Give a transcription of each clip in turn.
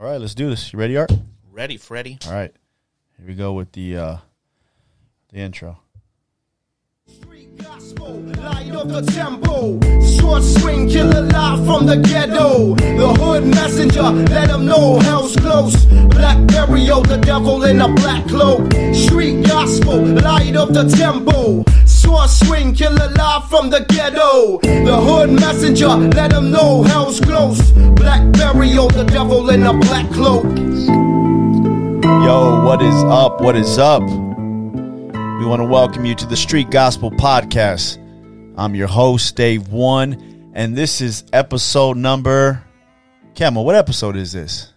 All right, let's do this. You ready, Art? Ready, Freddy? All right. Here we go with the uh the intro. Street gospel, light of the tempo. Short swing, killer live from the ghetto. The hood messenger, let them know hell's close. Black burial, the devil in a black cloak. Street gospel, light of the tempo. Short swing, killer live from the ghetto. The hood messenger, let them know hell's close. Black burial, the devil in a black cloak. Yo, what is up? What is up? We want to welcome you to the Street Gospel Podcast. I'm your host, Dave One, and this is episode number. Camel, what episode is this?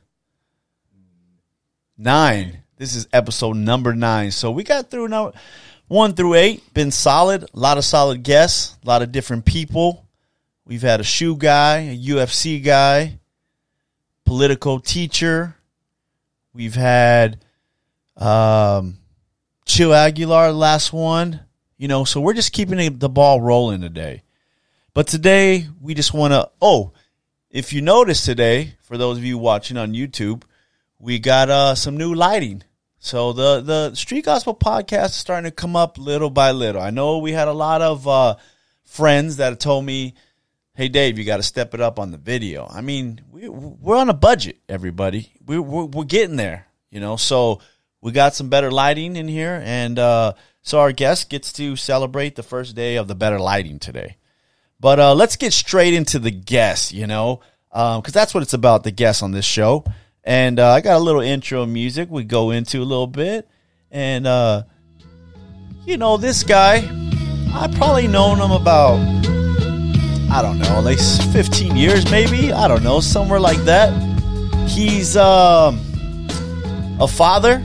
Nine. This is episode number nine. So we got through now one through eight. Been solid. A lot of solid guests. A lot of different people. We've had a shoe guy, a UFC guy, political teacher. We've had um, Chill Aguilar, last one. You know, so we're just keeping the ball rolling today. But today, we just want to. Oh, if you notice today, for those of you watching on YouTube, we got uh, some new lighting. So the the Street Gospel podcast is starting to come up little by little. I know we had a lot of uh, friends that told me, "Hey, Dave, you got to step it up on the video." I mean, we, we're on a budget, everybody. We, we're we're getting there, you know. So we got some better lighting in here, and uh, so our guest gets to celebrate the first day of the better lighting today. But uh, let's get straight into the guest, you know, because um, that's what it's about, the guest on this show. And uh, I got a little intro music we go into a little bit. And, uh, you know, this guy, I probably known him about, I don't know, like 15 years maybe. I don't know, somewhere like that. He's um, a father,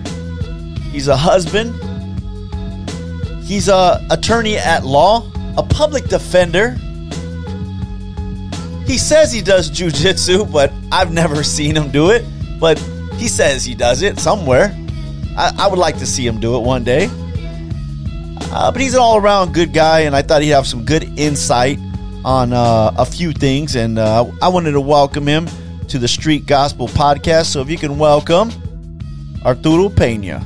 he's a husband, he's a attorney at law, a public defender. He says he does jujitsu, but I've never seen him do it. But he says he does it somewhere. I, I would like to see him do it one day. Uh, but he's an all around good guy, and I thought he'd have some good insight on uh, a few things. And uh, I wanted to welcome him to the Street Gospel Podcast. So if you can welcome Arturo Pena.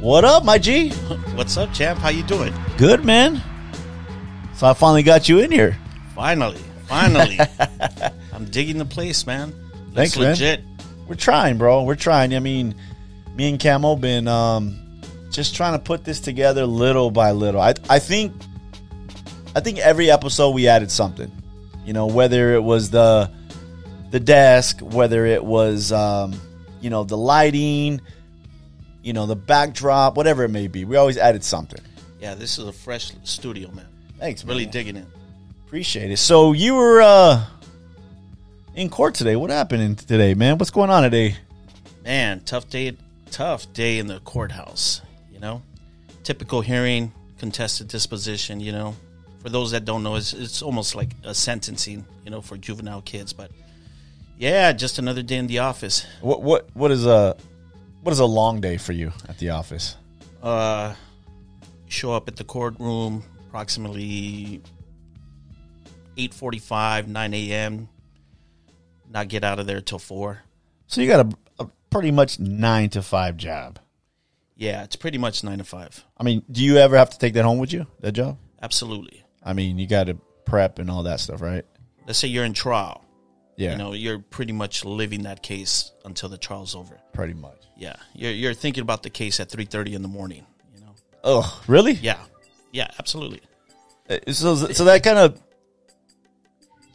What up, my G? What's up, champ? How you doing? Good, man. So I finally got you in here. Finally, finally. I'm digging the place, man. Looks Thanks, man. We're trying, bro. We're trying. I mean, me and Camo been um, just trying to put this together little by little. I I think I think every episode we added something. You know, whether it was the the desk, whether it was um, you know the lighting, you know the backdrop, whatever it may be. We always added something. Yeah, this is a fresh studio, man. Thanks, Really man. digging it. Appreciate it. So you were uh, in court today. What happened today, man? What's going on today? Man, tough day. Tough day in the courthouse. You know, typical hearing, contested disposition. You know, for those that don't know, it's it's almost like a sentencing. You know, for juvenile kids. But yeah, just another day in the office. What what what is a what is a long day for you at the office? Uh, show up at the courtroom approximately eight forty-five, nine a.m. Not get out of there till four. So you got a, a pretty much nine to five job. Yeah, it's pretty much nine to five. I mean, do you ever have to take that home with you? That job? Absolutely. I mean, you got to prep and all that stuff, right? Let's say you're in trial. Yeah, You know, you're pretty much living that case until the trial's over. pretty much. Yeah, you're you're thinking about the case at three thirty in the morning. You know. Oh, really? Yeah, yeah, absolutely. Uh, So so that kind of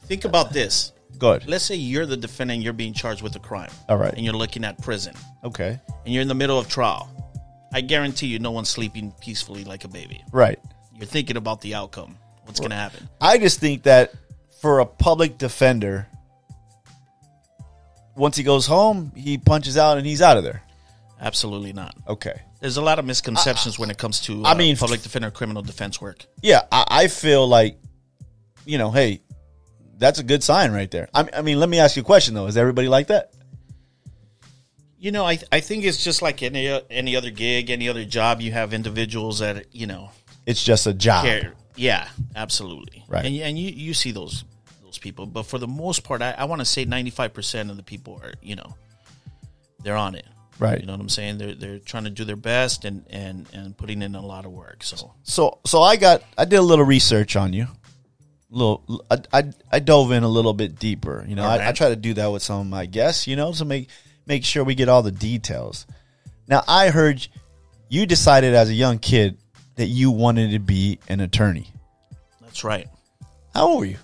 Think about this. Good. Let's say you're the defendant, you're being charged with a crime. All right. And you're looking at prison. Okay. and you're in the middle of trial, I guarantee you no one's sleeping peacefully like a baby. Right. You're thinking about the outcome. What's going to happen? I just think that for a public defender, once he goes home, he punches out and he's out of there. Absolutely not. Okay. There's a lot of misconceptions when it comes to I uh, mean, public defender criminal defense work. Yeah, I, I feel like, you know, hey, that's a good sign right there. I, I mean, let me ask you a question though: Is everybody like that? You know, I I think it's just like any any other gig, any other job. You have individuals that you know It's just a job. care. Yeah, absolutely. Right. And and you you see those those people, but for the most part, I, I want to say 95 percent of the people are you know they're on it. Right. You know what I'm saying? They're they're trying to do their best and and and putting in a lot of work. So So so I got I did a little research on you. Little I, I I dove in a little bit deeper. You know, All I, I try to do that with some of my guests. You know, to make make sure we get all the details. Now I heard you decided as a young kid that you wanted to be an attorney. that's right. How old were you?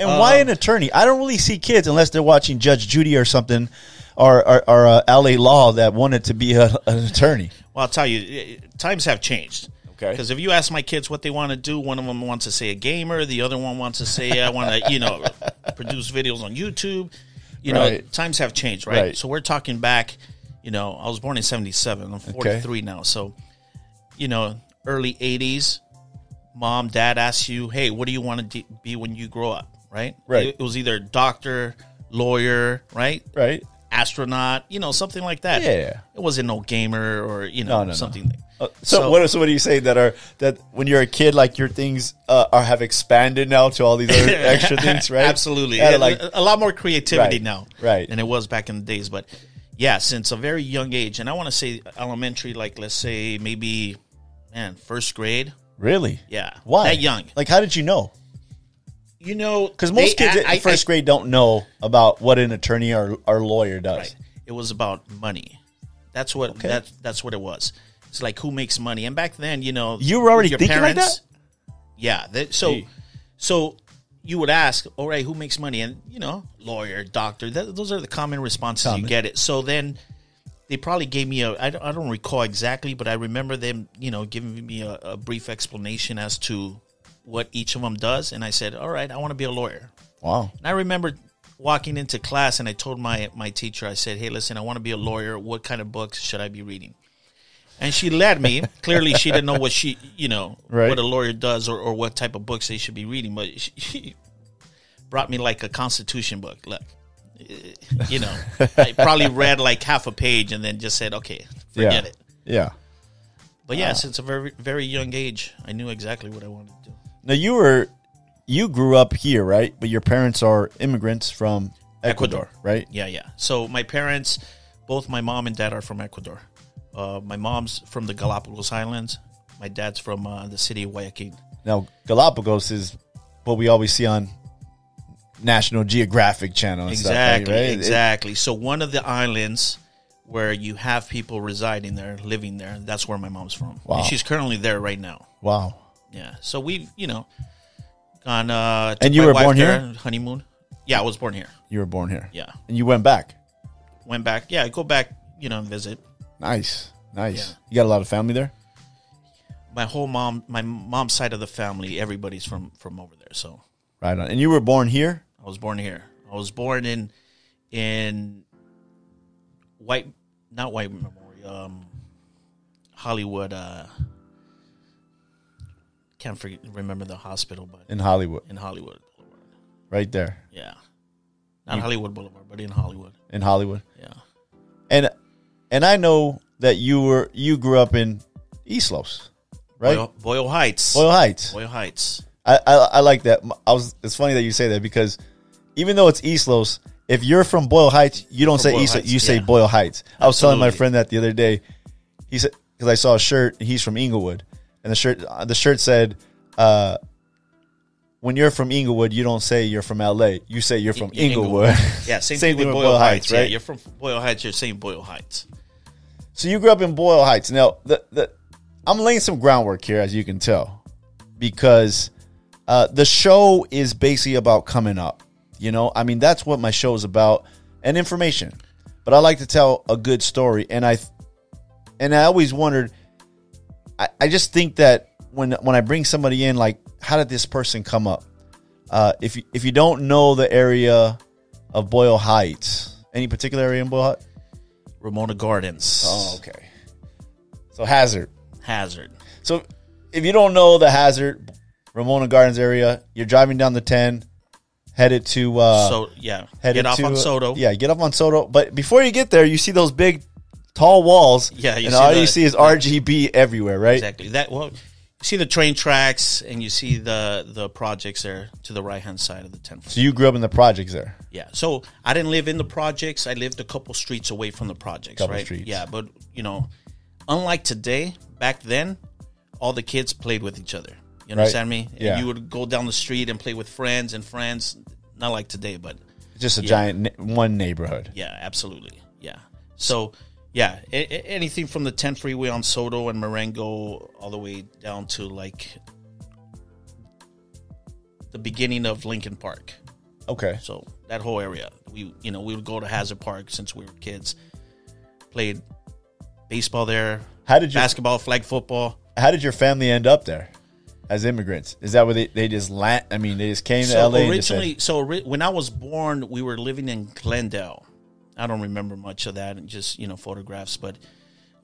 And why Um, an attorney? I don't really see kids unless they're watching Judge Judy or something, or or, or uh, LA Law that wanted to be a, an attorney. Well, I'll tell you, eh, times have changed. Okay. Because if you ask my kids what they want to do, one of them wants to say a gamer, the other one wants to say I want to, you know, produce videos on YouTube. You know, times have changed, right? Right. So we're talking back. You know, I was born in '77. I'm 43 now, so you know, early '80s. Mom, dad asks you, "Hey, what do you want to de- be when you grow up?" Right? Right. It, it was either doctor, lawyer, right? Right. Astronaut, you know, something like that. Yeah. It wasn't no gamer or you know No, no, no. something. Uh, so, So- what? So what do you say that are that when you're a kid, like your things uh, are have expanded now to all these other extra things, right? Absolutely. Yeah, like a, a lot more creativity Right, now right. than it was back in the days. But yeah, since a very young age, and I want to say elementary, like let's say maybe, man, first grade. really? Yeah. Why That young. Like, how did you know? You know, Because most they- kids I- in first I- grade don't know about what an attorney or, or lawyer does. Right. It was about money. That's what Okay. that's that's what it was. It's like who makes money. And back then, you know, You were already your thinking like parents- Yeah. that- so Gee. so you would ask, all right, who makes money? And you know, lawyer, doctor. That, those are the common responses Common. you get it. So then they probably gave me a. I don't, I don't recall exactly, but I remember them, you know, giving me a, a brief explanation as to what each of them does. And I said, all right, I want to be a lawyer. Wow. And I remember walking into class and I told my my teacher, I said, "Hey, listen, I want to be a lawyer. What kind of books should I be reading?" And she led me. Clearly, she didn't know what she, you know, Right. what a lawyer does or, or what type of books they should be reading. But she, she brought me like a Constitution book. Look, eh, you know, I probably read like half a page and then just said, "Okay, forget yeah. it." Yeah. But yeah, since a very very young age, I knew exactly what I wanted to do. Now you were you grew up here, right? But your parents are immigrants from Ecuador, Ecuador. right? Yeah, yeah. So my parents, both my mom and dad are from Ecuador. Uh, my mom's from the Galapagos Islands. My dad's from uh, the city of Guayaquil. Now Galapagos is what we always see on National Geographic Channel. And Exactly, stuff, right? It- exactly. so one of the islands where you have people residing there, living there, that's where my mom's from. Wow. And she's currently there right now. wow. Yeah. So we've, you know, gone. Uh, And you were born there, here? Honeymoon. Yeah, I was born here. You were born here. Yeah. And you went back. Went back. Yeah, I go back. You know, and visit. Nice. Nice. Yeah. You got a lot of family there? My whole mom, my mom's side of the family, everybody's from from over there. So Right on. And you were born here? I was born here. I was born in in White, not White Memorial, um, Hollywood. Uh, can't forget, remember the hospital, but In Hollywood. in Hollywood Boulevard. Right there. Yeah, not Hollywood Boulevard, but in Hollywood. In Hollywood. Yeah, And and I know that you were you grew up in East Los, right? Boyle, Boyle Heights. Boyle Heights. Boyle Heights. I, I I like that. I was. It's funny that you say that because even though it's East Los, if you're from Boyle Heights, you don't say Boyle East. Heights, you say yeah. Boyle Heights. I was telling my friend that the other day. He said because I saw a shirt. He's from Inglewood, and the shirt the shirt said, uh, "When you're from Inglewood, you don't say you're from L.A. You say you're from Inglewood." Yeah, same, Same thing with Boyle, Heights. right? Yeah, you're from Boyle Heights. You're saying Boyle Heights. So you grew up in Boyle Heights. Now, the, the I'm laying some groundwork here, as you can tell, because uh, the show is basically about coming up. You know, I mean, that's what my show is about, and information. But I like to tell a good story, and I, and I always wondered. I, I just think that when when I bring somebody in, like, how did this person come up? Uh, if you, if you don't know the area of Boyle Heights, any particular area in Boyle Heights? Ramona Gardens. Oh, okay. So Hazard. Hazard. So if you don't know the Hazard, Ramona Gardens area, you're driving down the 10, headed to uh so yeah, headed get off to, on Soto. Yeah, get off on Soto. But before you get there, you see those big tall walls. Yeah, you and all the- you see is RGB everywhere, right? exactly. That well, You see the train tracks, and you see the the projects there to the right hand side of the 10th. So you grew up in the projects there. Yeah. So I didn't live in the projects. I lived a couple streets away from the projects. Couple right. streets. Yeah, but you know, unlike today, back then, all the kids played with each other. You understand me? And Yeah. You would go down the street and play with friends and friends. Not like today, but Just a Yeah. giant one neighborhood. yeah, absolutely. Yeah. So yeah, a- anything from the 10 freeway on Soto and Marengo all the way down to like the beginning of Lincoln Park. Okay. So that whole area, we you know we would go to Hazard Park since we were kids. Played baseball there, How did you basketball, flag football. How did your family end up there as immigrants? Is that where they, they just land? I mean, they just came to LA and just said, originally, so ori- when I was born, we were living in Glendale. I don't remember much of that, and just you know photographs, but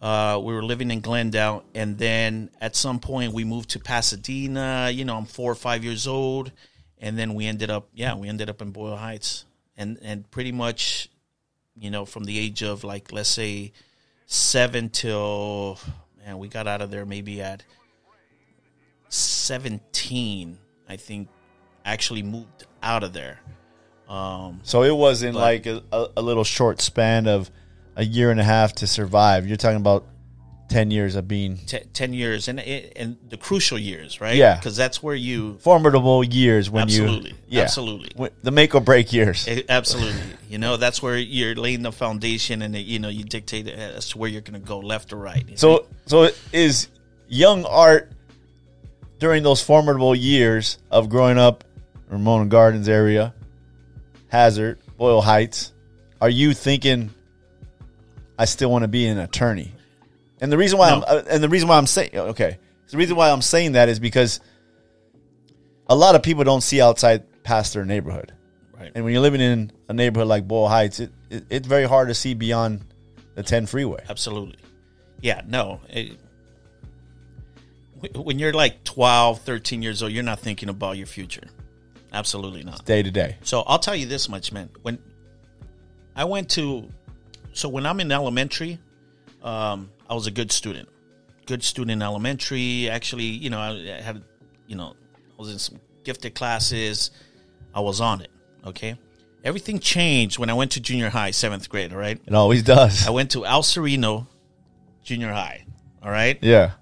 uh, we were living in Glendale, and then at some point we moved to Pasadena. You know, I'm four or five years old, and then we ended up, yeah, we ended up in Boyle Heights, and and pretty much, you know, from the age of like let's say seven till man, we got out of there maybe at seventeen, I think. Actually moved out of there. Um, so it wasn't like a, a, little short span of a year and a half to survive. You're talking about 10 years of being te- 10 years and and the crucial years right Yeah. because that's where you formidable years when Absolutely. you. Yeah. Absolutely. When- The make or break years. eh, absolutely you know that's where you're laying the foundation and you know you dictate as to where you're going to go left or right So, so is young art during those formidable years of growing up Ramona Gardens area, Hazard, Boyle Heights, are you thinking I still want to be an attorney? And the reason why No. I'm uh, and the reason why I'm saying okay, the reason why I'm saying that is because a lot of people don't see outside past their neighborhood. right And when you're living in a neighborhood like Boyle Heights, it, it it's very hard to see beyond the 10 freeway. absolutely yeah no it, when you're like 12 13 years old you're not thinking about your future absolutely not Day to day. So I'll tell you this much, man. When I went to, so when I'm in elementary, um, I was a good student. Good student in elementary. Actually, you know, I had, you know, I was in some gifted classes. I was on it. Okay. Everything changed when I went to junior high, seventh grade. All right. It always does. I went to El Sereno Junior High. All right. Yeah.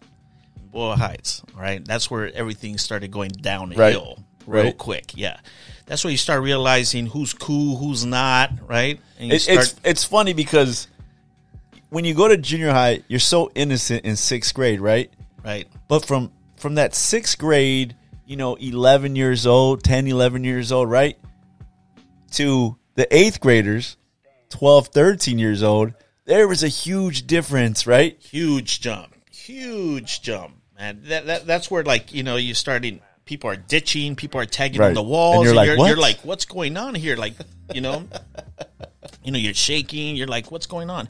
Boyle Heights. All right, that's where everything started going downhill real Right. quick. Yeah, that's where you start realizing who's cool, who's not. Right, It, start. it's it's funny because when you go to junior high, you're so innocent in sixth grade, right? right, But from from that sixth grade, you know, 11 years old, 10, 11 years old, right? To the eighth graders, 12, 13 years old, there was a huge difference, right? huge jump, huge jump, man. That, that that's where like you know you're starting. People are ditching. People are tagging Right. on the walls. And you're like, you're, you're like, what's going on here? Like, you know, you know, you're shaking. You're like, what's going on?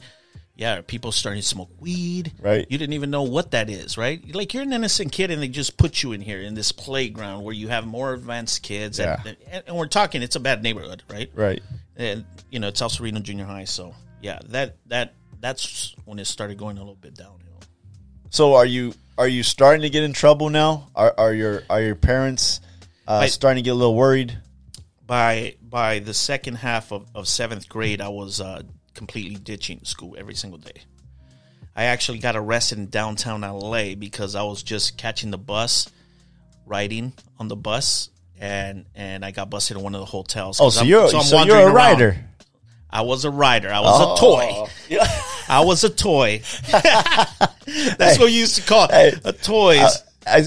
Yeah, people starting to smoke weed. Right. You didn't even know what that is, right? Like you're an innocent kid, and they just put you in here in this playground where you have more advanced kids. And, Yeah. and, and we're talking, it's a bad neighborhood, right? Right. And you know, it's El Sereno Junior High. So yeah, that that that's when it started going a little bit downhill. So are you are you starting to get in trouble now? Are are your are your parents uh, I- starting to get a little worried? by by the second half of, of seventh grade, I was uh, completely ditching school every single day. I actually got arrested in downtown LA because I was just catching the bus, riding on the bus, and and I got busted in one of the hotels. Oh, so I'm- you're I'm so, you're a around. rider. I was a writer. I was a toy. I was a toy. That's what you used to call Hey. a toy. I-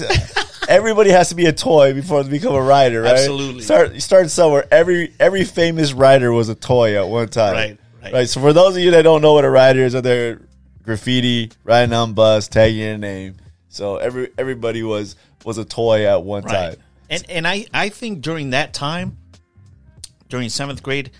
everybody has to be a toy before they become a writer, right? Absolutely. Start you start somewhere. Every every famous writer was a toy at one time. Right, right. So for those of you that don't know what a writer is, they're graffiti, writing on bus, tagging your name. So every everybody was was a toy at one Right. time. And and I I think during that time, during seventh grade,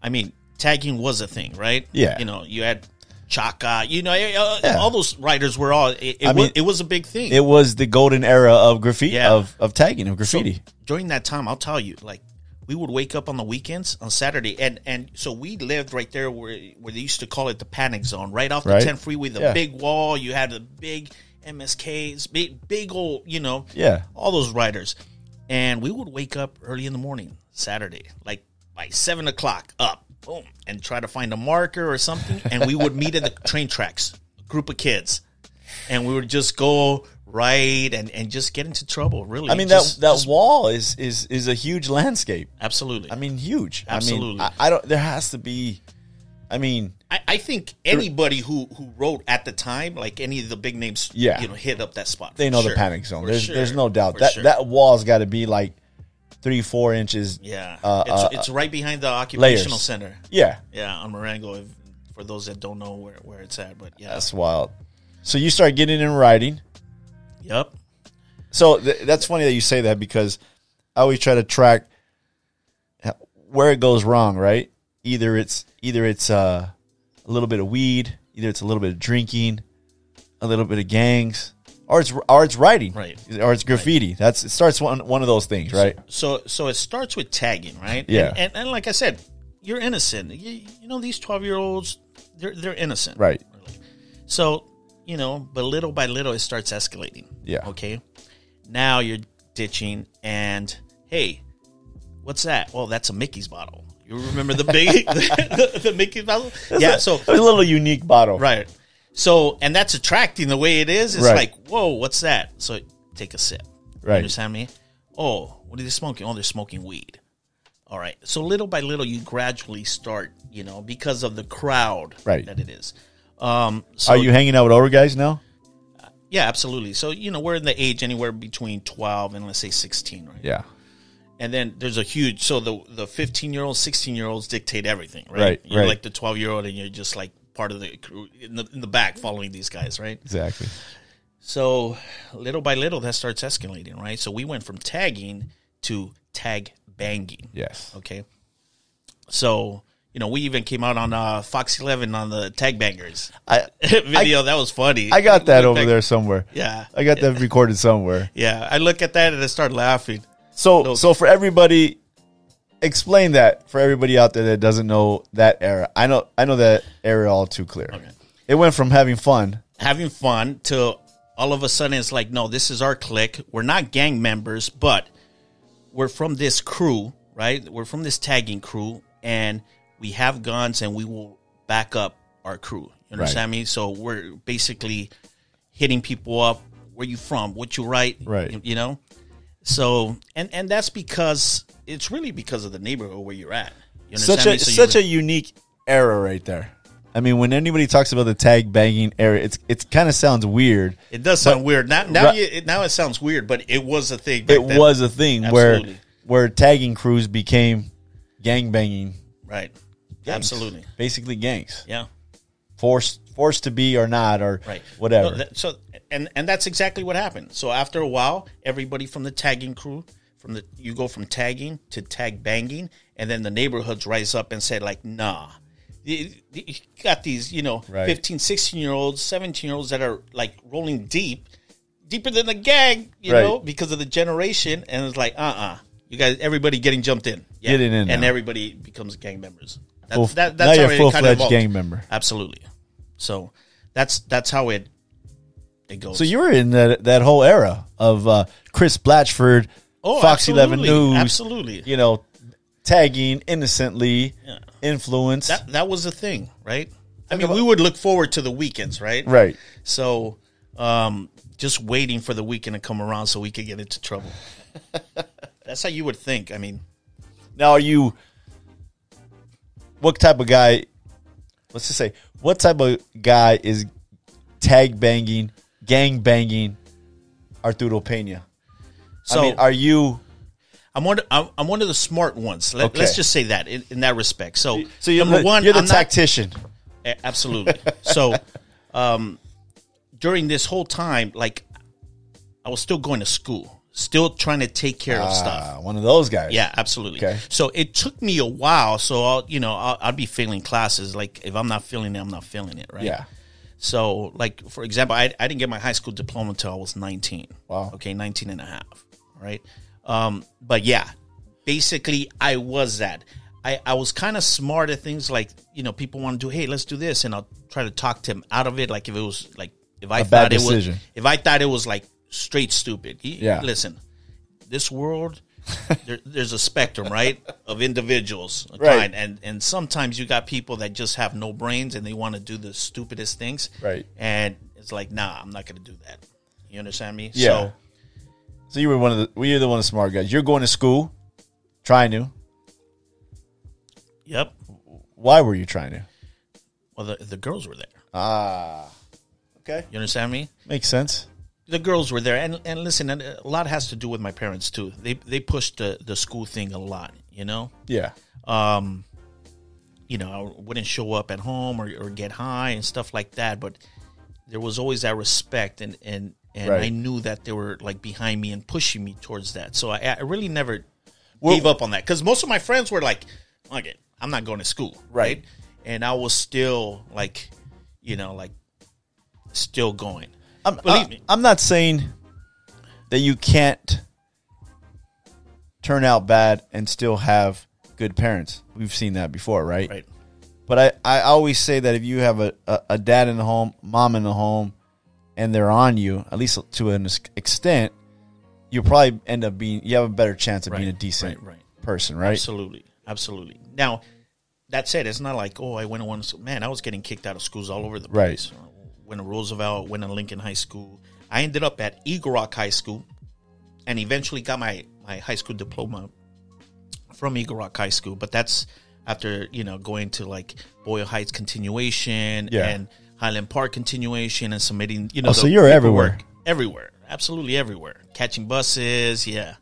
I mean tagging was a thing, right? Yeah. You know, you had Chaka, you know, uh, Yeah. all those writers were all. It, it, I was, mean, it was a big thing. It was the golden era of graffiti Yeah. of, of tagging of So, graffiti. during that time, I'll tell you, like we would wake up on the weekends on Saturday, and and so we lived right there where where they used to call it the panic zone, right off the Right. 10 freeway, the Yeah. big wall. You had the big, MSKs, big big old, you know, Yeah. all those writers. And we would wake up early in the morning, Saturday, like by seven o'clock, up, boom, and try to find a marker or something. And we would meet at the train tracks, a group of kids, and we would just go right and, and just get into trouble. Really, I mean Just- that that just- wall is is is a huge landscape. absolutely. I mean, huge. Absolutely. I, mean, I, I don't. There has to be. I mean, I, I think anybody who who wrote at the time, like any of the big names, Yeah. you know, hit up that spot. they know sure. the panic zone. For There's sure. there's no doubt For that sure. that wall's got to be like three four inches. yeah, uh, it's, uh, it's right behind the occupational layers. center. Yeah, Yeah, on Marengo. For those that don't know where, where it's at, but yeah, that's wild. So you start getting in writing. yep, So th- that's funny that you say that because I always try to track where it goes wrong. Right? Either it's either it's uh, a little bit of weed, either it's a little bit of drinking, a little bit of gangs, or it's or it's writing, Right. Or it's graffiti. That's it starts one one of those things, right? So so it starts with tagging, right? Yeah. And, and, and like I said, you're innocent. You, you know these twelve year olds, they're they're innocent, Right. Really. So you know, but little by little, it starts escalating. Yeah. Okay. Now you're ditching, and hey, what's that? Well, that's a Mickey's bottle. You remember the big the, the Mickey's bottle? Yeah. So a little unique bottle, right. So and that's attracting the way it is. It's Right. like whoa, what's that? So take a sip. You Right. understand me? Oh, what are they smoking? Oh, they're smoking weed. All right. So little by little, you gradually start, you know, because of the crowd Right. that it is. Um, so, Are you hanging out with older guys now? Yeah, absolutely. So you know, we're in the age anywhere between twelve and let's say sixteen, right? Yeah. And then there's a huge. So the the fifteen year olds, sixteen year olds dictate everything, right? Right, You're right. like the twelve year old, and you're just like part of the crew in the in the back following these guys, right? Exactly. So little by little, that starts escalating, right? So we went from tagging to tag banging. Yes. Okay. So, you know, we even came out on uh, Fox 11 on the tag bangers I video. that was funny. I got that over back- there somewhere. Yeah. I got that recorded somewhere. Yeah. I look at that and I start laughing. So so for everybody explain that for everybody out there that doesn't know that era. I know I know that era all too clear. Okay. It went from having fun. Having fun to all of a sudden it's like, no, this is our clique. We're not gang members, but we're from this crew, right? We're from this tagging crew and we have guns and we will back up our crew. You understand me? So we're basically hitting people up. Where you from? What you write? Right. You, you know. So and and that's because it's really because of the neighborhood where you're at. You understand Such a? So such a unique era right there. I mean, when anybody talks about the tag banging era, it's it kind of sounds weird. It does sound weird. Now, now, Right. you, it, now it sounds weird, but it was a thing. It then. was a thing Absolutely. where where tagging crews became gang banging, right. gangs. Absolutely. basically gangs, Yeah. Forced forced to be or not or Right. whatever. No, that- so and and that's exactly what happened. So after a while, everybody from the tagging crew, from the you go from tagging to tag banging, and then the neighborhoods rise up and say like, nah. You you got these, you know, Right. 15, 16 year olds, 17 year olds that are like rolling deep, deeper than the gang, you Right. know, because of the generation. And it's like, uh uh You guys, everybody getting jumped in. Yeah. Getting in And now. everybody becomes gang members. That's, Full- that, now you're a full kind of fledged gang member. Absolutely. So that's that's how it it goes. So you were in that that whole era of uh, Chris Blatchford, Oh, Fox Eleven. News, Absolutely. You know, tagging innocently, Yeah. influence, that that was the thing, right? I mean, we would look forward to the weekends, right? right? So, um, just waiting for the weekend to come around so we could get into trouble. That's how you would think. I mean, Now, are you what type of guy? Let's just say, what type of guy is tag banging, gang banging Arturo Pena? so I mean, are you? I'm one. I'm, I'm one of the smart ones. Let, Okay. us just say that in, in that respect. So, So you're number the, one, you're the I'm tactician. A- Absolutely. so, um, during this whole time, like, I was still going to school, still trying to take care of stuff. Ah, one of those guys. Yeah, absolutely. Okay. So it took me a while. So I'll, you know, I'll, I'll be failing classes. Like if I'm not feeling it, I'm not feeling it. Right. Yeah. So like, for example, I, I didn't get my high school diploma until I was 19. Wow. Okay. 19 and a half. Right. Um, but yeah, basically I was that. I, I was kind of smart at things like, you know, people want to do, hey, let's do this. And I'll try to talk to him out of it. Like if it was like if I A thought bad it decision. was if I thought it was like straight stupid. Y- Yeah. Listen, this world there, there's a spectrum, right, of individuals, Right. kind, and and sometimes you got people that just have no brains and they want to do the stupidest things, Right. And it's like, nah, I'm not going to do that. You understand me? Yeah. So So you were one of the. Well, you're the one of the smart guys. You're going to school, trying to. Yep. Why were you trying to? Well, the, the girls were there. Ah. Okay. You understand me? Makes sense. The girls were there, and and listen, and a lot has to do with my parents too. They they pushed the the school thing a lot. You know, Yeah. um, you know, I wouldn't show up at home or, or get high and stuff like that. But there was always that respect, and and and Right. I knew that they were like behind me and pushing me towards that. So I, I really never Well- gave up on that because most of my friends were like, "Okay, I'm not going to school," Right. And I was still like, you know, like still going. I'm, Believe I- me. I'm not saying that you can't turn out bad and still have good parents. We've seen that before, right? Right. But I, I always say that if you have a, a, a dad in the home, mom in the home, and they're on you, at least to an extent, you'll probably end up being, you have a better chance of being a decent right, right. person, right? Absolutely, absolutely. Now, that said, it's not like oh, I went to one. Man, I was getting kicked out of schools all over the place. Right. Went to Roosevelt, went to Lincoln High School. I ended up at Eagle Rock High School, and eventually got my my high school diploma from Eagle Rock High School. But that's after you know going to like Boyle Heights continuation Yeah. and Highland Park continuation and submitting. You know, Oh, so you're everywhere. everywhere, absolutely everywhere. Catching buses, yeah.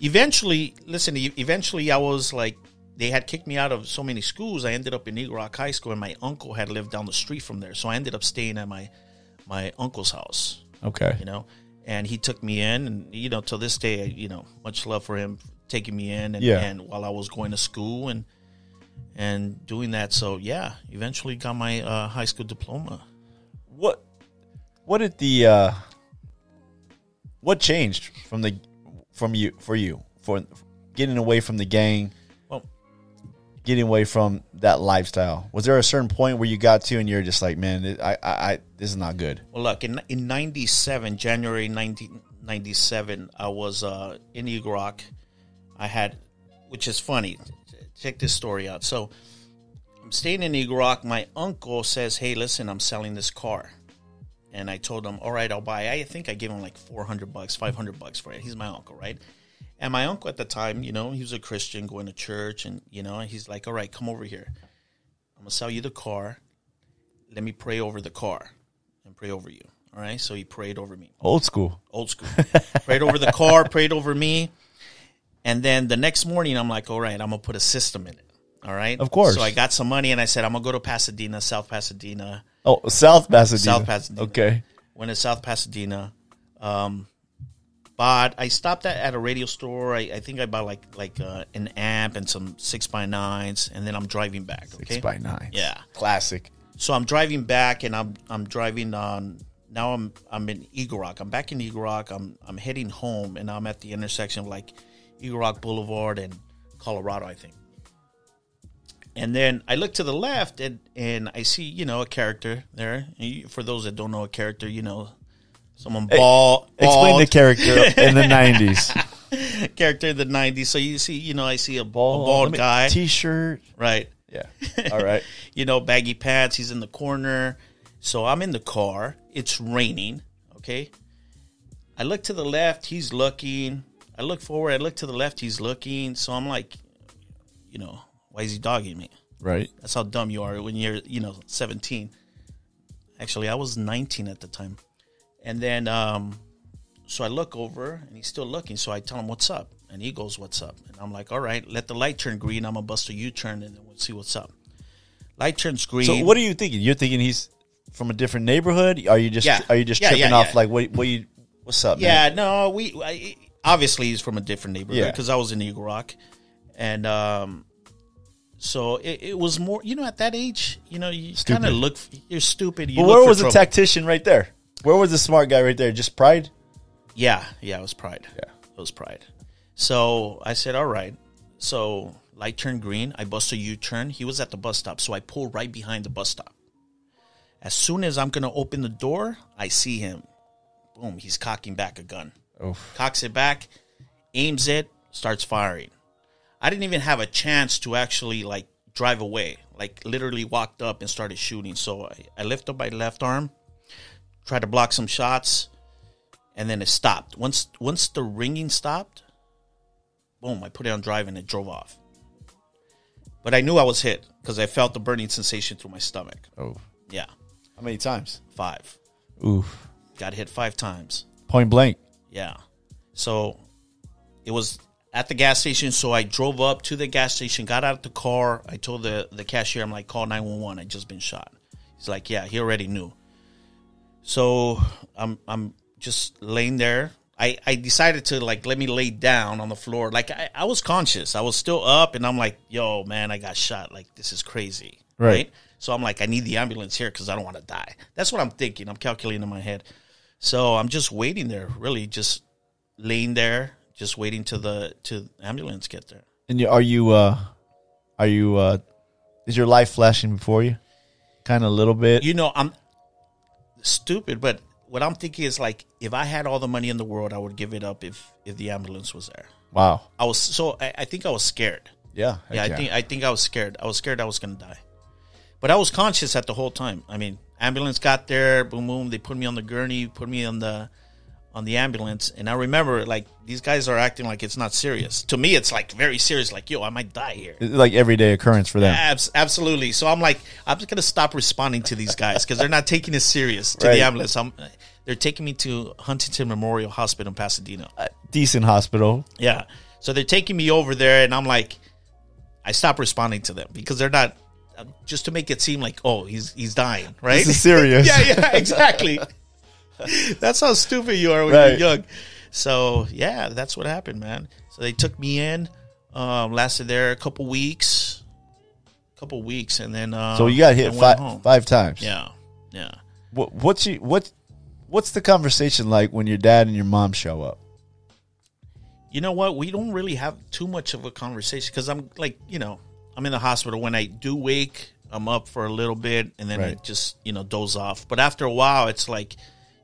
Eventually, listen. Eventually, I was like, they had kicked me out of so many schools. I ended up in Eagle Rock High School, and my uncle had lived down the street from there. So I ended up staying at my my uncle's house. Okay. You know, and he took me in, and you know, till this day, you know, much love for him taking me in, and, Yeah. and while I was going to school and and doing that. So yeah, eventually got my uh, high school diploma. What, what did the, uh, what changed from the, from you, for you, for getting away from the gang? Getting away from that lifestyle? Was there a certain point where you got to and you're just like, man, I, I, I this is not good. Well, look in in '97, January 1997, I was uh, in Eagle. I had, which is funny. Check this story out. So, I'm staying in Eagle. My uncle says, "Hey, listen, I'm selling this car," and I told him, "All right, I'll buy." I think I gave him like 400 bucks, 500 bucks for it. He's my uncle, right? And my uncle at the time, you know, he was a Christian, going to church, and you know, he's like, "All right, come over here. I'm gonna sell you the car. Let me pray over the car." and pray over you. All right. So he prayed over me, Old school. old school. prayed over the car, prayed over me. And then the next morning, I'm like, all right, I'm going to put a system in it. All right. Of course. So I got some money and I said, I'm going to go to Pasadena, South Pasadena. Oh, South Pasadena. South Pasadena. Okay. Went to South Pasadena. Um, bought, I stopped at, at a radio store. I, I think I bought like like uh, an amp and some six by nines, and then I'm driving back. Okay. Six by nine. Yeah. Classic. So I'm driving back, and I'm I'm driving on. Now I'm I'm in Eagle Rock. I'm back in Eagle Rock. I'm I'm heading home, and I'm at the intersection of like Eagle Rock Boulevard and Colorado, I think. And then I look to the left, and and I see you know a character there. For those that don't know a character, you know, someone bald, Explain the character in the '90s. character in the '90s. So you see, you know, I see a, Bald, a bald guy, T-shirt. right? Yeah. All right. you know, baggy pants. He's in the corner. So I'm in the car. It's raining. Okay. I look to the left. He's looking. I look forward. I look to the left. He's looking. So I'm like, you know, why is he dogging me? Right. That's how dumb you are when you're, you know, 17. Actually, I was 19 at the time. And then, um, so I look over and he's still looking. So I tell him, what's up? And he goes, what's up? And I'm like, all right, let the light turn green. I'm going to bust a U turn and then we'll see what's up. Light turns green. So what are you thinking? You're thinking he's from a different neighborhood? Are you just Yeah. are you just Yeah, tripping yeah, off like what what you what's up, Yeah, man? no, we I, obviously he's from a different neighborhood because I was in Eagle Rock, and um, so it, it was more. You know, at that age, you know, you kind of look. You're stupid. You But where was the tactician right there? Where was the smart guy right there? Just pride? Yeah, yeah, it was Pride. Yeah. it was Pride. So I said, all right. So light turned green. I bust a U turn. He was at the bus stop, so I pull right behind the bus stop. As soon as I'm gonna open the door, I see him. Boom! He's cocking back a gun. Oof. Cocks it back, aims it, starts firing. I didn't even have a chance to actually like drive away. Like literally walked up and started shooting. So I, I lift up my left arm, tried to block some shots, and then it stopped. Once once the ringing stopped, boom! I put it on drive and it drove off. But I knew I was hit because I felt the burning sensation through my stomach. Oh. Yeah, How many times? five. Oof. Got hit five times. Point blank. Yeah. So it was at the gas station. So I drove up to the gas station, got out of the car. I told the, the cashier, I'm like, call 911. I just been shot. He's like, yeah, he already knew. So I'm, I'm just laying there. I, I decided to like let me lay down on the floor. Like I, I was conscious. I was still up and I'm like, yo, man, I got shot. Like this is crazy. Right. So I'm like, I need the ambulance here because I don't want to die. That's what I'm thinking. I'm calculating in my head. So I'm just waiting there, really, just laying there, just waiting to the to ambulance get there. And you, are you? uh Are you? uh Is your life flashing before you? Kind of a little bit. You know, I'm stupid, but what I'm thinking is like, if I had all the money in the world, I would give it up if if the ambulance was there. wow. I was so I, I think I was scared. Yeah. Yeah, I think I think I was scared. I was scared I was gonna die, but I was conscious at the whole time. I mean, ambulance got there, boom, boom. They put me on the gurney, put me on the on the ambulance, and I remember like these guys are acting like it's not serious. To me, it's like very serious. Like, yo, I might die here. It's like everyday occurrence for them. Abs- absolutely. So I'm like, I'm just gonna stop responding to these guys because they're not taking it serious to Right. the ambulance. I'm, they're taking me to Huntington Memorial Hospital in Pasadena. A Decent hospital. Yeah. So they're taking me over there, and I'm like, I stop responding to them because they're not uh, just to make it seem like, oh, he's he's dying, right? This is serious. yeah, yeah, exactly. that's how stupid you are when Right. you're young. So yeah, that's what happened, man. So they took me in, um, lasted there a couple weeks, couple weeks, and then uh, So you got hit five home. five times. Yeah, yeah. What, what's you what? What's the conversation like when your dad and your mom show up? You know what? We don't really have too much of a conversation because I'm like, you know, I'm in the hospital. When I do wake, I'm up for a little bit and then I just, you know, doze off. But after a while, it's like,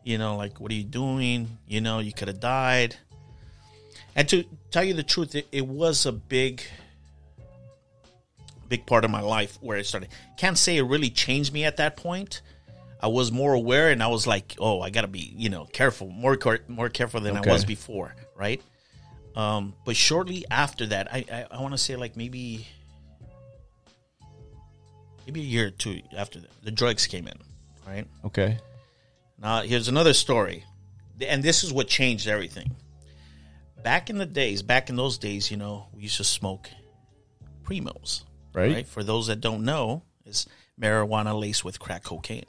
you know, like, what are you doing? You know, you could have died. And to tell you the truth, it, it was a big, big part of my life where it started. Can't say it really changed me at that point. I was more aware and I was like, oh, I got to be, you know, careful, more more careful than Okay. I was before, right? Um, but shortly after that, I I, I want to say like maybe maybe a year or two after that, the drugs came in, right? Okay. Now here's another story, and this is what changed everything. Back in the days, back in those days, you know, we used to smoke primos, Right. right? For those that don't know, it's marijuana laced with crack cocaine.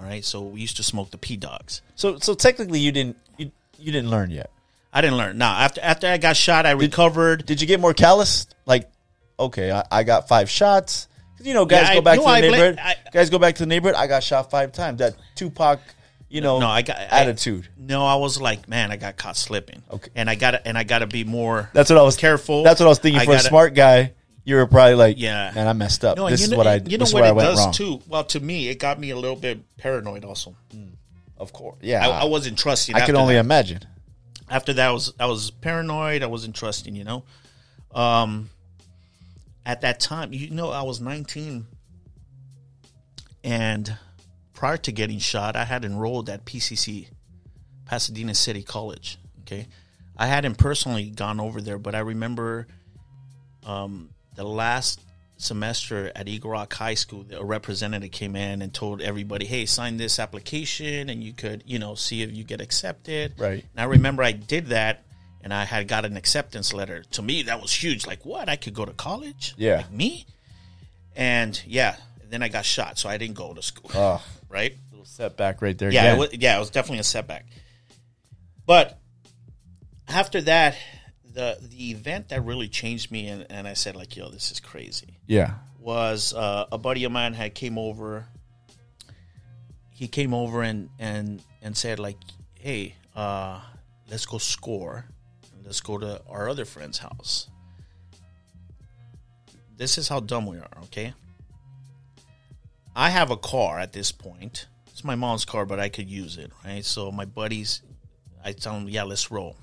All right, so we used to smoke the P dogs. So so technically you didn't you, you didn't learn yet. I didn't learn. Now after after I got shot, I recovered. Did you get more callous? Like, okay, I, I got five shots. You know, guys Yeah, go back no, to the I neighborhood. I- guys go back to the neighborhood. I got shot five times. That Tupac, you know, no, I got I- attitude. no, I was like, man, I got caught slipping. Okay. and I got to and I got to be more. that's what I was careful. That's what I was thinking. I For a gotta- smart guy, you were probably like, Yeah. man, I messed up. No, this is know, what I. you know what it does wrong. too. Well, to me, it got me a little bit paranoid. Also, Of course, yeah. I, I wasn't trusting. I can only that. imagine. after that I was I was paranoid. I wasn't trusting, you know. Um at that time, you know, I was 19 and prior to getting shot, I had enrolled at PCC, Pasadena City College, okay? I hadn't personally gone over there, but I remember um the last semester at Eagle Rock High School, a representative came in and told everybody, "Hey, sign this application, and you could, you know, see if you get accepted." Right. And I remember I did that, and I had got an acceptance letter. To me, that was huge. Like, what? I could go to college? Yeah. Like me? And yeah, then I got shot, so I didn't go to school. Oh, right? little setback right there. Yeah, it was, yeah, it was definitely a setback. But after that, the the event that really changed me, and, and I said like, "Yo, this is crazy." yeah. was uh, a buddy of mine had came over. He came over and and and said like, "Hey, uh, let's go score. Let's go to our other friend's house." This is how dumb we are, okay? I have a car at this point. It's my mom's car, but I could use it, right? So my buddies, I tell them, yeah, let's roll.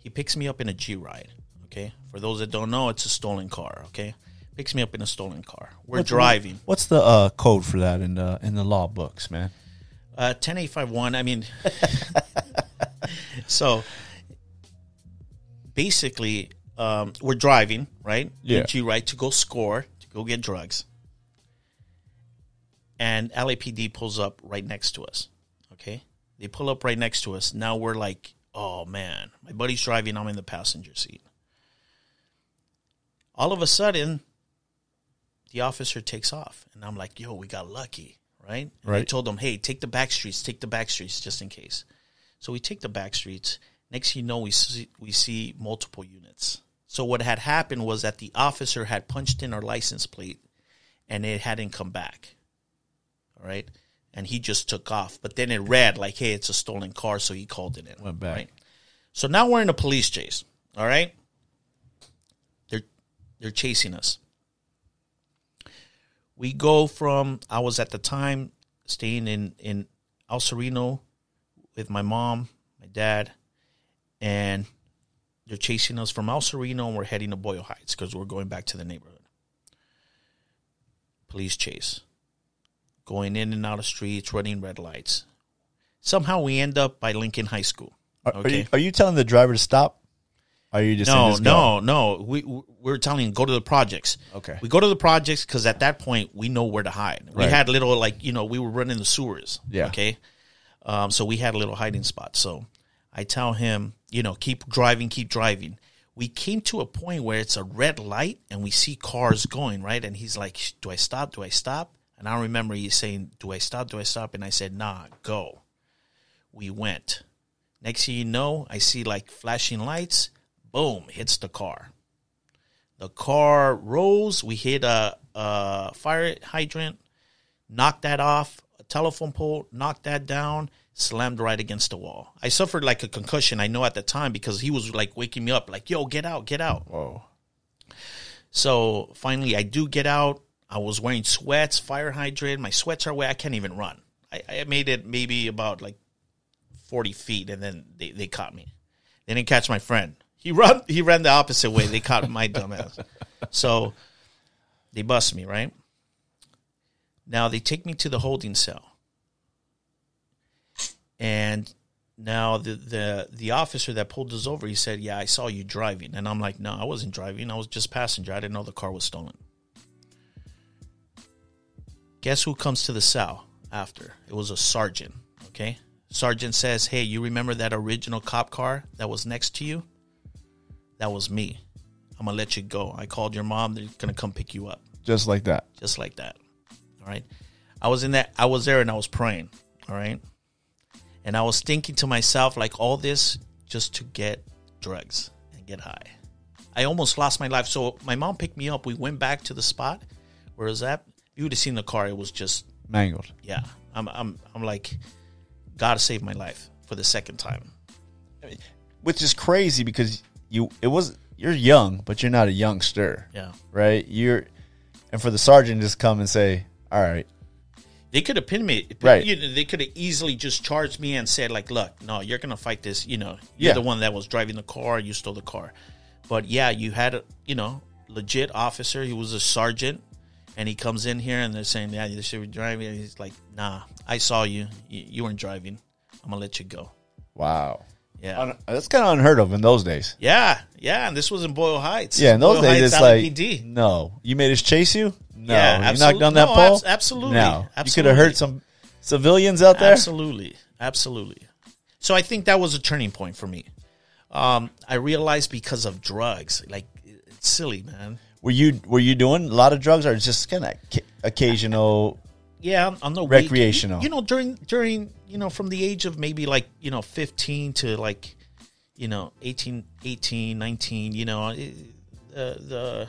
He picks me up in a G ride. Okay, for those that don't know, it's a stolen car. Okay, picks me up in a stolen car. We're driving. What's the uh, code for that in the in the law books, man? Uh, ten eight five one. I mean, so basically, um, we're driving right. Yeah. G right to go score to go get drugs, and LAPD pulls up right next to us. Okay, they pull up right next to us. Now we're like, oh man, my buddy's driving. I'm in the passenger seat. All of a sudden, the officer takes off, and I'm like, yo, we got lucky, right? And I told them, hey, take the back streets, take the back streets just in case. So we take the back streets. Next, you know, we see, we see multiple units. So what had happened was that the officer had punched in our license plate, and it hadn't come back. Right, and he just took off. But then it read like, "Hey, it's a stolen car," so he called it in. Went back. Right? So now we're in a police chase. All right, they're they're chasing us. We go from I was at the time staying in in El Sereno with my mom, my dad, and they're chasing us from El Sereno and we're heading to Boyle Heights because we're going back to the neighborhood. Police chase. Going in and out of streets, running red lights. Somehow we end up by Lincoln High School. Are, are Okay. you, are you telling the driver to stop? Are you just No, no, no. We we- we're telling him go to the projects. Okay. We go to the projects because at that point we know where to hide. We had little like you know we were running the sewers. Yeah. Okay. Um, so we had a little hiding spot. So I tell him, you know, keep driving, keep driving. We came to a point where it's a red light and we see cars going right, and he's like, "Do I stop? Do I stop?" And I remember he's saying, "Do I stop? Do I stop?" And I said, "Nah, go." We went. Next thing you know, I see like flashing lights. Boom, hits the car. The car rolls. We hit a, a fire hydrant, knocked that off. A telephone pole, knocked that down, slammed right against the wall. I suffered like a concussion. I know at the time because he was like waking me up, like, "Yo, get out, get out." Whoa. So finally, I do get out. I was wearing sweats, fire hydrant. My sweats are wet. I can't even run. I, I made it maybe about like forty feet, and then they, they caught me. They didn't catch my friend. He run. He ran the opposite way. They caught my dumbass. So they bust me right. Now they take me to the holding cell, and now the the the officer that pulled us over, he said, "Yeah, I saw you driving," and I'm like, "No, I wasn't driving. I was just passenger. I didn't know the car was stolen." Guess who comes to the cell after? It was a sergeant. Okay, sergeant says, "Hey, you remember that original cop car that was next to you? That was me. I'm gonna let you go. I called your mom. They're gonna come pick you up." Just like that. just like that. All right. I was in that I was there and I was praying. All right. And I was thinking to myself, like all this just to get drugs and get high. I almost lost my life. So my mom picked me up. We went back to the spot. Where was that? You would have seen the car. It was just Mangled. yeah. I'm I'm I'm like, God saved my life for the second time. Which is crazy because you it was you're young, but you're not a youngster. Yeah. Right? You're and for the sergeant to just come and say, All right, They could have pinned me. Right. You know, they could have easily just charged me and said, like, look, no, you're going to fight this. You know, you're Yeah. the one that was driving the car. You stole the car. But yeah, you had a, you know, legit officer. He was a sergeant. And he comes in here and they're saying, yeah, you should be driving. And he's like, nah, I saw you. You, you weren't driving. I'm going to let you go. wow. Yeah. Un- that's kind of unheard of in those days. yeah. Yeah. And this was in Boyle Heights. Yeah, in those Boyle days Heights, it's like LAPD. no. You made us chase you? No. Yeah, you absolute- knocked on that no, pole? abs- absolutely. No. You could Absolutely. have hurt some civilians out there. Absolutely, absolutely. So I think that was a turning point for me. Um, I realized because of drugs, like it's silly, man. Were you were you doing a lot of drugs or just kind of occasional? Yeah, on the Recreational. week- You know, during during you know from the age of maybe like you know fifteen to like you know 18, 18 19, You know, uh, the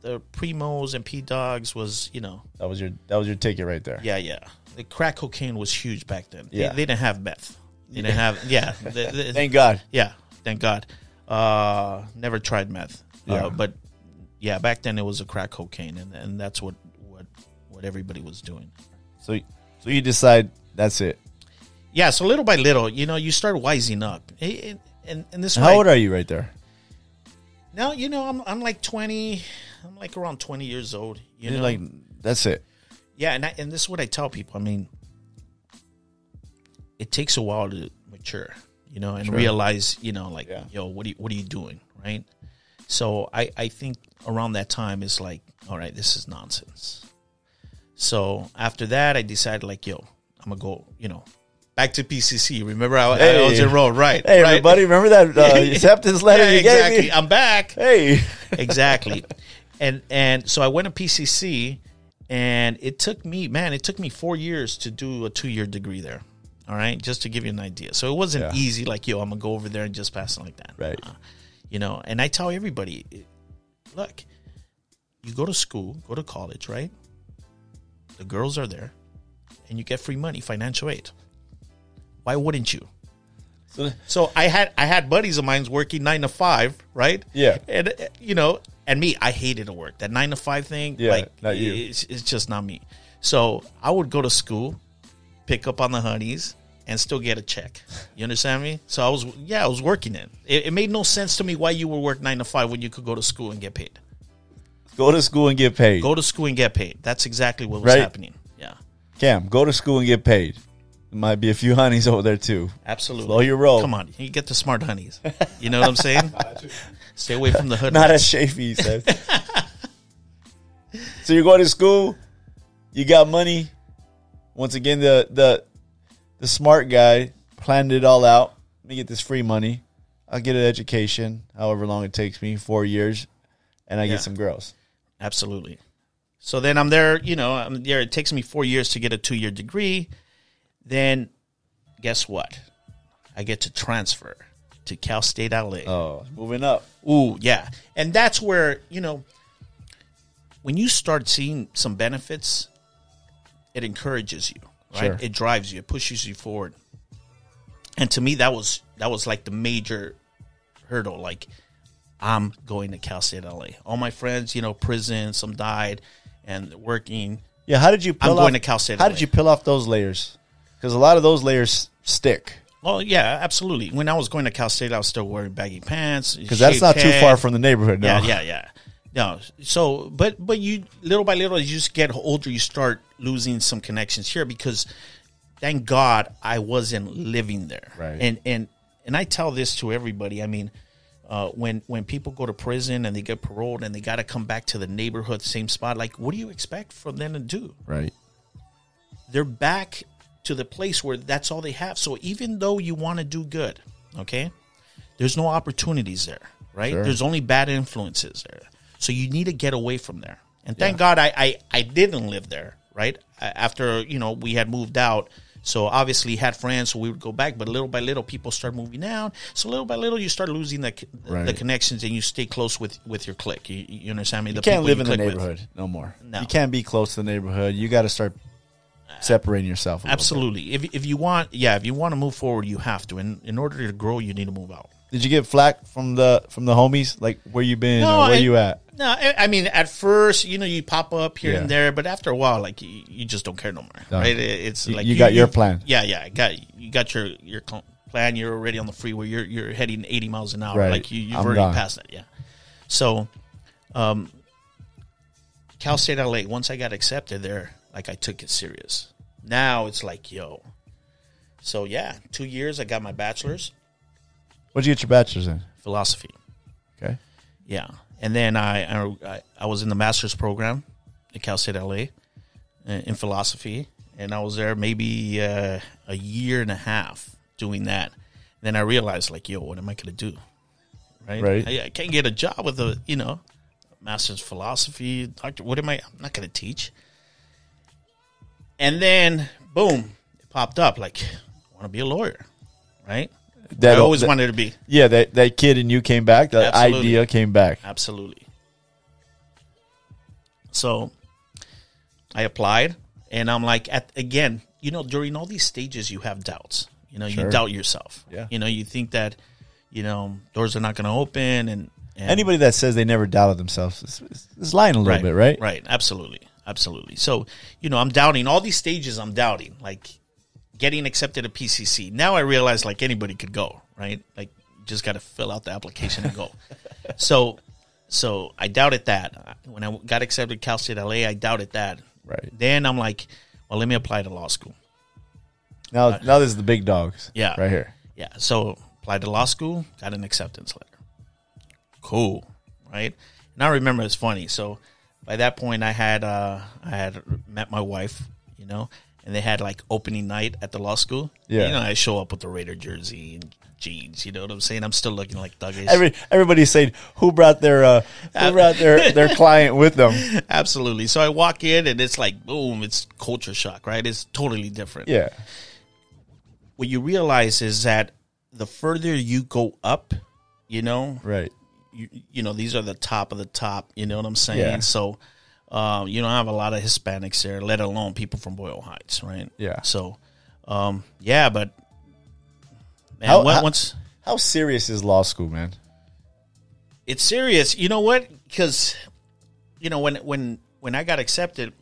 the primos and p dogs was you know That was your that was your ticket right there. Yeah, yeah. The crack cocaine was huge back then. Yeah. They, they didn't have meth. They didn't have yeah. the- the- Thank God. yeah, thank God. Uh, never tried meth. Yeah. Uh, but yeah, back then it was a crack cocaine, and, and that's what what what everybody was doing. So so you decide that's it. Yeah, so little by little, you know, you start wising up. And, and, and this How old are you right there? now? You know, I'm I'm like 20. I'm like around 20 years old. You You're know, like that's it. Yeah, and I, and this is what I tell people. I mean, it takes a while to mature, you know, and realize, you know, like, Yeah. yo, what are you, what are you doing, right? So I I think around that time is like, all right, this is nonsense. So after that, I decided like, yo, I'm gonna go, you know, back to PCC. Remember, I, I Hey. was enrolled, right? Hey right. everybody, remember that uh, acceptance letter Yeah, you exactly. gave me? I'm back Hey. exactly. and and so I went to PCC, and it took me, man, it took me four years to do a two year degree there. All right, just to give you an idea. So it wasn't Yeah. easy. Like yo, I'm gonna go over there and just pass it like that. Right. Uh, you know, and I tell everybody, look, you go to school, go to college, right? The girls are there, and you get free money, financial aid. Why wouldn't you? So, So I had I had buddies of mine working nine to five, right? Yeah. and uh, you know, and me, I hated to work that nine to five thing. Yeah, like not you. It's, it's just not me. So I would go to school, pick up on the honeys, and still get a check. You understand me? So I was yeah, I was working it. It, it made no sense to me why you would work nine to five when you could go to school and get paid. go to school and get paid. Go to school and get paid. That's exactly what was Right. happening. Yeah, Cam, go to school and get paid. There might be a few honeys over there too. absolutely. Slow your roll. Come on, you get the smart honeys. You know what I'm saying? Stay away from the hood. Not as Shafee says. so you're going to school, you got money. Once again, the the the smart guy planned it all out. Let me get this free money. I'll get an education, however long it takes me, four years, and I Yeah. get some girls. Absolutely. So then I'm there, you know, I'm there. It takes me four years to get a two year degree. Then guess what? I get to transfer to Cal State LA. Oh, moving up. Ooh, yeah. And that's where, you know, when you start seeing some benefits, it encourages you, right? Sure. It drives you, it pushes you forward. And to me that was that was like the major hurdle like I'm going to Cal State LA. All my friends, you know, prison, some died and working. Yeah, how did you? Peel I'm going off, to Cal State How LA. did you peel off those layers? Because a lot of those layers stick. Well, yeah, absolutely. When I was going to Cal State, I was still wearing baggy pants. Because that's not too far from the neighborhood. No. Yeah, yeah, yeah. No, so but but you little by little as you just get older, you start losing some connections here because thank God I wasn't living there. Right. And and and I tell this to everybody. I mean, uh, when when people go to prison and they get paroled and they got to come back to the neighborhood, same spot, like what do you expect from them to do? Right. they're back to the place where that's all they have. So even though you want to do good, okay, there's no opportunities there, right? Sure. There's only bad influences there. So you need to get away from there. And thank God I, I, I didn't live there, right? After, you know, we had moved out. So obviously had friends, so we would go back, but little by little people start moving out. So little by little you start losing the, the connections and you stay close with, with your clique. You, you understand me? You The can't live you in the click with. neighborhood no more. No. You can't be close to the neighborhood. You got to start separating yourself. A little bit. Absolutely. If, if you want, yeah, if you want to move forward, you have to. And in order to grow, you need to move out. Did you get flack from the from the homies? Like where you been or where I- you at? No, I, I mean, at first, you know, you pop up here Yeah. and there, but after a while, like you, you just don't care no more, right? It- It's You- like you got your plan. Yeah, yeah, I got you got your your cl- plan. You're already on the freeway. You're you're heading 80 miles an hour. Right. Like you, you've I'm already gone. passed that. Yeah. So, um, Cal State LA. Once I got accepted there, like I took it serious. Now it's like, yo. So yeah, two years. I got my bachelor's What'd you get your bachelor's in? philosophy. Okay. Yeah, and then I I, I was in the master's program at Cal State LA in philosophy, and I was there maybe uh, a year and a half doing that. Then I realized, like, yo, what am I going to do? Right, Right. I, I can't get a job with a you know master's philosophy doctor. What am I? I'm not going to teach. And then, boom, it popped up. Like, I want to be a lawyer, right? That I always that- wanted to be. Yeah, that that kid and you came back. The Absolutely. idea came back. Absolutely. So I applied and I'm like at again, you know, during all these stages you have doubts. You know, Sure. you doubt yourself. Yeah. You know, you think that, you know, doors are not gonna open and, and Anybody that says they never doubted themselves is, is, is lying a little right, bit, right? Right, absolutely. Absolutely. So you know, I'm doubting all these stages. I'm doubting like getting accepted at PCC. Now I realize like anybody could go, right? Like just got to fill out the application and go. so so I doubted that when I got accepted at Cal State LA. I doubted that. Right. Then I'm like, well, let me apply to law school. Now, now this is the big dogs. Yeah. right here. Yeah. So applied to law school, got an acceptance letter. Cool. Right. And I remember it's funny. So by that point I had uh I had met my wife, you know, and they had like opening night at the law school. Yeah. You know, I show up with the Raider jersey and jeans, you know what I'm saying? I'm still looking like thuggish. Every everybody's saying who brought their uh, who brought their their client with them. Absolutely. So I walk in and it's like boom, it's culture shock, right? It's totally different. Yeah, What you realize is that the further you go up, you know, right. you, you know these are the top of the top you know what i'm saying Yeah. so um, you don't have a lot of hispanics there let alone people from boyle heights right Yeah. so um, yeah but man, How- what- how- once How serious is law school, man? it's serious you know what because you know when when when i got accepted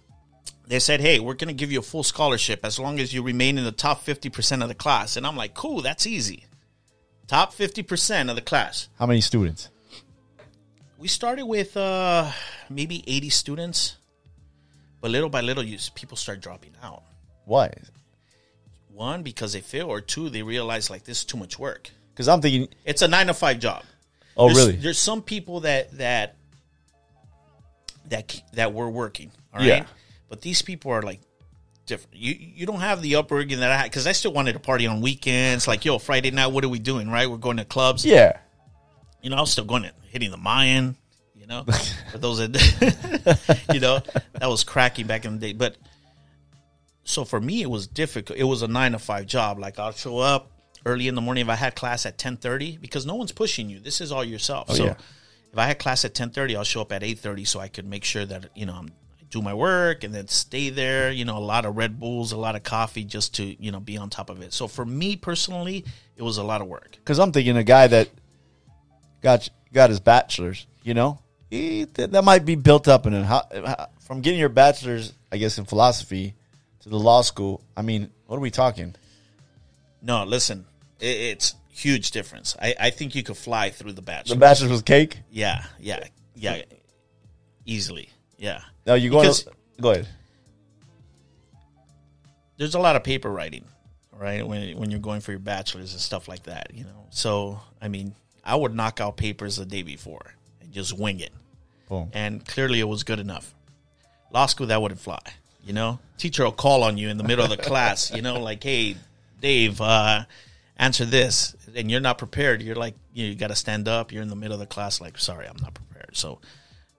they said hey we're going to give you a full scholarship as long as you remain in the top 50% of the class and i'm like cool that's easy top 50% of the class How many students? We started with uh, maybe 80 students but little by little you, people start dropping out. Why? one because they fail or two they realize like this is too much work. Because I'm thinking, it's a nine to five job. Oh there's, really? there's some people that that that that were working all right? Yeah. but these people are like different. You you don't have the upbringing that i had because i still wanted to party on weekends like yo friday night what are we doing right? We're going to clubs. Yeah, you know, I was still going to hitting the Mayan, you know, for those that, you know, that was cracky back in the day. But so for me, it was difficult. It was a nine to five job. Like I'll show up early in the morning if I had class at ten thirty because no one's pushing you. This is all yourself. Oh, so yeah. if I had class at ten thirty, I'll show up at eight thirty so I could make sure that you know I'm do my work and then stay there. You know, a lot of Red Bulls, a lot of coffee, just to you know be on top of it. So for me personally, it was a lot of work. because I'm thinking a guy that got got his bachelor's, you know, he, that, that might be built up in it. How, how, from getting your bachelor's, I guess, in philosophy to the law school. I mean, what are we talking? No, listen, it, it's huge difference. I, I think you could fly through the The bachelor's was cake. yeah, yeah, yeah, easily. Yeah, No, you. Because- Go ahead. there's a lot of paper writing, right? When when you're going for your bachelor's and stuff like that, you know. So I mean, I would knock out papers the day before and just wing it, Boom. and clearly it was good enough. Law school that wouldn't fly, you know. Teacher will call on you in the middle of the class, you know, like, "Hey, Dave, uh, answer this," and you're not prepared. You're like, you, know, you got to stand up. You're in the middle of the class, like, "Sorry, I'm not prepared." So,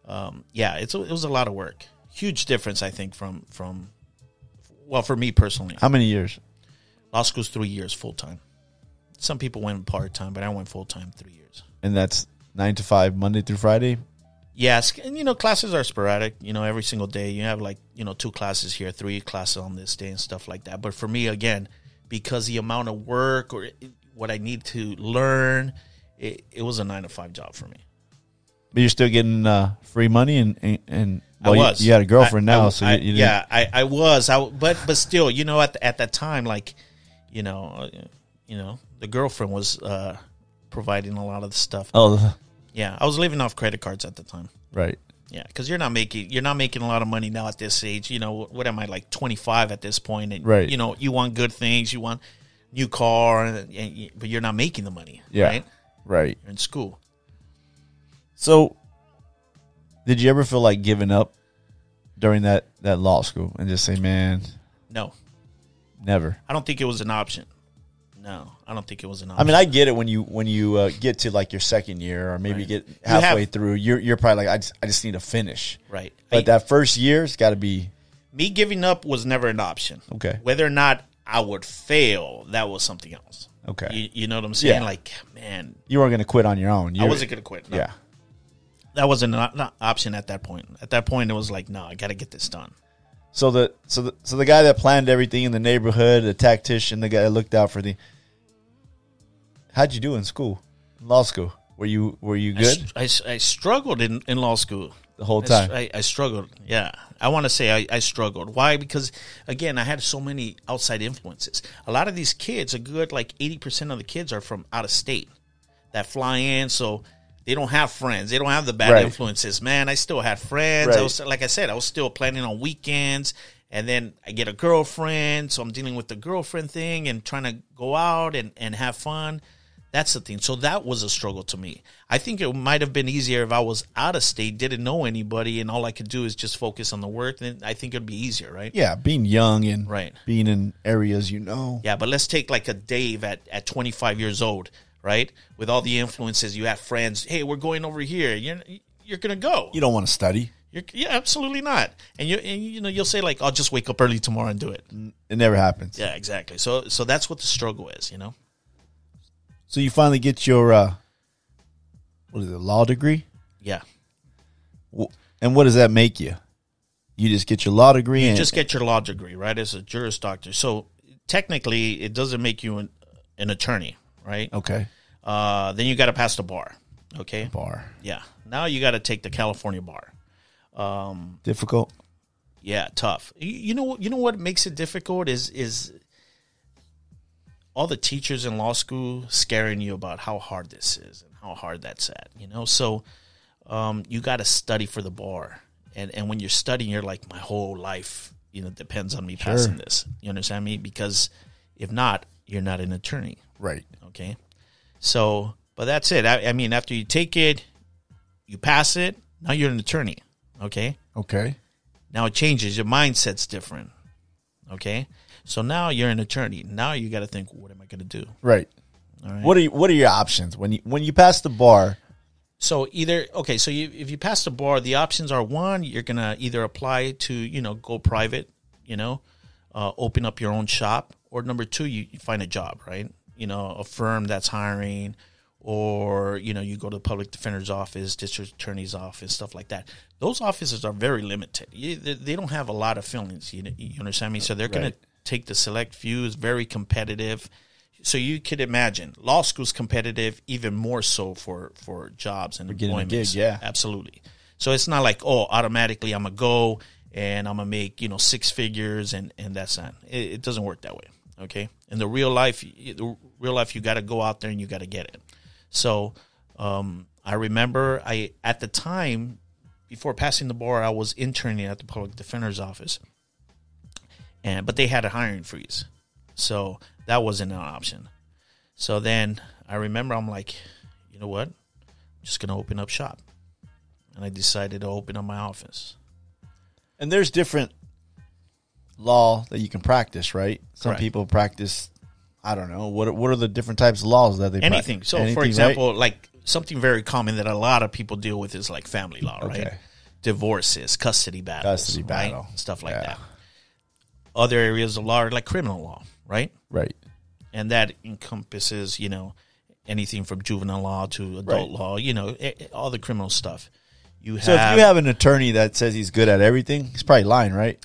um, yeah, it's a, it was a lot of work. Huge difference, I think, from from well, for me personally. How many years? Law school's three years full time. Some people went part time, but I went full time three years. And that's nine to five, Monday through Friday. Yes, and you know classes are sporadic. You know, every single day you have like you know two classes here, three classes on this day, and stuff like that. But for me, again, because the amount of work or what I need to learn, it, it was a nine to five job for me. But you're still getting uh, free money, and and, and well, I you- was. You, had a girlfriend I- now, I- so you, you yeah, I, I was. I but but still, you know, at the, at that time, like, you know, uh, you know, the girlfriend was uh, providing a lot of the stuff. Oh, Yeah, I was living off credit cards at the time. right. Yeah, because you're not making you're not making a lot of money now at this age. You know, what am I like 25 at this point? And Right. you know, you want good things, you want new car, and, and but you're not making the money. Yeah. right. Right. You're in school. So, did you ever feel like giving up during that that law school and just say, "Man, No, never"? I don't think it was an option. No, I don't think it was an I mean, I get it when you when you uh, get to like your second year or maybe Right. get have- halfway through. You're you're probably like, I just I just need to finish. right. But I- that first year, it's got to be me giving up was never an option. Okay. Whether or not I would fail, that was something else. okay. You, You, you know what I'm saying? Yeah. Like, man, you weren't going to quit on your own. You I wasn't gonna quit. No. Yeah. that wasn't an option at that point. At that point, it was like, no, I got to get this done. So the so the so the guy that planned everything in the neighborhood, the tactician, the guy that looked out for the. How'd you do in school, law school? Were you were you good? I I, I struggled in, in law school. the whole time. I, I struggled. Yeah, I want to say I, I struggled. Why? Because again, I had so many outside influences. A lot of these kids, a good like eighty percent of the kids are from out of state that fly in, so they don't have friends. They don't have the bad Right. influences. Man, I still had friends. I was like I said, I was still planning on weekends. And then I get a girlfriend, so I'm dealing with the girlfriend thing and trying to go out and, and have fun. That's the thing. So that was a struggle to me. I think it might have been easier if I was out of state, didn't know anybody, and all I could do is just focus on the work. Then I think it'd be easier, right? yeah, being young and Right. being in areas you know. Yeah, but let's take like a Dave at, at 25 years old, right? With all the influences, you have friends. Hey, we're going over here. You're you're gonna go. You don't want to study. You're, yeah, absolutely not. And you and you know you'll say like, I'll just wake up early tomorrow and do it. It never happens. Yeah, exactly. So so that's what the struggle is, you know. So you finally get your uh, what is it, law degree? Yeah, And what does that make you? You just get your law degree and You just get your law degree, right? As a Juris Doctor. So technically, it doesn't make you an, an attorney, right? okay, Uh, then you got to pass the bar. Okay. bar Yeah. Now you got to take the California bar. Um, difficult. Yeah, tough. You, you know, you know what makes it difficult is is all the teachers in law school scaring you about how hard this is and how hard that's at. You know, so um, you got to study for the bar, and and when you're studying, you're like, my whole life, you know, depends on me passing this. You understand me? Because if not, you're not an attorney. Right. Okay. So, but that's it. I, I mean, after you take it, you pass it. Now you're an attorney. Okay. Okay. Now it changes. Your mindset's different. Okay. So now you're an attorney. Now you got to think, what am I going to do? Right. All right. What are you, what are your options when you when you pass the bar? So either okay, so you, if you pass the bar, the options are one, you're gonna either apply to you know go private, you know, uh, open up your own shop, or number two, you, you find a job, right? You know, a firm that's hiring, or you know, you go to the public defender's office, district attorney's office, stuff like that. Those offices are very limited. You, they, they don't have a lot of fillings. You, you understand me? So they're gonna take the select few. It's very competitive. So you could imagine law school's competitive even more so for for jobs and employment. a gig, yeah. absolutely. So it's not like oh automatically I'm gonna go and I'm gonna make you know six figures and and that's not. It, it doesn't work that way. Okay, in the real life, the real life you got to go out there and you got to get it. So um, I remember I at the time before passing the bar I was interning at the public defender's office, and but they had a hiring freeze, so that wasn't an option. So then I remember I'm like, you know what, I'm just gonna open up shop, and I decided to open up my office. And there's different law that you can practice, right? Some Correct. people practice. I don't know what. are- What are the different types of laws that they anything. practice? So, Anything, for right? example, like something very common that a lot of people deal with is like family law, right? Divorces, custody battles, Custody right? battle. stuff like Yeah. that. Other areas of law are like criminal law, right? right? And that encompasses, you know, anything from juvenile law to adult Right. law, you know, all the criminal stuff. You have, So if you have an attorney that says he's good at everything, he's probably lying, right?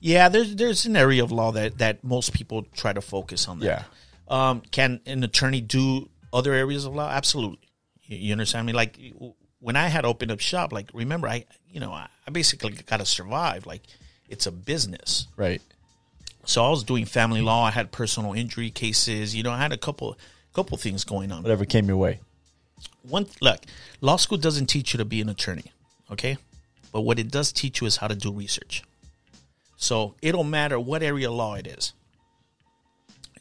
yeah, there's there's an area of law that that most people try to focus on. That. Yeah. Um, can an attorney do other areas of law? Absolutely. You, you understand me? Like when I had opened up shop, like remember, I you know I, I basically got to survive. Like it's a business, Right. so I was doing family law. I had personal injury cases. You know, I had a couple couple things going on. Whatever came your way. One look, law school doesn't teach you to be an attorney, okay? But what it does teach you is how to do research. So it don't matter what area of law it is.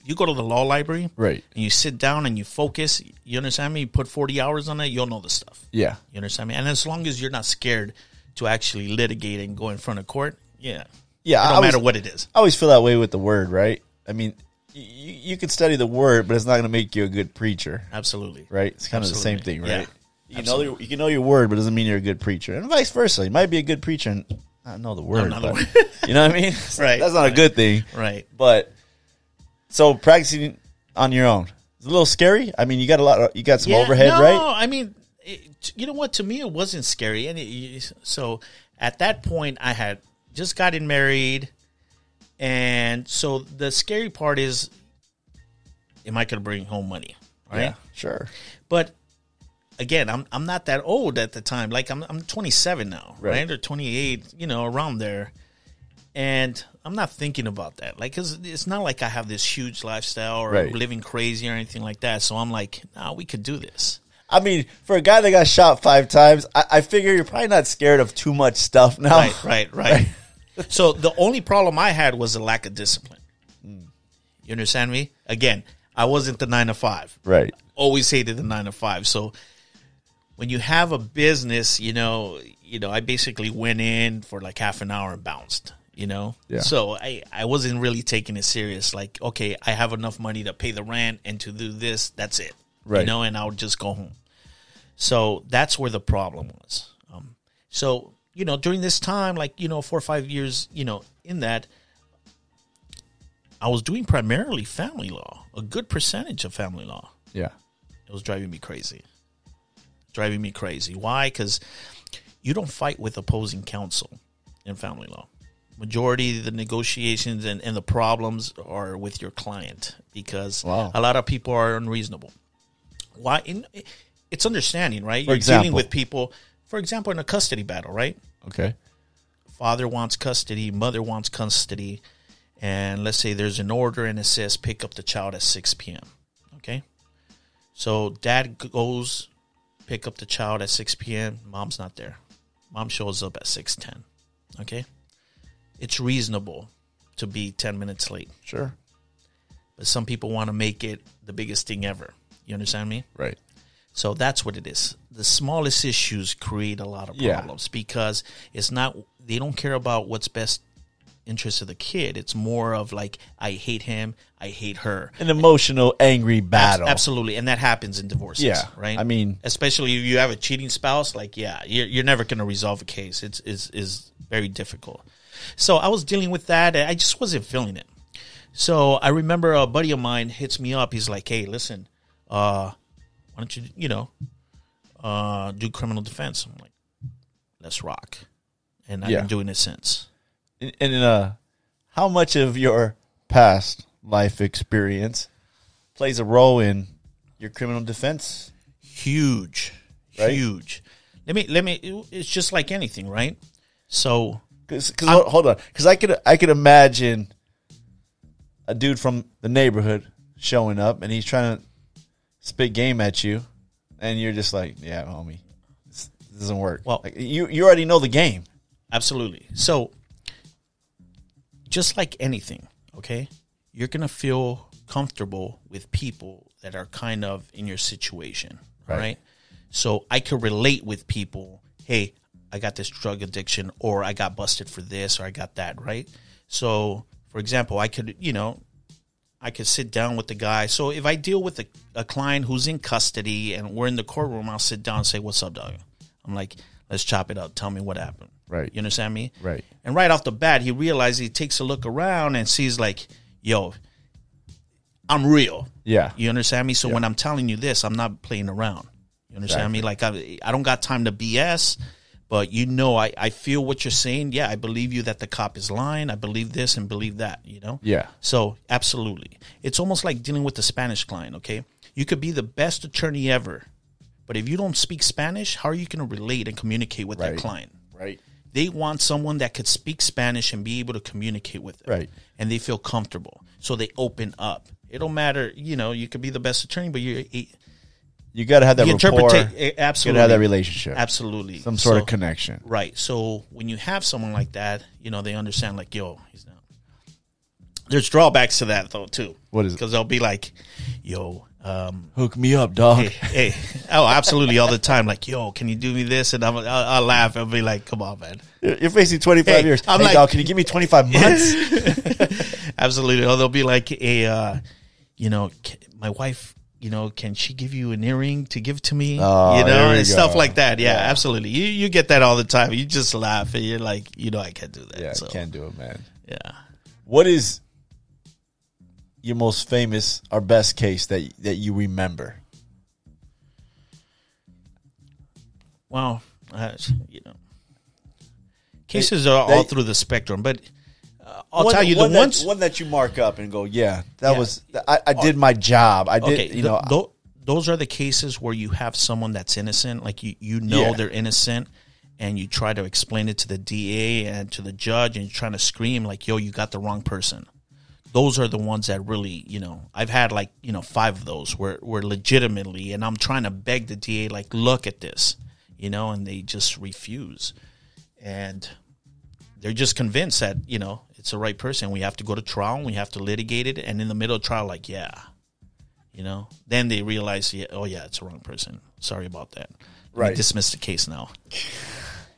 You go to the law library, Right. and you sit down and you focus. You understand me? You put forty hours on it, you'll know the stuff. Yeah. You understand me? And as long as you're not scared to actually litigate and go in front of court, yeah, Yeah. it I don't always, matter what it is. I always feel that way with the word, right? I mean, you, you can study the word, but it's not going to make you a good preacher, Absolutely, right? It's kind of the same thing, right? Yeah. You know, your, you can know your word, but it doesn't mean you're a good preacher, and vice versa. You might be a good preacher and not know the word, but- word. you know what I mean? Right, That's not a good thing, Right. but so practicing on your own, it's a little scary. I mean, you got a lot. Of, you got some overhead, no, right? No, I mean, it, you know what? To me, it wasn't scary. And it, so at that point, I had just gotten married, and so the scary part is, am I going to bring home money? Right. Yeah, sure. But again, I'm I'm not that old at the time. Like I'm I'm 27 now, Right. right, or 28, you know, around there. And I'm not thinking about that. Like, cause it's not like I have this huge lifestyle or Right. living crazy or anything like that. So I'm like, nah, we could do this. I mean, for a guy that got shot five times, I, I figure you're probably not scared of too much stuff now. Right, right, right. so the only problem I had was a lack of discipline. You understand me? Again, I wasn't the nine to five. Right. always hated the nine to five. So when you have a business, you know, you know, I basically went in for like half an hour and bounced. You know, Yeah. so I I wasn't really taking it serious. Like, okay, I have enough money to pay the rent and to do this. That's it. Right. You know, and I would just go home. So that's where the problem was. Um, so you know, during this time, like you know, four or five years, you know, in that, I was doing primarily family law, a good percentage of family law Yeah. it was driving me crazy. Driving me crazy. Why? Because you don't fight with opposing counsel in family law. Majority of the negotiations and, and the problems are with your client because Wow. a lot of people are unreasonable. Why? In, it's understanding, right? For You're example. dealing with people, for example, in a custody battle, right? Okay. father wants custody, mother wants custody, and let's say there's an order and it says pick up the child at 6 p.m. Okay? So dad goes pick up the child at 6 p.m. Mom's not there. Mom shows up at 6:10. Okay? It's reasonable to be 10 minutes late, Sure. but some people want to make it the biggest thing ever. You understand me? Right. So that's what it is. The smallest issues create a lot of Yeah. problems because it's not they don't care about what's best interest of the kid. It's more of like I hate him, I hate her. An emotional, angry battle. Absolutely, and that happens in divorces. Yeah. right. I mean- especially if you have a cheating spouse, like yeah, you're, you're never going to resolve a case. It's is is very difficult. So I was dealing with that. and I just wasn't feeling it. So I remember a buddy of mine hits me up. He's like, "Hey, listen, uh, why don't you you know uh, do criminal defense?" I'm like, "Let's rock," and I've Yeah. been doing it since. And, and uh, how much of your past life experience plays a role in your criminal defense? Huge, Right? huge. Let me let me. It's just like anything, right? So Because hold on, because I could I could imagine a dude from the neighborhood showing up and he's trying to spit game at you, and you're just like, yeah, homie, this, this doesn't work. Well- like, you you already know the game. Absolutely. So, just like anything, okay, you're going to feel comfortable with people that are kind of in your situation, Right. right. So, I could relate with people, hey, I got this drug addiction, or I got busted for this, or I got that, right? So, for example, I could, you know, I could sit down with the guy. So if I deal with a, a client who's in custody and we're in the courtroom, I'll sit down and say, "What's up, dog?" I'm like, "Let's chop it up. Tell me what happened." Right. You understand me? Right. And right off the bat, he realizes he takes a look around and sees like, "Yo, I'm real." Yeah. You understand me? So when I'm telling you this, I'm not playing around. You understand me? Like I, I don't got time to BS, but you know, I, I feel what you're saying. Yeah, I believe you that the cop is lying. I believe this and believe that. You know? Yeah. So absolutely, it's almost like dealing with the Spanish client. Okay, you could be the best attorney ever, but if you don't speak Spanish, how are you going to relate and communicate with Right. that client? Right. They want someone that could speak Spanish and be able to communicate with them. Right. And they feel comfortable. So they open up. It don't matter, you know, you could be the best attorney, but you're You got to have that you rapport. interpret You got absolutely to have that relationship. Absolutely. Some sort So- of connection. Right. So when you have someone like that, you know, they understand like, yo, he's not. There's drawbacks to that though too. What is it? Because they'll be like, yo, um, Hook me up, dog. hey, hey, oh, absolutely, all the time. Like, yo, can you do me this? And I'm, I'll, I'll laugh. I'll be like, come on, man. You're facing 25 Hey, years. I'm hey, like- dog, can you give me 25 months? Absolutely. Or they'll be like, a, uh, you know, my wife, you know, can she give you an earring to give to me? Oh, you know, we and stuff go. like that. Yeah, absolutely. You you get that all the time. You just laugh and you're like, you know, I can't do that. yeah, so, can't do it, man. Yeah. What is your most famous or best case that that you remember? Well, uh, you know, cases are all they- through the spectrum, but I'll One- tell you the one that- ones. one that you mark up and go, yeah, that Yeah. was I, I did oh. my job. I did, okay, you th- know, tho- those are the cases where you have someone that's innocent, like you you know Yeah. they're innocent, and you try to explain it to the DA and to the judge, and you're trying to scream like, "Yo, you got the wrong person." Those are the ones that really, you know, I've had like you know five of those where where legitimately, and I'm trying to beg the DA like, look at this, you know, and they just refuse, and they're just convinced that you know it's the right person. We have to go to trial, and we have to litigate it, and in the middle of trial, like, yeah, you know, then they realize, yeah, oh yeah, it's the wrong person. Sorry about that. Right. We dismiss the case now.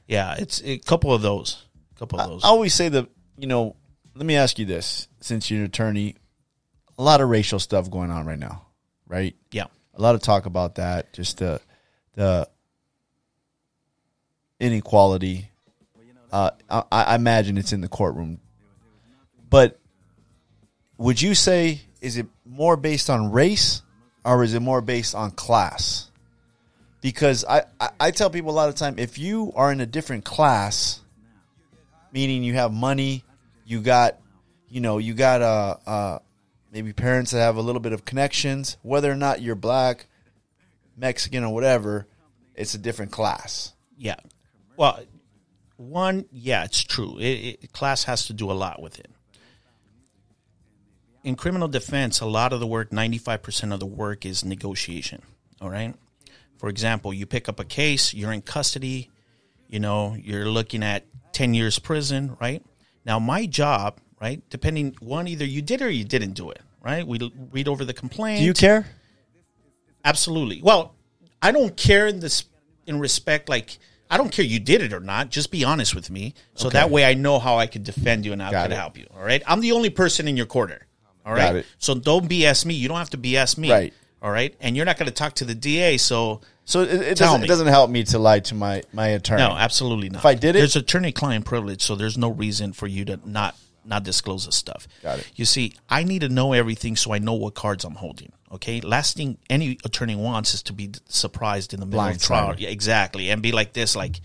Yeah, it's a couple of those. A couple of those. I always say that, you know, let me ask you this since you're an attorney, a lot of racial stuff going on right now, right? yeah. A lot of talk about that, just the the inequality. Uh, I, I imagine it's in the courtroom, but would you say is it more based on race or is it more based on class? Because I, I, I tell people a lot of time if you are in a different class, meaning you have money, you got, you know, you got uh, uh, maybe parents that have a little bit of connections, whether or not you're black, Mexican, or whatever, it's a different class. Yeah. Well, one, yeah, it's true. It, it, class has to do a lot with it. In criminal defense, a lot of the work, 95% of the work is negotiation. All right. For example, you pick up a case, you're in custody, you know, you're looking at 10 years prison, right? Now, my job, right, depending, one, either you did or you didn't do it, right? We read over the complaint. Do you care? Absolutely. Well, I don't care in this in respect like I don't care you did it or not. Just be honest with me, so Okay. that way I know how I could defend you and how I could help you. All right. I'm the only person in your corner. All right. Got it. So don't BS me. You don't have to BS me. Right. All right. And you're not going to talk to the DA. So So it, it doesn't it doesn't help me to lie to my my attorney. no, absolutely not. If I did it- there's attorney-client privilege, so there's no reason for you to not not disclose this stuff. Got it. You see, I need to know everything so I know what cards I'm holding. Okay. Last thing any attorney wants is to be surprised in the middle of Blindsided. trial. Yeah, exactly, and be like this, like,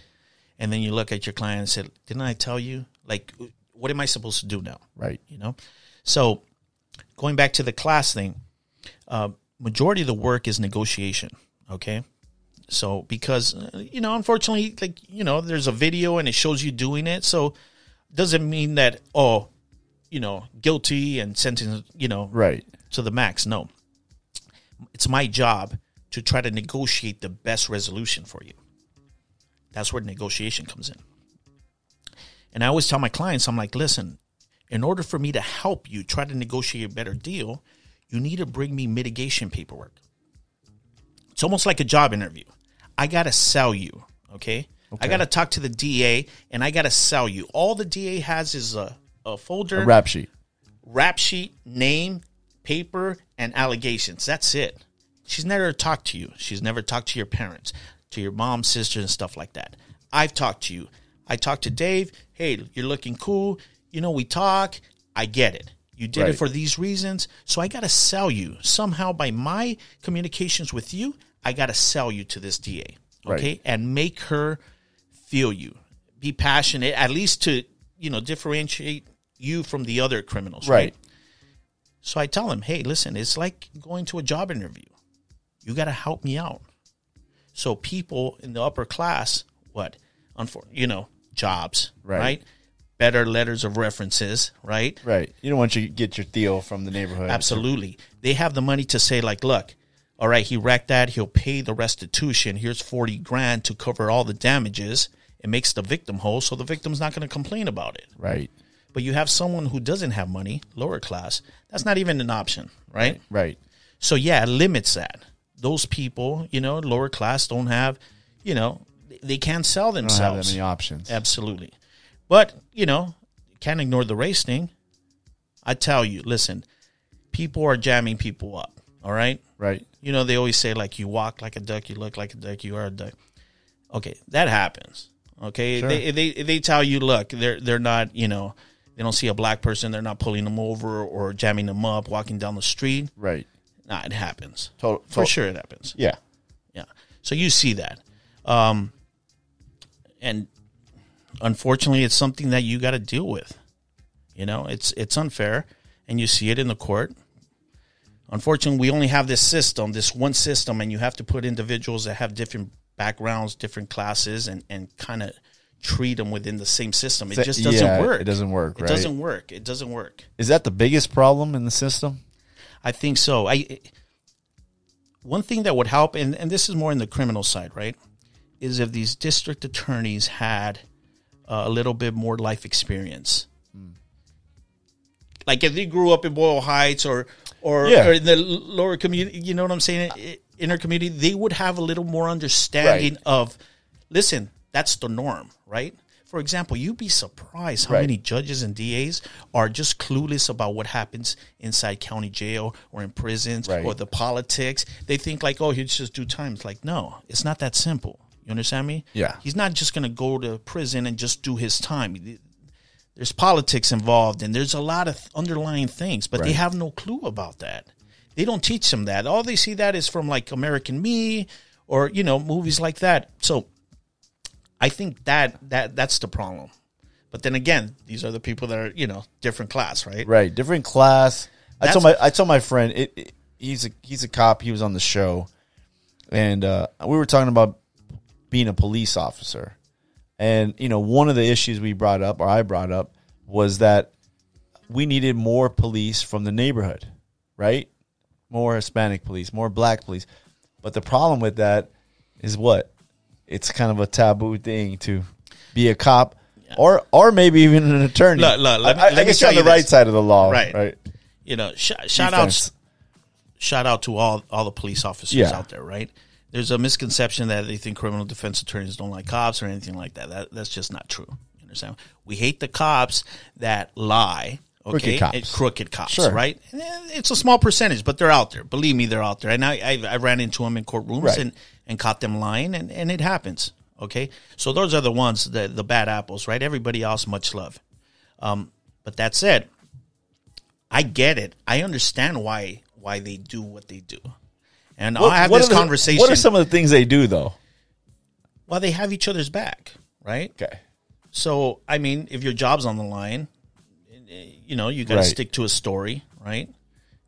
and then you look at your client and say, "Didn't I tell you? Like, what am I supposed to do now?" Right. you know so going back to the class thing uh, majority of the work is negotiation okay? So because uh, you know unfortunately like you know there's a video and it shows you doing it so doesn't mean that oh you know guilty and sentenced you know Right. to the max no. It's my job to try to negotiate the best resolution for you. That's where negotiation comes in. And I always tell my clients, I'm like, listen, in order for me to help you try to negotiate a better deal, you need to bring me mitigation paperwork. It's almost like a job interview. I got to sell you, okay? I got to talk to the DA and I got to sell you. All the DA has is a, a folder, A rap sheet. rap sheet, name, paper, and allegations. That's it. She's never talked to you. She's never talked to your parents, to your mom, sister, and stuff like that. I've talked to you. I talked to Dave. Hey, you're looking cool. You know, we talk. I get it. You did it for these reasons. So I got to sell you somehow by my communications with you. I got to sell you to this DA. Okay. Right. And make her feel you. Be passionate, at least to, you know, differentiate you from the other criminals. Right. So I tell him, hey, listen, it's like going to a job interview. You got to help me out. So people in the upper class, what, unfor- you know, jobs, Right. Right. Better letters of references, right? Right. You don't want you to get your Theo from the neighborhood. Absolutely. They have the money to say, like, look, all right, he wrecked that. He'll pay the restitution. Here's 40 grand to cover all the damages. It makes the victim whole, so the victim's not going to complain about it. Right. But you have someone who doesn't have money, lower class, that's not even an option, right? Right. So yeah, it limits that. Those people, you know, lower class don't have, you know, they can't sell Don't have that themselves. many options. Absolutely. But, you know, can't ignore the race thing. I tell you, listen, people are jamming people up. All right. Right. You know, they always say like you walk like a duck, you look like a duck, you are a duck. Okay, that happens. Okay. Sure. They they they tell you, look, they're they're not, you know, they don't see a black person, they're not pulling them over or jamming them up, walking down the street. Right. Nah, it happens. Total, For sure it happens. Yeah. Yeah. So you see that. Um, and unfortunately, it's something that you got to deal with. You know, it's it's unfair, and you see it in the court. Unfortunately, we only have this system, this one system, and you have to put individuals that have different backgrounds, different classes, and and kind of treat them within the same system. It just doesn't Yeah, work. it doesn't work, It doesn't work. It doesn't work. Is that the biggest problem in the system? I think so. I one thing that would help, and, and this is more in the criminal side, right? Is if these district attorneys had uh, a little bit more life experience. Like if they grew up in Boyle Heights or or, Yeah. or in the lower community, you know what I'm saying? Inner community, they would have a little more understanding Right. of. Listen, that's the norm, right? For example, you'd be surprised how Right. many judges and DAs are just clueless about what happens inside county jail or in prisons Right. or the politics. They think like, oh, he'll just do time. It's like, no, it's not that simple. You understand me? Yeah. He's not just going to go to prison and just do his time. There's politics involved and there's a lot of underlying things, but they have no clue about that. They don't teach them that. All they see that is from like American Me or, you know, movies like that. So I think that that that's the problem. But then again, these are the people that are, you know, different class, right? Right, different class. I told my I told my friend it, it- he's a he's a cop. He was on the show, and uh, we were talking about being a police officer. And you know, one of the issues we brought up, or I brought up, was that we needed more police from the neighborhood, right? More Hispanic police, more Black police. But the problem with that is what? It's kind of a taboo thing to be a cop, or or maybe even an attorney. Look, look, let me- I, I let guess you're on the you right side of the law, Right. Right. You know, sh- shout Defense. outs shout out to all all the police officers Yeah. out there, right? There's a misconception that they think criminal defense attorneys don't like cops or anything like that. That that's just not true. You understand? We hate the cops that lie. Okay, Crooked cops. And crooked cops, Sure. right? It's a small percentage, but they're out there. Believe me, they're out there. And I, I, I ran into them in courtrooms Right. and, and caught them lying, and, and it happens. Okay, so those are the ones, the the bad apples, right? Everybody else, much love. Um, but that said, I get it. I understand why why they do what they do, and I have this the- conversation. What are some of the things they do, though? well, they have each other's back, right? Okay. So, I mean, if your job's on the line, you know, you got to Right. stick to a story, right?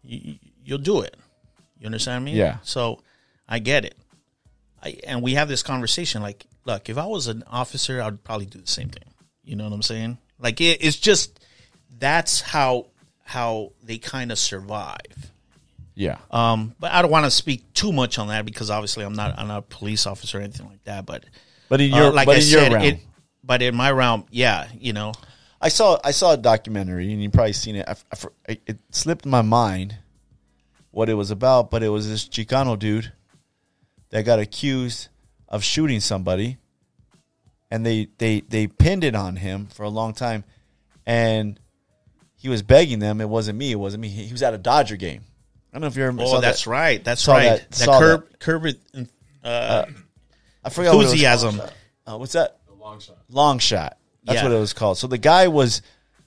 You, you'll do it. You understand me? Yeah. So, I get it. I, and we have this conversation like, look, if I was an officer, I'd probably do the same thing. You know what I'm saying? Like, it, it's just that's how how they kind of survive. Yeah. Um, but I don't want to speak too much on that because obviously I'm not I'm not a police officer or anything like that. But but in uh, your like but I in your said, realm, it, but in my realm, yeah, you know, I saw I saw a documentary, and you've probably seen it. I, I it slipped my mind what it was about, but it was this Chicano dude that got accused of shooting somebody, and they they they pinned it on him for a long time, and he was begging them. It wasn't me. It wasn't me. He was at a Dodger game. I don't know if you ever Oh, that's that. right. That's Saw right. that- That, saw curb, curb, uh, I forgot it enthusiasm. called. Uh, what's that? long shot. Long shot. That's Yeah. what it was called. So the guy was.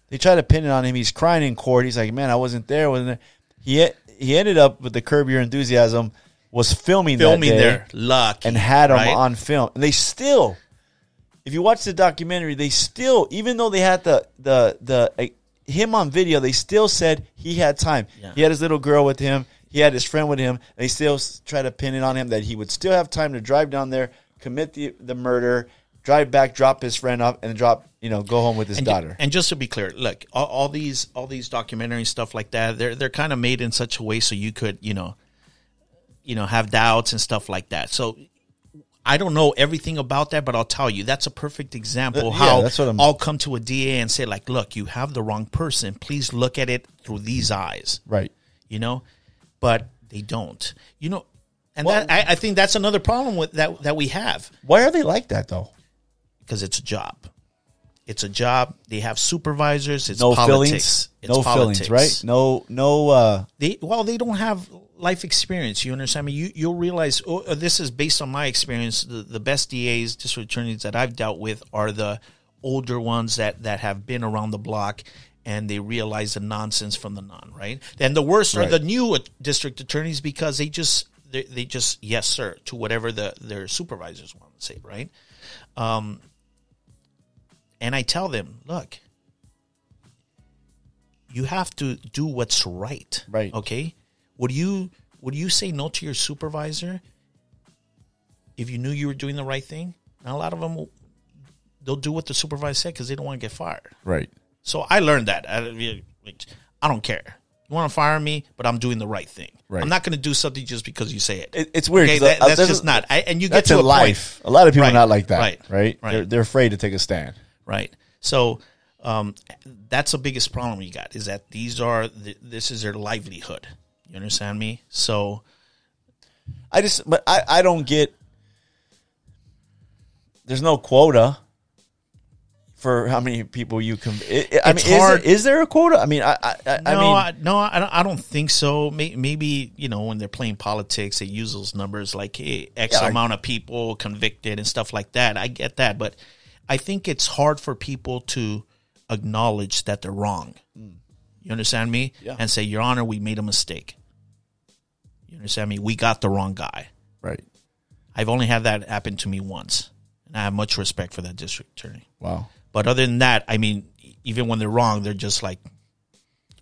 They tried to pin it on him. He's crying in court. He's like, "Man, I wasn't there. Wasn't there?" He he ended up with the Curb Your Enthusiasm was filming that filming day there, luck, and had him right? on film. And they still, if you watch the documentary, they still, even though they had the the the uh, him on video, they still said he had time. Yeah. He had his little girl with him. He had his friend with him. They still try to pin it on him that he would still have time to drive down there, commit the the murder, drive back, drop his friend off, and drop you know go home with his and, daughter. And just to be clear, look, all, all these all these documentary stuff like that, they're they're kind of made in such a way so you could you know, you know, have doubts and stuff like that. So. I don't know everything about that, but I'll tell you that's a perfect example yeah, how that's what I'm- I'll come to a DA and say like, "Look, you have the wrong person. Please look at it through these eyes." right. you know, but they don't, you know, and that I, I think that's another problem with that that we have Why are they like that though? because it's a job. It's a job. They have supervisors. It's No politics. feelings. It's no politics. feelings, right? No, no. uh They well, they don't have life experience. You understand me? You you'll realize oh, uh, this is based on my experience. The, the best DAs, district attorneys that I've dealt with are the older ones that that have been around the block and they realize the nonsense from the non right. And the worst are the new district attorneys because they just they, they just yes sir to whatever the their supervisors want to say right. Um, and I tell them, look, you have to do what's right. Right. Okay. Would you would you say no to your supervisor if you knew you were doing the right thing? Now, a lot of them will, they'll do what the supervisor said because they don't want to get fired. Right. So I learned that. I, I don't care. You want to fire me, but I'm doing the right thing. Right. I'm not going to do something just because you say it. It, it's weird. Okay, 'cause, that- uh, that's just not. I, and you get to a life. point. A lot of people Right, are not like that. right, Right. right. They're, they're afraid to take a stand. right? So um, that's the biggest problem you got is that these are th- this is their livelihood. You understand me? So I just, but I, I don't get. There's no quota for how many people you can. It, I mean, is there, is there a quota? I mean, I, I, I no, mean, I, no, I don't, I don't think so. May- Maybe you know when they're playing politics, they use those numbers like hey, X Yeah, amount of people convicted and stuff like that. I get that, but I think it's hard for people to acknowledge that they're wrong. Hmm. You understand me? Yeah. And say, Your Honor, we made a mistake. You understand me? We got the wrong guy. right. I've only had that happen to me once, and I have much respect for that district attorney. Wow. But other than that, I mean, even when they're wrong, they're just like,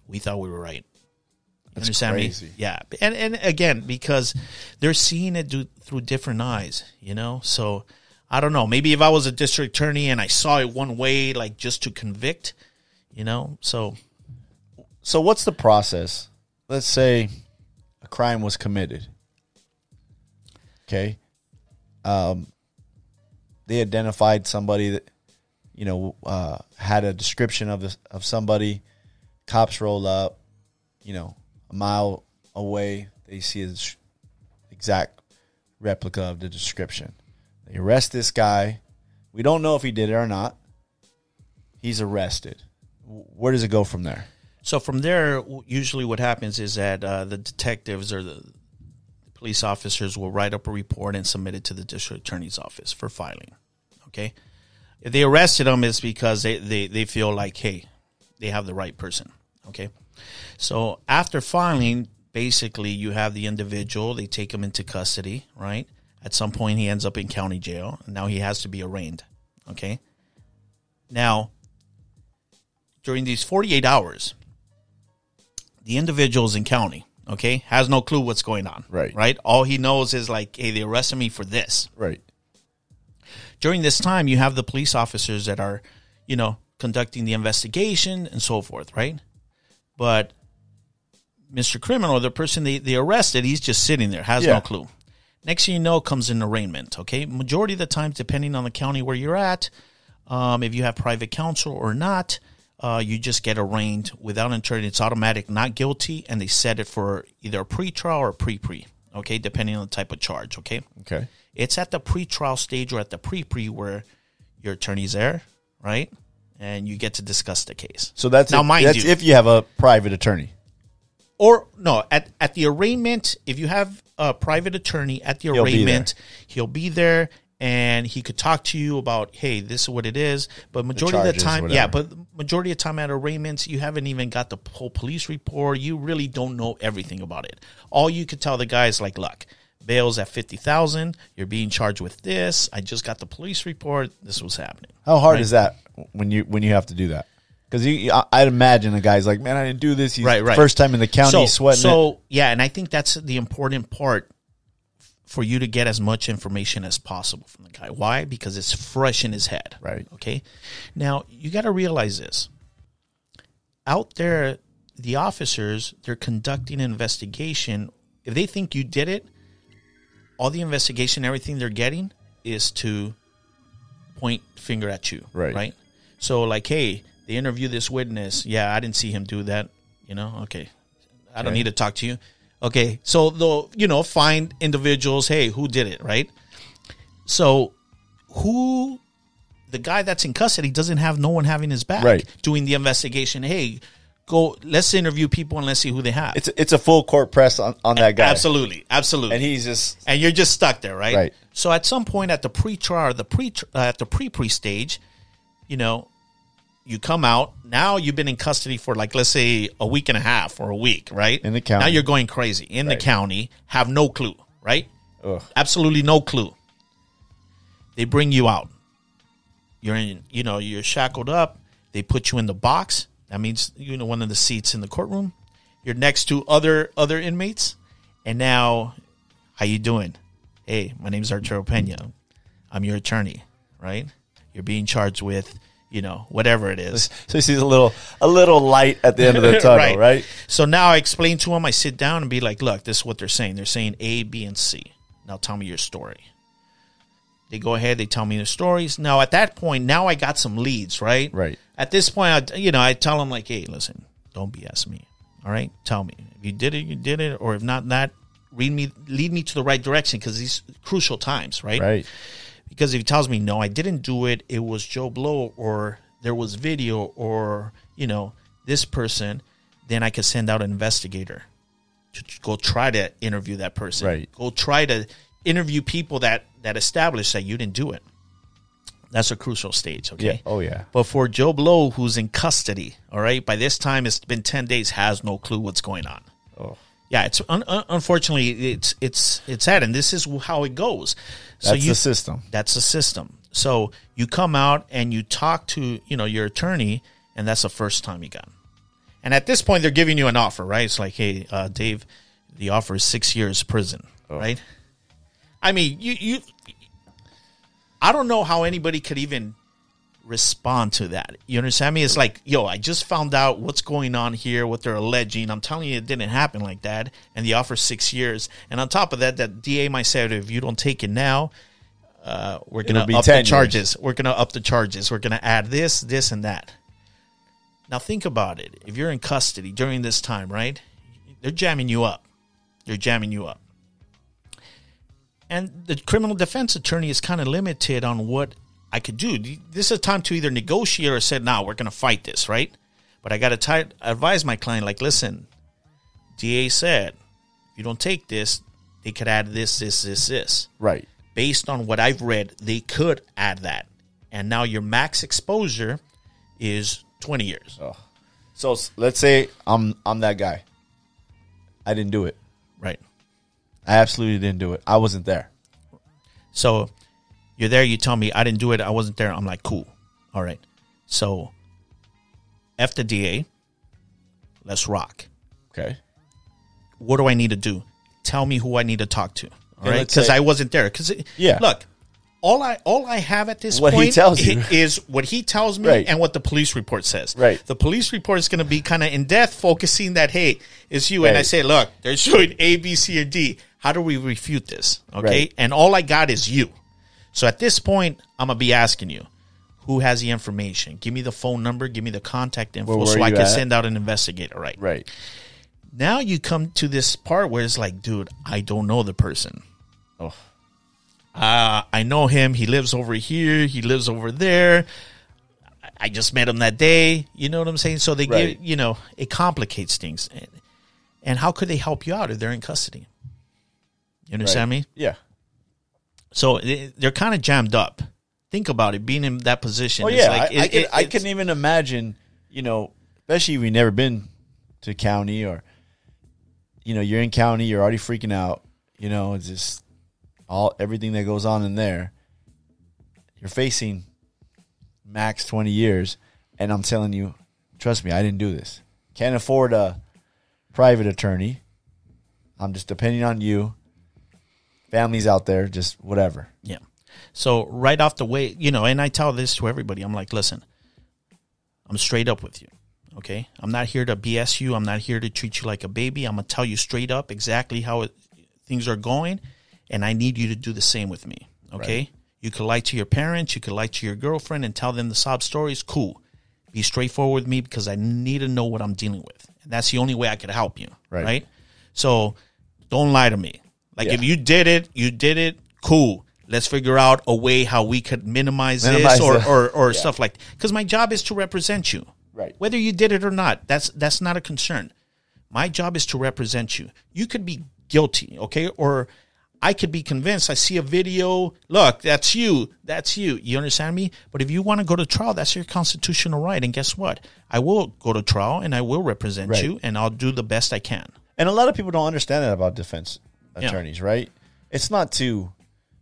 we thought we were right. You That's understand crazy. me? Yeah, and and again, because they're seeing it do, through different eyes, you know. So I don't know. Maybe if I was a district attorney and I saw it one way, like just to convict, you know. So So what's the process? Let's say a crime was committed. Okay. Um, they identified somebody that, you know, uh, had a description of this, of somebody. Cops roll up, you know, a mile away. They see a s- exact replica of the description. They arrest this guy. We don't know if he did it or not. He's arrested. Where does it go from there? So from there, usually what happens is that uh, the detectives or the police officers will write up a report and submit it to the district attorney's office for filing. Okay, if they arrested them, it's because they, they, they feel like, hey, they have the right person. Okay, so after filing, basically you have the individual. They take him into custody. Right. At some point, he ends up in county jail. And now he has to be arraigned. Okay. Now, during these 48 hours, the individual's in county, okay, has no clue what's going on. Right. Right. All he knows is like, hey, they arrested me for this. Right. During this time, you have the police officers that are, you know, conducting the investigation and so forth, right? But Mr. Criminal, the person they, they arrested, he's just sitting there, has Yeah. no clue. Next thing you know, comes an arraignment. Okay, majority of the times, depending on the county where you're at, um, if you have private counsel or not, uh, you just get arraigned without an attorney. It's automatic, not guilty, and they set it for either a pre-trial or a pre-pre. Okay, depending on the type of charge. Okay, Okay. it's at the pre-trial stage or at the pre-pre where your attorney's there, right? And you get to discuss the case. So that's Now, if, mind that's you- if you have a private attorney. Or no, at at the arraignment, if you have a private attorney at the He'll be arraignment, he'll be there and he could talk to you about, hey, this is what it is. But majority of the time, yeah, but majority of the time at arraignments, you haven't even got the whole police report. You really don't know everything about it. All you could tell the guy is like, look, bail's at fifty thousand. You're being charged with this. I just got the police report. This was happening. How hard Right. is that when you when you have to do that? Because you, I'd imagine a guy's like, man, I didn't do this. He's Right, right. First time in the county, so, sweating it. so yeah, and I think that's the important part for you to get as much information as possible from the guy. Why? Because it's fresh in his head. Right. Okay. Now you got to realize this. Out there, the officers they're conducting an investigation. If they think you did it, all the investigation, everything they're getting is to point finger at you. Right. Right. So like, hey, they interview this witness. Yeah, I didn't see him do that. You know. Okay. I don't Okay. need to talk to you. Okay. So they'll you know find individuals. Hey, who did it? Right. So who the guy that's in custody doesn't have no one having his back Right. doing the investigation. Hey, go let's interview people and let's see who they have. it's it's a full court press on, on that guy. Absolutely, absolutely. And he's just and you're just stuck there, right? Right. So at some point at the pre-trial, the pre uh, at the pre-pre stage, you know, you come out. Now you've been in custody for like let's say a week and a half or a week, right? In the county. Now you're going crazy in Right. the county. Have no clue, right? ugh, Absolutely no clue. They bring you out. You're in, you know, you're shackled up. They put you in the box. That means you know one of the seats in the courtroom. you're next to other other inmates, and now, how you doing? Hey, my name's Arturo Pena. I'm your attorney, right? You're being charged with, you know, whatever it is. So he sees a little a little light at the end of the tunnel, right? So now I explain to him. I sit down and be like, "Look, this is what they're saying. They're saying A, B, and C. Now tell me your story." They go ahead. They tell me their stories. Now at that point, now I got some leads, right? Right. At this point, I, you know, I tell them like, "Hey, listen, don't BS me. All right, tell me if you did it, you did it, or if not, that read me, lead me to the right direction because these crucial times, right? Right. Because if he tells me no, I didn't do it, it was Joe Blow, or there was video, or you know this person, then I could send out an investigator to go try to interview that person. Right. Go try to interview people that that establish that you didn't do it. That's a crucial stage. Okay. Yeah. Oh yeah. But for Joe Blow, who's in custody, all right, by this time it's been ten days, has no clue what's going on. Oh. Yeah, it's un- un- unfortunately it's it's it's sad, and this is how it goes. So That's you, the system. That's the system. So you come out and you talk to you know your attorney, and that's the first time you got. And at this point, they're giving you an offer, right? It's like, hey, uh, Dave, the offer is six years prison, right? I mean, you you. I don't know how anybody could even respond to that. You understand me? It's like, yo, I just found out what's going on here, what they're alleging. I'm telling you, it didn't happen like that. And the offer six years. And on top of that, that DA might say, if you don't take it now, uh, we're gonna be up 10 the years. charges. We're gonna up the charges. We're gonna add this, this, and that. Now think about it. If you're in custody during this time, right? They're jamming you up. They're jamming you up. And the criminal defense attorney is kind of limited on what I could do. This is a time to either negotiate or say, "Now we're going to fight this," right? But I got to advise my client, like, listen, DA said, if you don't take this, they could add this, this, this, this. Right. Based on what I've read, they could add that, and now your max exposure is twenty years, So let's say I'm I'm that guy. I didn't do it. right? I absolutely didn't do it. I wasn't there. So you're there, you tell me I didn't do it, I wasn't there. I'm like, cool. All right. So F the DA, let's rock. Okay. What do I need to do? Tell me who I need to talk to. All right. Because I wasn't there. Because Yeah. look, all I all I have at this What he point tells you. is what he tells me Right. and what the police report says. Right. The police report is going to be kind of in depth, focusing that hey, it's you. And I say, look, they're showing A, B, C, or D. How do we refute this? Okay. Right. And all I got is you. So at this point, I'm gonna be asking you, who has the information? Give me the phone number. Give me the contact info, so I can at? send out an investigator. Right. Right. Now you come to this part where it's like, dude, I don't know the person. Oh. Uh, I know him. He lives over here. He lives over there. I- just met him that day. You know what I'm saying? So they Right. give, you know, it complicates things. And, and how could they help you out if they're in custody? You understand me? Yeah. So they- they're kind of jammed up. Think about it, being in that position. Oh yeah. like, I, it- I can it- I couldn't even imagine. You know, especially if you've never been to county or, you know, you're in county, you're already freaking out. You know, it's just all everything that goes on in there. You're facing max twenty years, and I'm telling you, trust me, I didn't do this. Can't afford a private attorney. I'm just depending on you. Families out there, just whatever. Yeah. So right off the way, you know, and I tell this to everybody. I'm like, listen, I'm straight up with you. Okay. I'm not here to BS you. I'm not here to treat you like a baby. I'm gonna tell you straight up exactly how it, things are going, and I need you to do the same with me. Okay. You could lie to your parents. You could lie to your girlfriend and tell them the sob stories. Cool. Be straightforward with me because I need to know what I'm dealing with. And that's the only way I could help you. Right. right? So don't lie to me. Like Yeah. if you did it, you did it. Cool. Let's figure out a way how we could minimize, Minimize this or the- or, or Yeah. stuff like. Because my job is to represent you. Right. Whether you did it or not, that's that's not a concern. My job is to represent you. You could be guilty, okay, or I could be convinced. I see a video. Look, that's you. That's you. You understand me? But if you want to go to trial, that's your constitutional right. And guess what? I will go to trial and I will represent Right. you, and I'll do the best I can. And a lot of people don't understand that about defense Yeah. attorneys, right? It's not to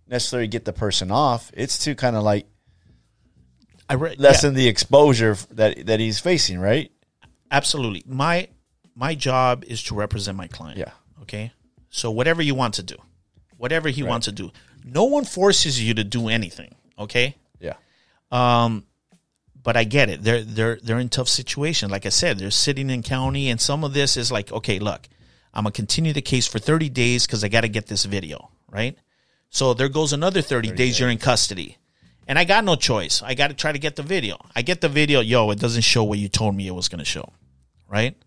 necessarily get the person off. It's to kind of like I re- lessen the exposure that that he's facing, right? absolutely my my job is to represent my client. Yeah. Okay. So whatever you want to do, whatever he wants to do, no one forces you to do anything. Okay. Yeah. Um, but I get it. They're they're they're in tough situations. Like I said, they're sitting in county, and some of this is like, okay, look, I'm gonna continue the case for 30 days because I got to get this video right. So there goes another 30, days, you're in custody, and I got no choice. I got to try to get the video. I get the video. Yo, it doesn't show what you told me it was gonna show, right?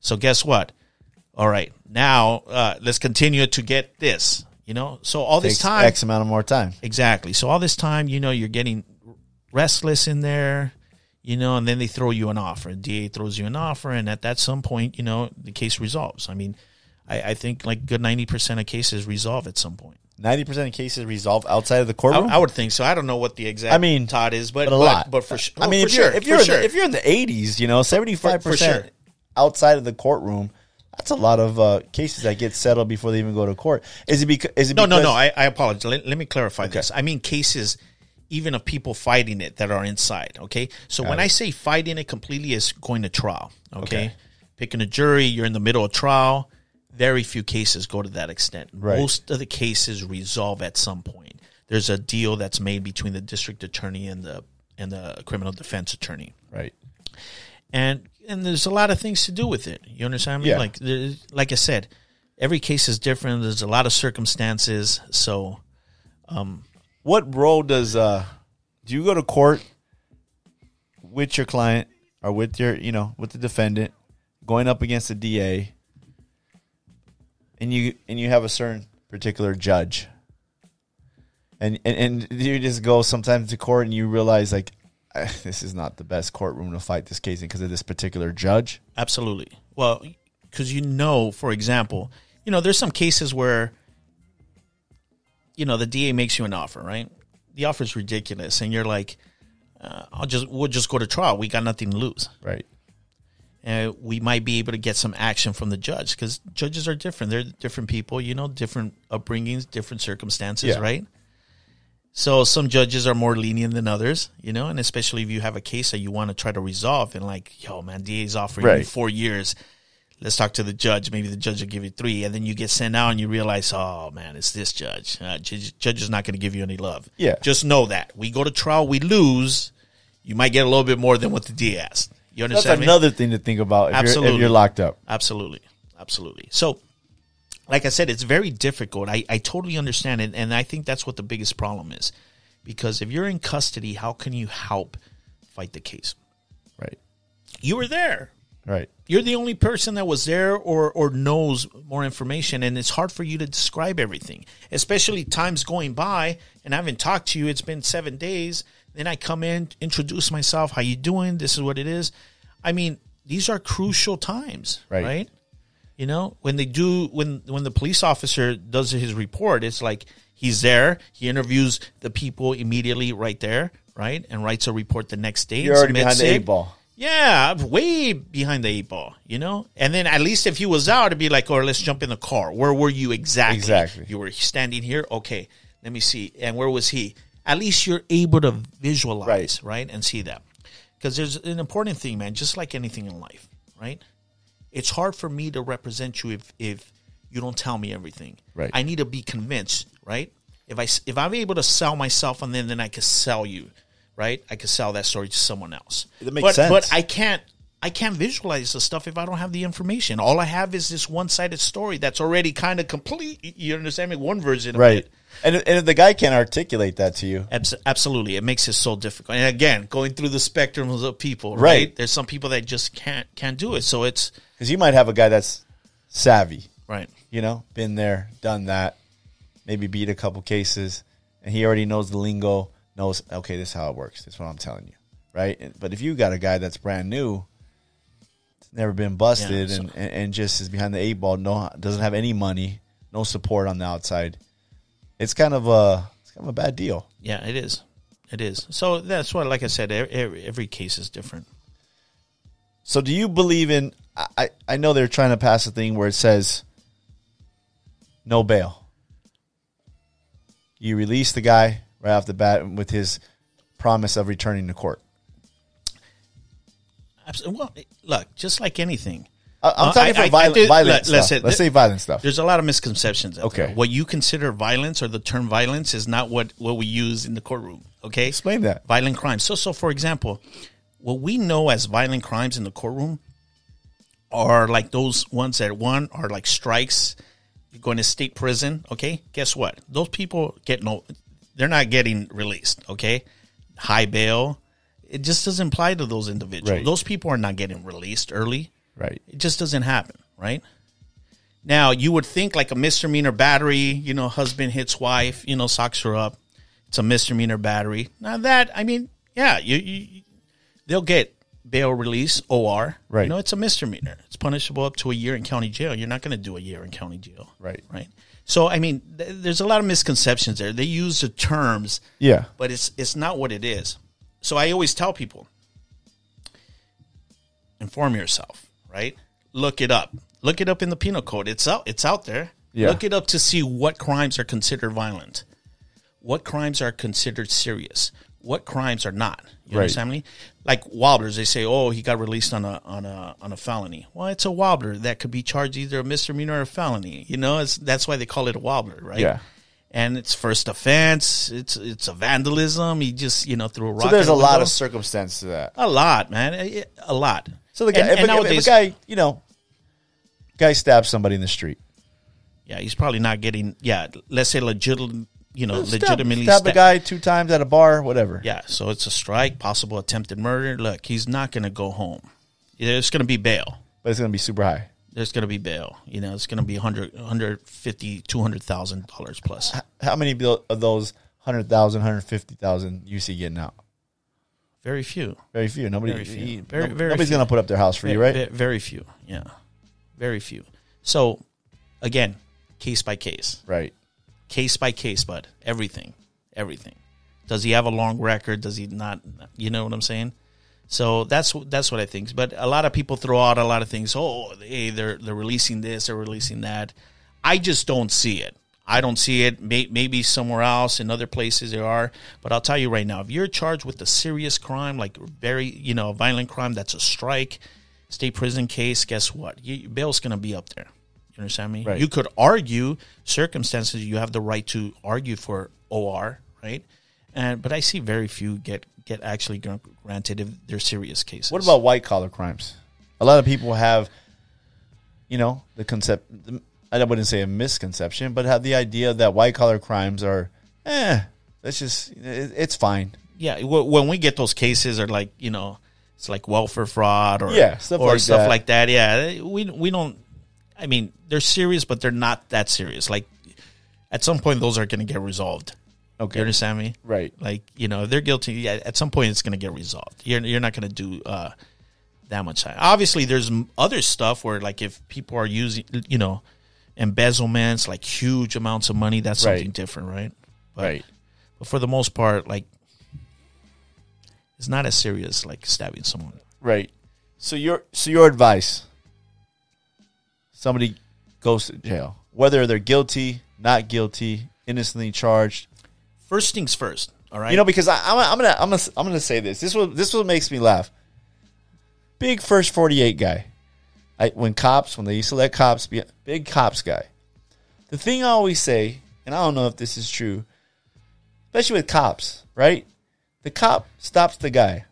So guess what? All right, now uh, let's continue to get this. You know, so all this time, X amount of more time. Exactly. So all this time, you know, you're getting restless in there, you know, and then they throw you an offer. DA throws you an offer, and at that some point, you know, the case resolves. I mean, I, I think like good ninety percent of cases resolve at some point. Ninety percent of cases resolve outside of the courtroom. I would think so. I don't know what the exact I mean, Todd is, but but a lot. but, for, su- I mean, if you're sure, if you're in sure. the, if you're in the eighties, you know, seventy five percent outside of the courtroom. That's a lot of uh, cases that get settled before they even go to court. Is it because? Is it No, because, no, no. I, I apologize. Let, let me clarify this. I mean cases even of people fighting it that are inside. Okay. So when I say fighting it completely is going to trial. Okay? Okay. Picking a jury, you're in the middle of trial. Very few cases go to that extent. Right. Most of the cases resolve at some point. There's a deal that's made between the district attorney and the and the criminal defense attorney right. and and there's a lot of things to do with it. You understand me? Yeah. Like like I said, every case is different. There's a lot of circumstances. So um, What role does uh do you go to court with your client or with your you know with the defendant going up against the DA and you and you have a certain particular judge and and, and you just go sometimes to court and you realize like "Ah, this is not the best courtroom to fight this case in because of this particular judge absolutely. Well, because you know, for example, you know, there's some cases where you know the DA makes you an offer, right? The offer is ridiculous, and you're like, uh, "I'll just we'll just go to trial. We got nothing to lose." right uh, we might be able to get some action from the judge because judges are different. They're different people, you know, different upbringings, different circumstances, Yeah. right? So some judges are more lenient than others, you know, and especially if you have a case that you want to try to resolve and like, yo, man, DA's offering you four years. Let's talk to the judge. Maybe the judge will give you three, and then you get sent out and you realize, oh man, it's this judge. Uh, judge, judge is not going to give you any love. Yeah. just know that we go to trial, we lose. You might get a little bit more than what the DA asked. You that's understand me? another thing to think about if, You're, if Absolutely. you're locked up Absolutely. Absolutely. So, like I said, it's very difficult. I, I totally understand it. And I think that's what the biggest problem is. Because if you're in custody, how can you help fight the case? right You were there. Right You're the only person that was there or, or knows more information. And it's hard for you to describe everything, especially times going by and I haven't talked to you. It's been seven days. Then I come in, introduce myself. How you doing? This is what it is. I mean, these are crucial times, Right. right? You know, when they do when when the police officer does his report, it's like he's there, he interviews the people immediately right there, right? And writes a report the next day. you're already behind the eight ball Yeah, way behind the eight ball, you know? And then at least if he was out, it'd be like, or let's jump in the car. Where were you exactly? Exactly. You were standing here? Okay, let me see. And where was he? At least you're able to visualize, right? And see that. Because there's an important thing, man, just like anything in life, right? It's hard for me to represent you if, if you don't tell me everything. Right. I need to be convinced, right? If I if I'm able to sell myself and then then I can sell you, right? I can sell that story to someone else. That makes but, sense. But I can't I can't visualize the stuff if I don't have the information. All I have is this one sided story that's already kind of complete. You understand me? One version of right it. and, and if the guy can't articulate that to you Abs- absolutely, it makes it so difficult. And again, going through the spectrums of people, right? Right. There's some people that just can't can't do it. So it's because you might have a guy that's savvy right. you know, been there, done that, maybe beat a couple cases, and he already knows the lingo, knows, okay, this is how it works. This is what I'm telling you, right? And- But if you got a guy that's brand new, never been busted, Yeah, so- and, and, just is behind the eight ball, no, doesn't have any money, no support on the outside, it's kind of a, it's kind of a bad deal. Yeah, it is. It is. So that's why, like I said, every, every case is different. So do you believe in? I- I know they're trying to pass a thing where it says no bail. You release the guy right off the bat with his promise of returning to court. Abs- Well, look, just like anything, I'm Uh, talking for I- I violent, did- violent let- stuff. listen, Let's say violent stuff. There's a lot of misconceptions. Okay. there. What you consider violence or the term violence is not what, what we use in the courtroom. Okay. Explain that. Violent crimes. So, so for example, what we know as violent crimes in the courtroom are like those ones that one are like strikes. You're going to state prison. Okay. Guess what? Those people get no, they're not getting released. Okay. High bail. It just doesn't apply to those individuals. Right. Those people are not getting released early. Right. It just doesn't happen, right? Now you would think like a misdemeanor battery, you know, husband hits wife, you know, socks her up. It's a misdemeanor battery. Now that I mean, yeah, you, you they'll get bail release OR. Right. You know, it's a misdemeanor. It's punishable up to a year in county jail. You're not going to do a year in county jail. Right. Right. So I mean, th- there's a lot of misconceptions there. They use the terms Yeah. but it's it's not what it is. So I always tell people inform yourself, right? Look it up. Look it up in the penal code. It's out it's out there. Yeah. Look it up to see what crimes are considered violent. What crimes are considered serious? What crimes are not? You Right. understand me? Like wobblers, they say, "Oh, he got released on a on a on a felony." Well, it's a wobbler that could be charged either a misdemeanor or a felony. You know, it's, that's why they call it a wobbler, right? Yeah. and it's first offense. It's it's a vandalism. He just you know threw a rock. So there's a lot of circumstance to that. a lot, man, A- a lot. So the guy, And- if, and a, if a guy, you know, guy stabs somebody in the street, yeah, he's probably not getting. Yeah, let's say legit, you know, stab, legitimately stab a guy two times at a bar, whatever. Yeah, so it's a strike, possible attempted murder. Look, he's not going to go home. There's going to be bail. but it's gonna be super high. There's going to be bail. You know, it's going to be 100, 150, 200,000 dollars plus. How many of those 100,000, 150,000 you see getting out? Very few. Very few. Nobody. Very few. Very- no- very nobody's gonna put up their house for you, right? Very few. Yeah, very few. So, again, case by case. Right. Case by case, bud. Everything, everything. Does he have a long record? Does he not? You know what I'm saying? So that's that's what I think. But a lot of people throw out a lot of things. Oh, hey, they're they're releasing this, they're releasing that. I just don't see it. I don't see it. Maybe somewhere else in other places there are, but I'll tell you right now, if you're charged with a serious crime, like very you know violent crime, that's a strike, state prison case. Guess what? You, bail's going to be up there. You understand me? Right. You could argue circumstances. You have the right to argue for OR, right? And but I see very few get get actually granted if they're serious cases. What about white collar crimes? A lot of people have, you know, the concept. I wouldn't say a misconception, but have the idea that white collar crimes are, eh, that's just it's fine. yeah? When we get those cases, are like you know, it's like welfare fraud or Yeah, stuff or like stuff that. like that. Yeah, we we don't. I mean, they're serious, but they're not that serious. Like at some point, those are going to get resolved. Okay. You understand me? Right. Like you know, if they're guilty. Yeah, at some point, it's going to get resolved. You're you're not going to do uh, that much time. Obviously, there's other stuff where like if people are using, you know, embezzlements, like huge amounts of money, that's Right. something different, right? But, Right. But for the most part, like it's not as serious like stabbing someone. Right. So your so your advice. Somebody goes to jail, whether they're guilty, not guilty, innocently charged. First things first. All right. You know, because I, I'm, I'm gonna I'm gonna I'm gonna say this. This will this what makes me laugh. Big first 48 guy. I, when cops when they used to let cops be big cops guy. The thing I always say, and I don't know if this is true, especially with cops, right? The cop stops the guy.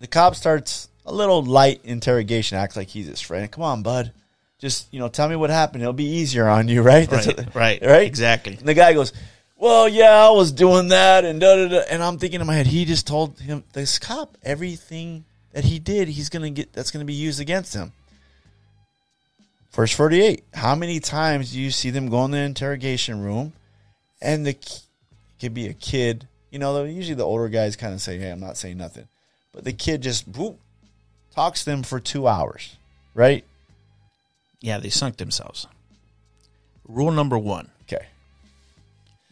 The cop starts a little light interrogation, acts like he's his friend. Come on, bud. Just you know, tell me what happened. It'll be easier on you, right? That's Right, what- right, right, exactly. And the guy goes, "Well, yeah, I was doing that," and da da da. And I'm thinking in my head, he just told him this cop everything that he did. He's gonna get that's gonna be used against him. First 48. How many times do you see them go in the interrogation room and the it could be a kid, you know, usually the older guys kind of say, "Hey, I'm not saying nothing." But the kid just boop, talks to them for 2 hours, right? yeah, they sunk themselves. Rule number one. Okay.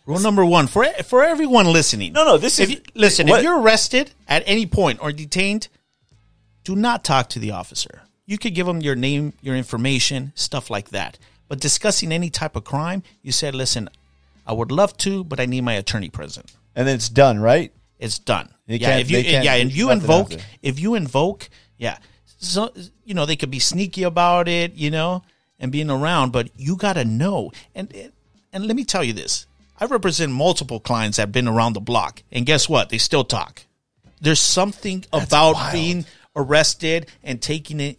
Rule number one for for everyone listening. No, no, this if is you, listen. what- If you're arrested at any point or detained, do not talk to the officer. You could give them your name, your information, stuff like that. But discussing any type of crime, you said, "Listen, I would love to, but I need my attorney present." and then it's done, right? It's done. They yeah, if you yeah, and you invoke if you invoke yeah. so, you know, they could be sneaky about it, you know, and being around, but you got to know. And and let me tell you this. I represent multiple clients that have been around the block, and guess what? They still talk. There's something about wild. being arrested and taking it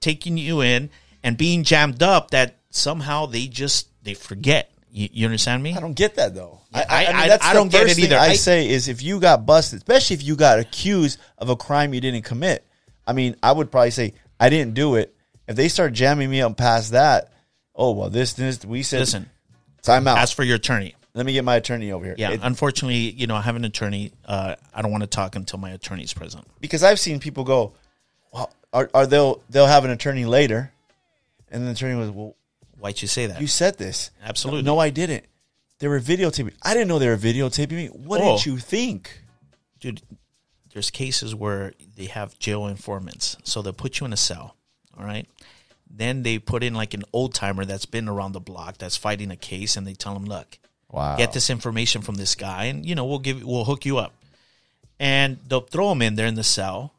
taking you in and being jammed up that somehow they just they forget. You, you understand me? I don't get that though. Yeah, I- I- that's I the don't get it either. I, I- say is if you got busted, especially if you got accused of a crime you didn't commit. I mean, I would probably say I didn't do it. If they start jamming me up past that, oh well, this this we said Listen, time out. ask for your attorney. Let me get my attorney over here. Yeah, It- unfortunately, you know, I have an attorney. Uh, I don't want to talk until my attorney's present. because I've seen people go, well, are, are they'll they'll have an attorney later, and the attorney was, well, Why'd you say that? you said this. Absolutely. No, I didn't. They were videotaping. I didn't know they were videotaping me. What Oh. did you think? dude, there's cases where they have jail informants. So they'll put you in a cell, all right? Then they put in like an old timer that's been around the block that's fighting a case, and they tell them, look, Wow. get this information from this guy, and you know we'll give we'll hook you up, and they'll throw him in there in the cell.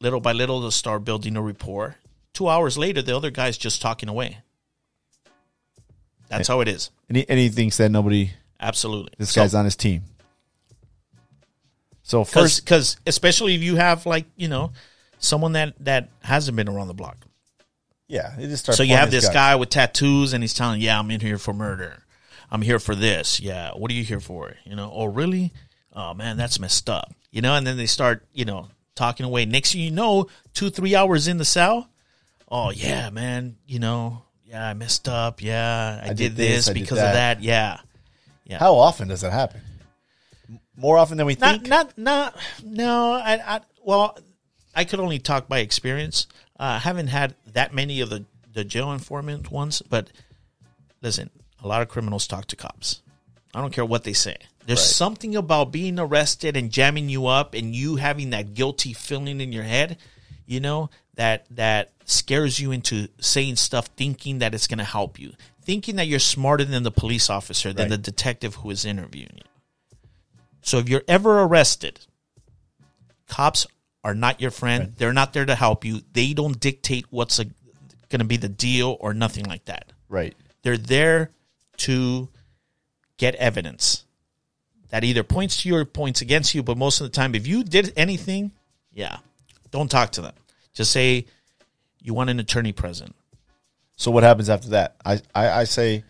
Little by little, they'll start building a rapport. Two hours later, the other guy's just talking away. That's how it is. And he, and he thinks that nobody, Absolutely. this So- guy's on his team. So first, because especially if you have like you know someone that that hasn't been around the block. Yeah, they just start. so you have this guy. guy with tattoos and he's telling yeah i'm in here for murder. I'm here for this. Yeah what are you here for? You know oh really? Oh man that's messed up. You know and then they start you know talking away. Next thing you know two three hours in the cell oh yeah man you know yeah i messed up. Yeah i, I did, did this, I because that. of that yeah. How often does that happen? More often than we not think. not not no I, I well i could only talk by experience uh, i haven't had that many of the the jail informant ones but listen a lot of criminals talk to cops i don't care what they say there's Right. something about being arrested and jamming you up and you having that guilty feeling in your head you know that that scares you into saying stuff thinking that it's going to help you thinking that you're smarter than the police officer than Right. the detective who is interviewing you so if you're ever arrested, cops are not your friend. They're not there to help you. They don't dictate what's going to be the deal or nothing like that. right. They're there to get evidence that either points to you or points against you. But most of the time, if you did anything, yeah, don't talk to them. Just say you want an attorney present. So what happens after that? I I, I say,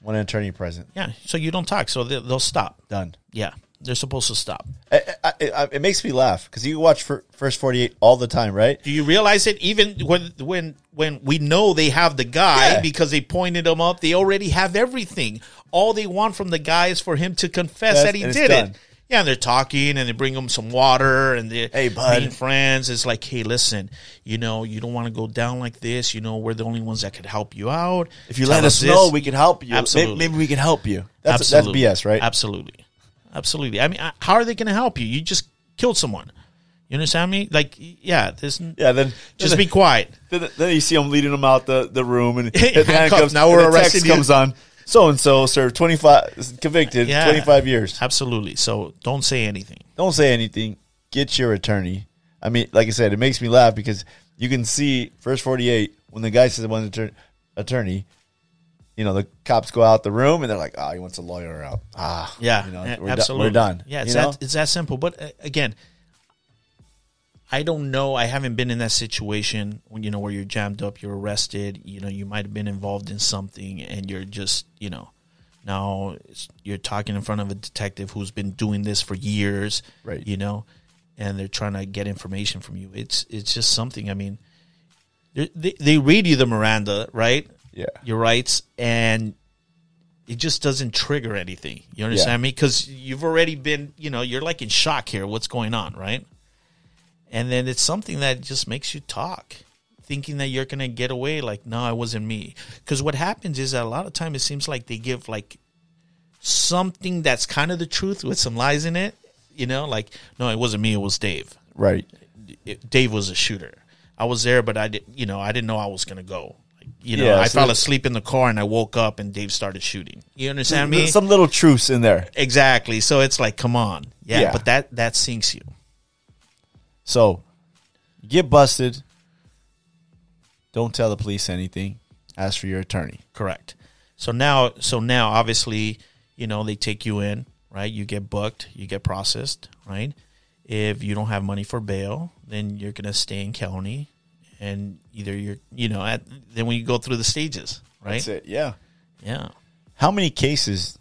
one attorney present. Yeah, so you don't talk. So they- they'll stop. Done. Yeah, they're supposed to stop. I, I, I, it makes me laugh because you watch for, first forty eight all the time, right? Do you realize it? Even when when when we know they have the guy Yeah. because they pointed him up, they already have everything. All they want from the guy is for him to confess Yes, that he did it. Yeah, and they're talking and they bring him some water and they Hey, bud. being friends. It's like, hey, listen, you know, you don't want to go down like this. You know, we're the only ones that could help you out. If you Tell let us know, we can help you. Maybe- Absolutely. Maybe, we can help you. That's Absolutely. that's BS, right? Absolutely, absolutely. I mean, how are they going to help you? You just killed someone. You understand me? Like, yeah, this. Yeah. Then Just be quiet. Then, then you see them leading them out the, the room, and the handcuffs. Now we're arresting comes on. So and so served twenty five, convicted, Yeah. twenty five years. Absolutely. So don't say anything. Don't say anything. Get your attorney. I mean, like I said, it makes me laugh because you can see first forty eight when the guy says the one attorney. You know, the cops go out the room and they're like, "Ah, he wants a lawyer out." Ah, Yeah, you know, we're, absolutely. Done, we're done. Yeah, it's you know? that it's that simple. But uh, again, I don't know. I haven't been in that situation when you know where you're jammed up, you're arrested. You know, you might have been involved in something, and you're just you know now it's, you're talking in front of a detective who's been doing this for years, Right. You know, and they're trying to get information from you. It's it's just something. I mean, they, they read you the Miranda, right? Yeah. your rights and it just doesn't trigger anything. You understand me? Because you've already been, you know, you're like in shock here. What's going on, right? And then it's something that just makes you talk, thinking that you're gonna get away. Like, no, it wasn't me. Because what happens is that a lot of time it seems like they give like something that's kind of the truth with some lies in it. You know, like, no, it wasn't me. It was Dave. right. Dave was a shooter. I was there, but I did, you know, I didn't know I was gonna go. You know, Yeah, I so- fell asleep in the car and I woke up and Dave started shooting. You understand me? Some little truths in there. exactly. So it's like, come on, yeah, Yeah. But that that sinks you. So, you get busted. Don't tell the police anything. Ask for your attorney. Correct. So now, so now, obviously, you know they take you in, right? You get booked, you get processed, right? If you don't have money for bail, then you're gonna stay in county, and either you're, you know, at then when you go through the stages, right? That's it. Yeah. Yeah. How many cases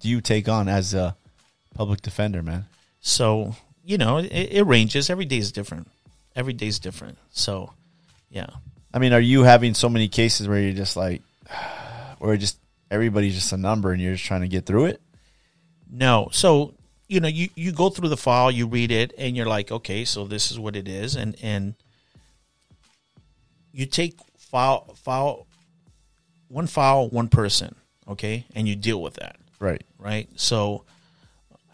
do you take on as a public defender, man? So you know, it, it ranges. Every day is different. Every day is different. So, yeah. I mean, are you having so many cases where you're just like, where just everybody's just a number and you're just trying to get through it? No. So, you know, you, you go through the file, you read it, and you're like, okay, so this is what it is. And, and you take file, file, one file, one person, okay? And you deal with that, Right. right? So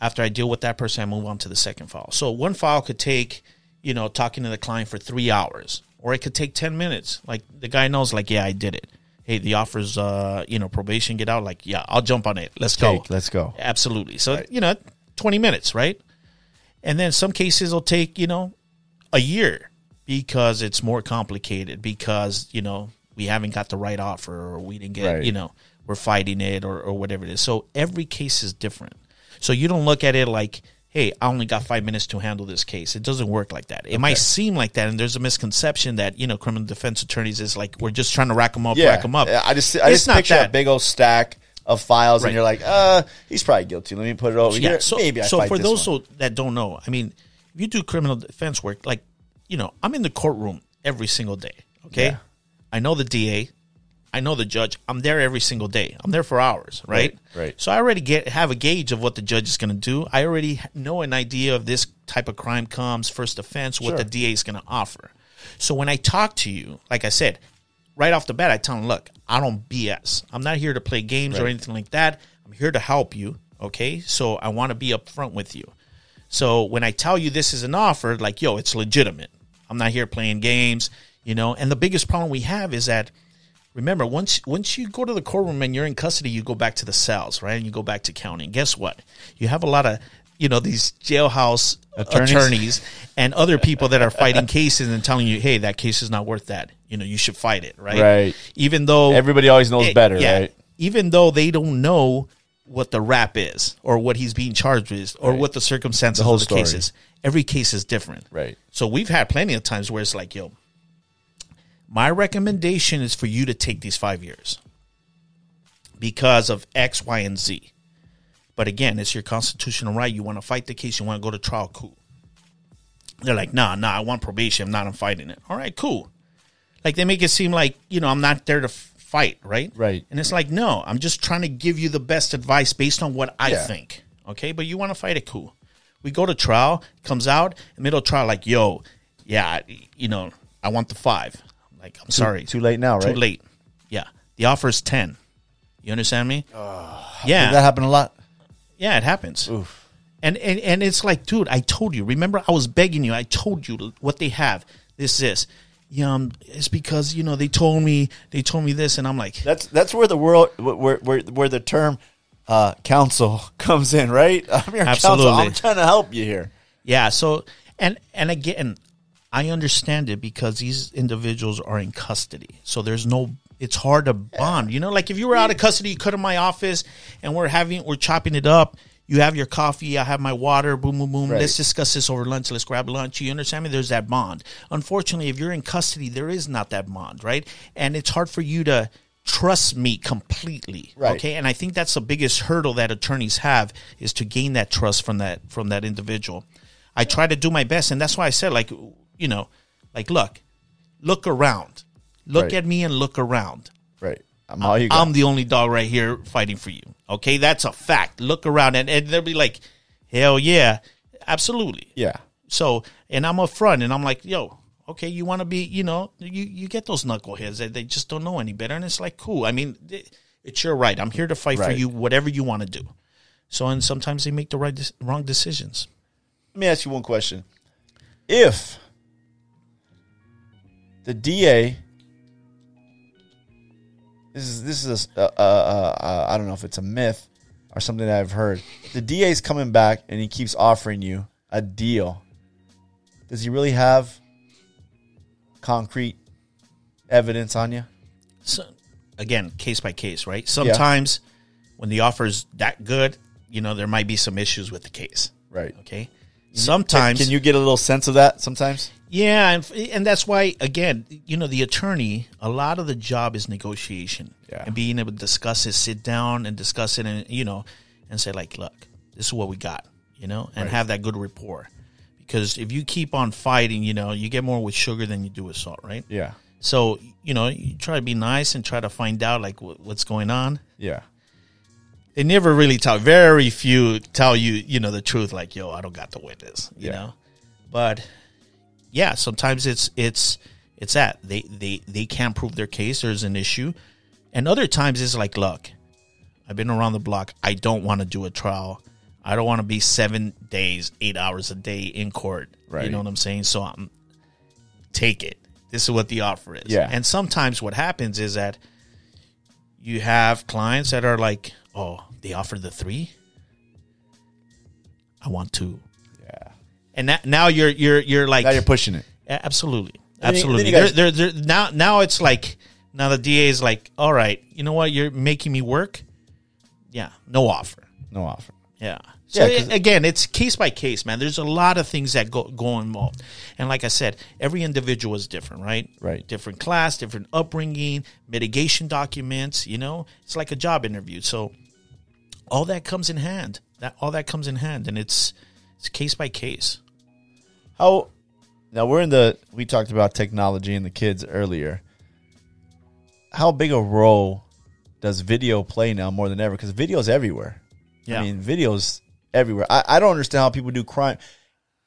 after I deal with that person, I move on to the second file. So one file could take, you know, talking to the client for three hours, or it could take 10 minutes. Like the guy knows, like, yeah, I did it. Hey, the offers, uh, you know, probation get out. Like, yeah, I'll jump on it. Let's go. Let's go. Absolutely. So, you know, 20 minutes, right? And then some cases will take, you know, a year because it's more complicated because, you know, we haven't got the right offer or we didn't get, Right. you know, we're fighting it or, or whatever it is. So every case is different. So you don't look at it like, hey, I only got five minutes to handle this case. It doesn't work like that. It might seem like that. And there's a misconception that, you know, criminal defense attorneys is like, we're just trying to rack them up, Yeah. rack them up. I just I It's just picture that. a big old stack of files Right. and you're like, uh, he's probably guilty. Let me put it over yeah, here. so, Maybe I so for those who, that don't know, I mean, if you do criminal defense work, like, you know, I'm in the courtroom every single day. Okay. Yeah. I know the DA. I know the judge. I'm there every single day. I'm there for hours, right? Right, right. So I already get have a gauge of what the judge is going to do. I already know an idea of this type of crime comes first offense, what Sure. the DA is going to offer. So when I talk to you, like I said, right off the bat, I tell them, look, I don't BS. I'm not here to play games or anything like that. I'm here to help you. Okay. So I want to be upfront with you. So when I tell you this is an offer, like, yo, it's legitimate. I'm not here playing games, you know. And the biggest problem we have is that remember, once once you go to the courtroom and you're in custody, you go back to the cells, right? And you go back to county. And guess what? You have a lot of you know these jailhouse Attorneys. attorneys, and other people that are fighting cases and telling you, hey, that case is not worth that. You know, you should fight it, right? Right. Even though Everybody always knows Eh, better, yeah. right? Even though they don't know what the rap is or what he's being charged with or Right. what the circumstances The whole of the story. case is. Every case is different. Right. So we've had plenty of times where it's like, yo, my recommendation is for you to take these five years because of X, Y, and Z. But again, it's your constitutional right. You want to fight the case, you want to go to trial, cool. They're like, nah, nah, I want probation. I'm not I'm fighting it. All right, cool. Like they make it seem like, you know, I'm not there to f- fight, right? Right. And it's like, no, I'm just trying to give you the best advice based on what I Yeah. think. Okay, but you want to fight it, cool. We go to trial, comes out, middle trial, like, yo, yeah, you know, I want the five. I'm like, I'm sorry. Too late now, right? Too late. Yeah. The offer is 10. You understand me? Did yeah. that happened a lot? yeah, it happens. Oof. And, and and it's like, dude, I told you. Remember, I was begging you. I told you what they have. This, this. Yeah, um, it's because you know they told me they told me this, and I'm like, That's that's where the world where where where the term uh, counsel comes in, right? I'm your counsel. I'm trying to help you here. Yeah. So and and again, I understand it because these individuals are in custody. So there's no. It's hard to bond. You know, like if you were out of custody, you come to my office and we're having we're chopping it up. You have your coffee. I have my water. Boom, boom, boom. Right. Let's discuss this over lunch. Let's grab lunch. You understand me? There's that bond. Unfortunately, if you're in custody, there is not that bond, right? And it's hard for you to trust me completely. Right. Okay. And I think that's the biggest hurdle that attorneys have is to gain that trust from that from that individual. I try to do my best, and that's why I said, like, you know, like, look, look around, look Right. at me and look around. Right. I'm all you got. I'm the only dog right here fighting for you. Okay, that's a fact. Look around, and, and they'll be like, hell yeah, absolutely. yeah. So, and I'm up front, and I'm like, yo, okay, you want to be, you know, you you get those knuckleheads that they just don't know any better, and it's like, cool. I mean, it- it's your right. I'm here to fight for you, whatever you want to do. So, and sometimes they make the right, wrong decisions. Let me ask you one question. If the DA, this is this is a, uh, uh, uh, I don't know if it's a myth or something that I've heard. The DA is coming back and he keeps offering you a deal. Does he really have concrete evidence on you. so, again, case by case, right? Sometimes when the offer is that good, you know, there might be some issues with the case. Right. Okay. Sometimes Can you get a little sense of that sometimes? Yeah, and, and that's why again, you know, the attorney, a lot of the job is negotiation Yeah. and being able to discuss it, sit down and discuss it, and you know, and say like, look, this is what we got, you know, and have that good rapport. Because if you keep on fighting, you know, you get more with sugar than you do with salt, right? Yeah. So you know, you try to be nice and try to find out like what, what's going on. Yeah. They never really tell. Very few tell you, you know, the truth. Like, yo, I don't got the witness, you Yeah. know. But yeah, sometimes it's it's it's that they they they can't prove their case. There's an issue, and other times it's like, look, I've been around the block. I don't want to do a trial. I don't want to be seven days, eight hours a day in court. Right. You know what I'm saying? So I'm take it. This is what the offer is. Yeah. And sometimes what happens is that you have clients that are like, oh, they offer the three. I want two. Yeah. And that, now you're you're you're like Now you're pushing it. a- absolutely, Then you- absolutely. then you They're- they're- they're- now now it's like now the DA is like, all right, you know what? You're making me work. Yeah, no offer. No offer. Yeah. So Yeah, 'cause- a- again, it's case by case, man. There's a lot of things that go go involved, and like I said, every individual is different, right? Right. Different class, different upbringing, mitigation documents. You know, it's like a job interview. So all that comes in hand. That all that comes in hand, and it's it's case by case. How now we're in the we talked about technology and the kids earlier. How big a role does video play now more than ever? Because video's everywhere. Yeah. I mean, videos everywhere. I, I don't understand how people do crime.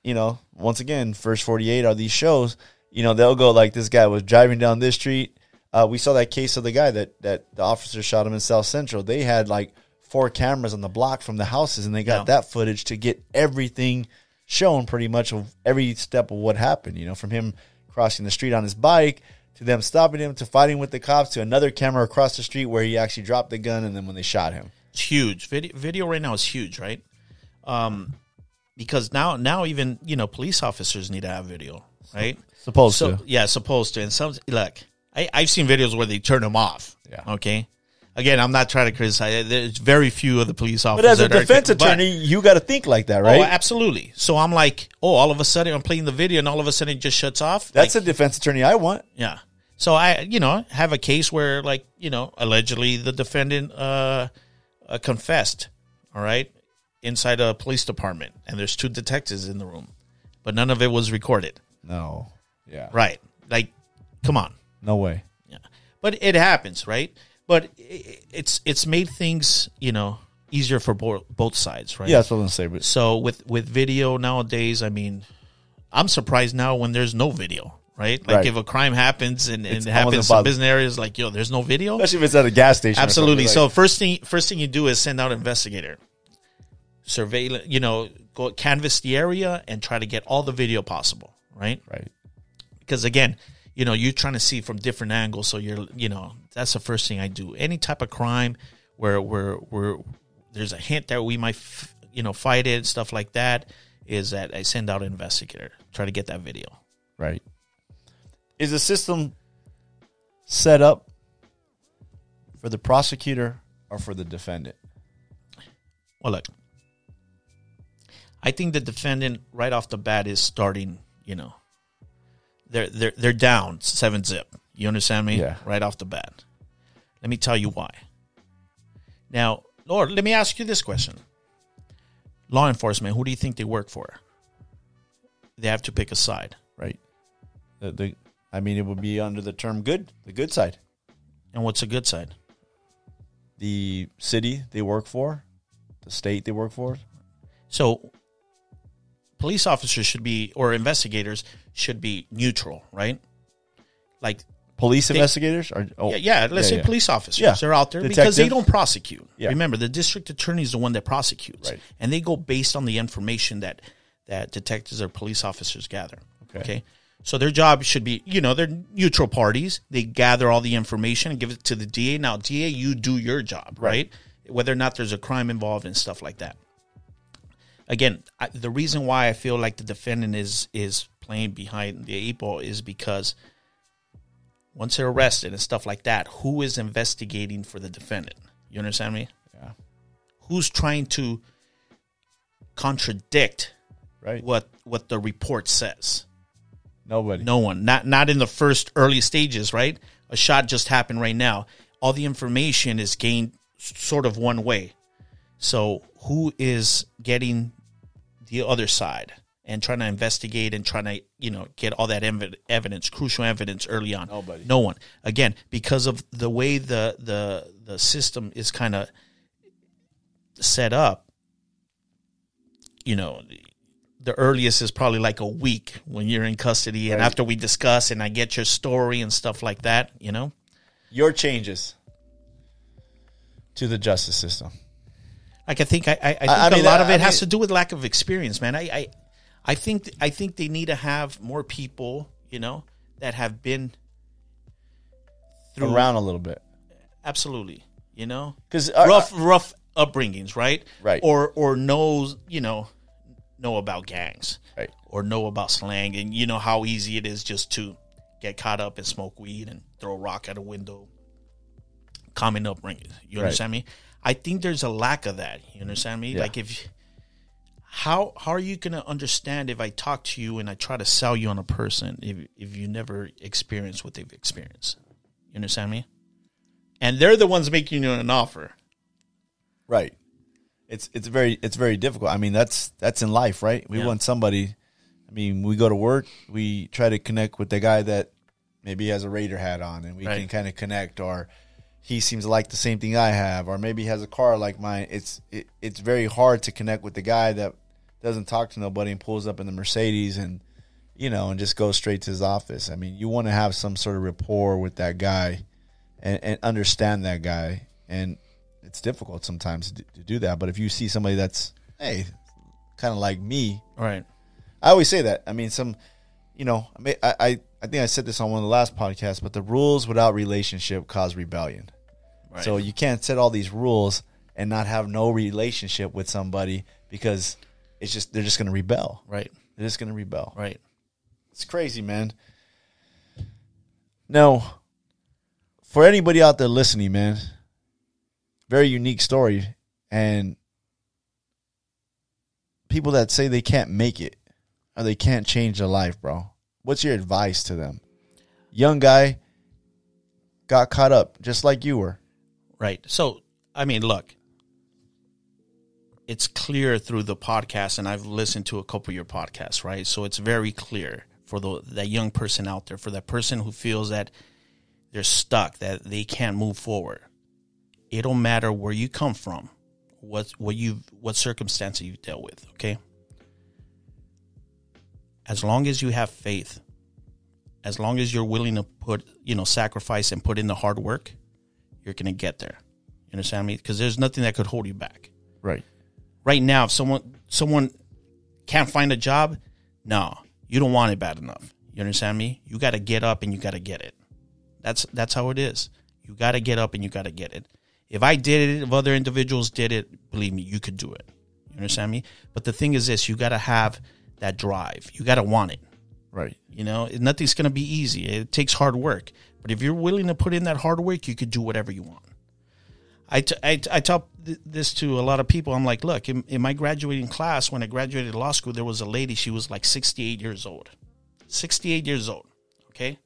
You know, once again, first forty eight are these shows. You know, they'll go like this guy was driving down this street. Uh, we saw that case of the guy that that the officer shot him in South Central. They had like four cameras on the block from the houses, and they got Yeah. that footage to get everything shown, pretty much of every step of what happened. You know, from him crossing the street on his bike to them stopping him to fighting with the cops to another camera across the street where he actually dropped the gun, and then when they shot him. It's huge. Video, video right now is huge, right? Um, because now, now even you know, police officers need to have video, right? Supposed so to. yeah, supposed to. And some look, I, I've seen videos where they turn them off. Yeah. Okay. Again, I'm not trying to criticize. There's very few of the police officers. But as a that are- defense but- attorney, you got to think like that, right? Oh, absolutely. So I'm like, oh, all of a sudden I'm playing the video, and all of a sudden it just shuts off. That's Like, a defense attorney I want. yeah. So I, you know, have a case where, like, you know, allegedly the defendant uh, uh, confessed, all right, inside a police department, and there's two detectives in the room, but none of it was recorded. No. Yeah. Right? Like, come on. No way. Yeah. But it happens, right? But it's it's made things, you know, easier for bo- both sides, right? Yeah, that's what I'm gonna say. But So with with video nowadays, I mean, I'm surprised now when there's no video, right? Like Right. if a crime happens and, and it happens in impossible. businely areas, like yo, there's no video. especially if it's at a gas station. Absolutely. something, So first thing first thing you do is send out an investigator, surveillance. You know, go canvas the area and try to get all the video possible, right? right. because again you know you're trying to see from different angles so you're you know that's the first thing i do any type of crime where where where there's a hint that we might f- you know fight it stuff like that is that i send out an investigator try to get that video Right. Is the system set up for the prosecutor or for the defendant? well look i think the defendant right off the bat is starting you know they're they're they're down seven zip you understand me Yeah. right off the bat let me tell you why now lord let me ask you this question law enforcement who do you think they work for they have to pick a side Right. The, the I mean, it would be under the term good, the good side. and what's a good side The city they work for, the state they work for. so police officers should be or investigators should be neutral right like Police investigators are oh Yeah, yeah. Let's say yeah. police officers Yeah. are out there because they don't prosecute. Yeah. Remember, the district attorney is the one that prosecutes, Right. and they go based on the information that that detectives or police officers gather. Okay. Okay. So their job should be, you know, they're neutral parties. They gather all the information and give it to the DA. Now, DA, you do your job, right? Whether or not there's a crime involved and stuff like that. Again, I, the reason why I feel like the defendant is is playing behind the eight ball is because once they're arrested and stuff like that, who is investigating for the defendant? You understand me? Yeah. Who's trying to contradict Right. what what the report says? Nobody. No one. Not not in the first early stages, right? A shot just happened right now. All the information is gained sort of one way. So who is getting the other side and trying to investigate and trying to you know get all that evi- evidence, crucial evidence early on? Nobody. No one. Again, because of the way the the the system is kind of set up. You know, the earliest is probably like a week when you're in custody and Right. after we discuss and I get your story and stuff like that, you know? Your changes to the justice system. Like I think I, I, I think I a mean, lot I- of it has to do with lack of experience, man. I, I I think I think they need to have more people, you know, that have been through Around a little bit. absolutely, you know, Because uh, rough rough upbringings, right? Right. Or or knows, you know, know about gangs. Right. Or know about slang and you know how easy it is just to get caught up and smoke weed and throw a rock at a window. Common upbringing. You Right. understand me? I think there's a lack of that. You understand me? Yeah. Like if how how are you gonna understand if I talk to you and I try to sell you on a person if if you never experience what they've experienced? You understand me? And they're the ones making you an offer. Right. It's it's very it's very difficult. I mean, that's that's in life, right? We Yeah. want somebody. I mean, we go to work, we try to connect with the guy that maybe has a Raider hat on, and we Right. can kind of connect, or he seems to like the same thing I have, or maybe he has a car like mine. It's it, it's very hard to connect with the guy that doesn't talk to nobody and pulls up in the Mercedes and you know and just goes straight to his office. I mean, you want to have some sort of rapport with that guy and, and understand that guy and it's difficult sometimes to, to do that. But if you see somebody that's hey, kind of like me, Right. I always say that. I mean, some, you know, I, I I I think I said this on one of the last podcasts, but the rules without relationship cause rebellion. Right. So you can't set all these rules and not have no relationship with somebody because it's just they're just going to rebel. right. They're just going to rebel. Right. It's crazy, man. Now, for anybody out there listening, man, very unique story. And people that say they can't make it or they can't change their life, bro. What's your advice to them? Young guy got caught up just like you were. Right. So, I mean, look, it's clear through the podcast, and I've listened to a couple of your podcasts, right? So it's very clear for the that young person out there, for that person who feels that they're stuck, that they can't move forward. It don't matter where you come from, what what you what circumstances you've dealt with. Okay. As long as you have faith, as long as you're willing to put, you know, sacrifice and put in the hard work, you're to get there. You understand me? Because there's nothing that could hold you back. Right. Right now, if someone someone can't find a job, no, you don't want it bad enough. You understand me? You got to get up and you got to get it. That's that's how it is. You got to get up and you got to get it. If I did it, if other individuals did it, believe me, you could do it. You understand me? But the thing is this, you got to have that drive. You got to want it. Right. You know, nothing's going to be easy. It takes hard work. But if you're willing to put in that hard work, you could do whatever you want. I, t- I, t- I tell th- this to a lot of people. I'm like, look, in, in my graduating class, when I graduated law school, there was a lady, she was like 68 years old. 68 years old. Okay.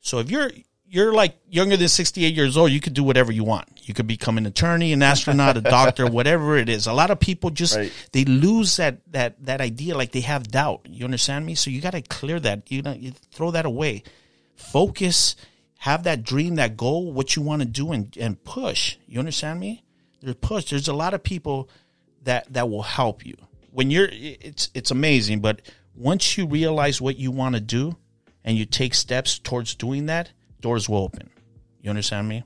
So if you're, you're like younger than 68 years old, you could do whatever you want. You could become an attorney, an astronaut, a doctor, whatever it is. A lot of people just Right. they lose that that that idea, like they have doubt. You understand me? So you got to clear that. You know, you throw that away. Focus. Have that dream, that goal, what you want to do, and and push. You understand me? There's push. There's a lot of people that that will help you when you're. It's it's amazing, but once you realize what you want to do, and you take steps towards doing that, doors will open. You understand me?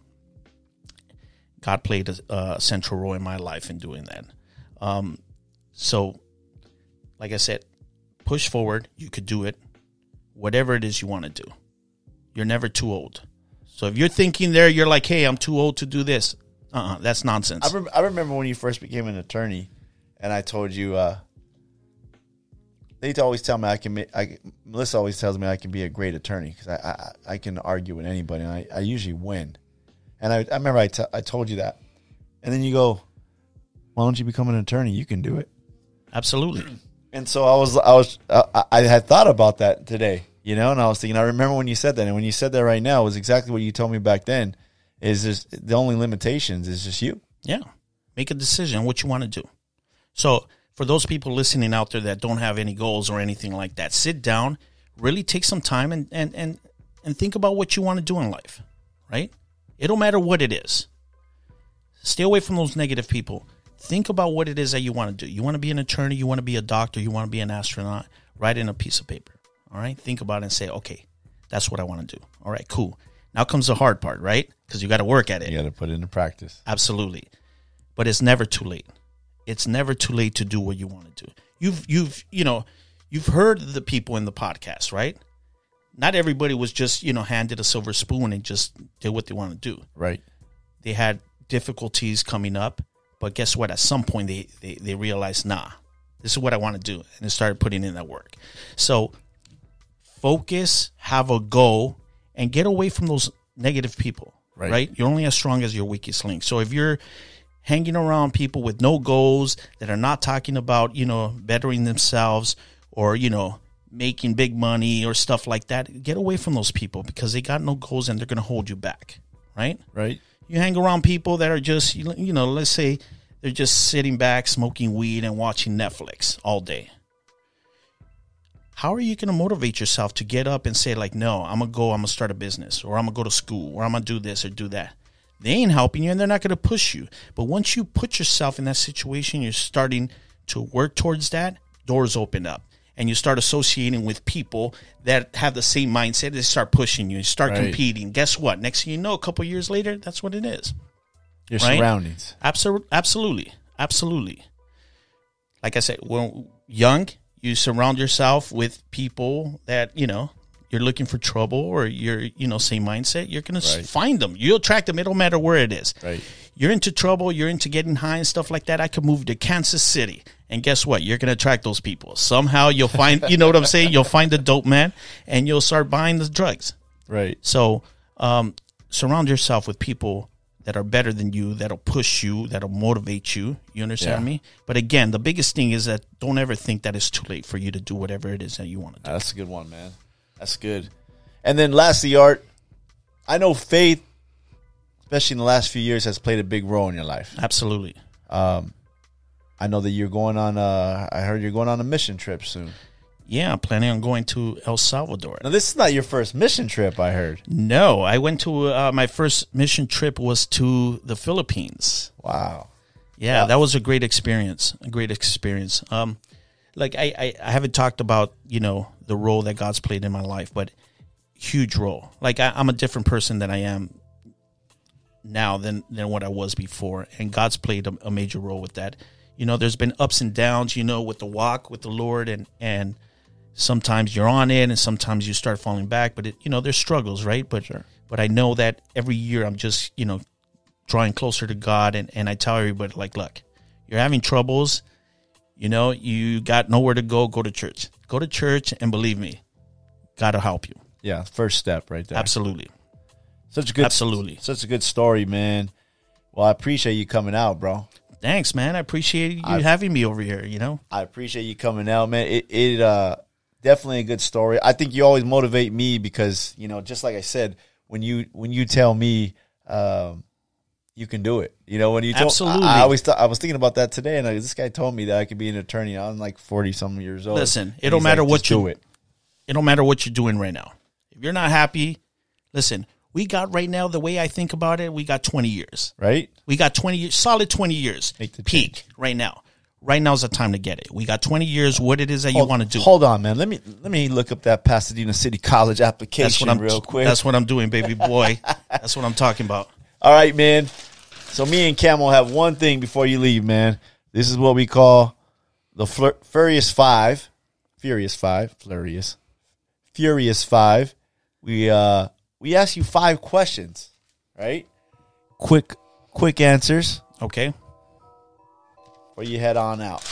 God played a, a central role in my life in doing that. Um, so, like I said, push forward. You could do it. Whatever it is you want to do, you're never too old. So if you're thinking there, you're like, "Hey, I'm too old to do this." Uh, uh that's nonsense. I, rem- I remember when you first became an attorney, and I told you, uh, they always tell me I can. ma- I Melissa always tells me I can be a great attorney because I, I I can argue with anybody and I, I usually win. And I, I remember I, t- I told you that, and then you go, "Why don't you become an attorney? You can do it." Absolutely. And so I was I was I, I had thought about that today, you know, and I was thinking I remember when you said that, and when you said that right now it was exactly what you told me back then. Is just the only limitations is just you. Yeah. Make a decision what you want to do. So, for those people listening out there that don't have any goals or anything like that, sit down, really take some time and and and, and think about what you want to do in life, right? It don't matter what it is. Stay away from those negative people. Think about what it is that you want to do. You want to be an attorney, you want to be a doctor, you want to be an astronaut. Write in a piece of paper. All right? Think about it and say, "Okay, that's what I want to do." All right, cool. Now comes the hard part, right? Because you got to work at it. You got to put it into practice. Absolutely. But it's never too late. It's never too late to do what you want to do. You've you've you know, you've heard the people in the podcast, right? Not everybody was just, you know, handed a silver spoon and just did what they want to do. Right. They had difficulties coming up, but guess what? At some point they they, they realized, nah, this is what I want to do. And they started putting in that work. So focus, have a goal, and get away from those negative people. Right. Right. You're only as strong as your weakest link. So if you're hanging around people with no goals that are not talking about, you know, bettering themselves or, you know, making big money or stuff like that, get away from those people because they got no goals and they're going to hold you back. Right. Right. You hang around people that are just, you you know, let's say they're just sitting back, smoking weed, and watching Netflix all day. How are you going to motivate yourself to get up and say, like, no, I'm going to go, I'm going to start a business, or I'm going to go to school, or I'm going to do this or do that? They ain't helping you and they're not going to push you. But once you put yourself in that situation, you're starting to work towards that, doors open up. And you start associating with people that have the same mindset. They start pushing you. You start Right. competing. Guess what? Next thing you know, a couple years later, that's what it is. Your Right? surroundings. Absolutely, absolutely, absolutely. Like I said, when young, you surround yourself with people that you know you're looking for trouble or you're you know same mindset. You're gonna Right. find them. You attract them. It don't matter where it is. Right. You're into trouble. You're into getting high and stuff like that. I could move to Kansas City, and guess what? You're gonna attract those people. Somehow you'll find. you know what I'm saying? You'll find the dope man, and you'll start buying the drugs. Right. So um, surround yourself with people that are better than you, that'll push you, that'll motivate you. You understand Yeah. me? But again, the biggest thing is that don't ever think that it's too late for you to do whatever it is that you want to do. That's a good one, man. That's good. And then lastly, Art, I know faith, especially in the last few years, has played a big role in your life. Absolutely. I know that you're going on. Uh, I heard you're going on a mission trip soon. Yeah, I'm planning on going to El Salvador. Now, this is not your first mission trip. I heard. No, I went to uh, my first mission trip was to the Philippines. Wow. Yeah, that was a great experience. A great experience. Um, like I, I, I haven't talked about you know the role that God's played in my life, but huge role. Like I, I'm a different person than I am now than than what I was before, and God's played a, a major role with that. You know, there's been ups and downs. You know, with the walk with the Lord, and and sometimes you're on it, and sometimes you start falling back. But it, you know, there's struggles, right? But but I know that every year I'm just you know drawing closer to God and, and I tell everybody like, look, you're having troubles, you know, you got nowhere to go, go to church. Go to church and believe me, God will help you. Yeah, first step right there. Absolutely. Such a good, Absolutely. such a good story, man. Well, I appreciate you coming out, bro. Thanks, man. I appreciate you I- having me over here, you know? I appreciate you coming out, man. It, it uh definitely a good story. I think you always motivate me because you know, just like I said, when you when you tell me um, you can do it, you know, when you told, Absolutely. I, I always thought I was thinking about that today, and I, this guy told me that I could be an attorney. I'm like forty some years old. Listen, it don't matter like, what you- do it, It don't matter what you're doing right now. If you're not happy, listen, we got right now, the way I think about it, we got 20 years. right? We got 20 years, solid 20 years peak right now. Right now is the time to get it. We got 20 years, what it is that you want to do. Hold on, man. Let me let me look up that Pasadena City College application That's what I'm real quick. That's what I'm doing, baby boy. that's what I'm talking about. All right, man. So me and Cam will have one thing before you leave, man. This is what we call the Flur- Furious Five. Furious Five. Furious. Furious Five. We uh we ask you five questions, right? Quick quick answers Okay. Before you head on out.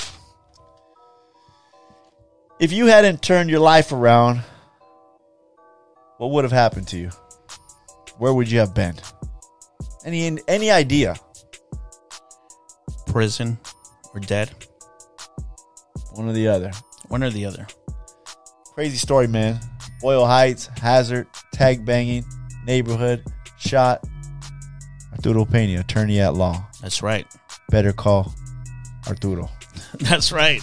If you hadn't turned your life around, what would have happened to you? Where would you have been? Any any idea? Prison or dead, One or the other. one or the other. Crazy story, man. Boyle Heights, Hazard, tag banging, neighborhood, shot. Arturo Pena, attorney at law. That's right. Better call Arturo. That's right.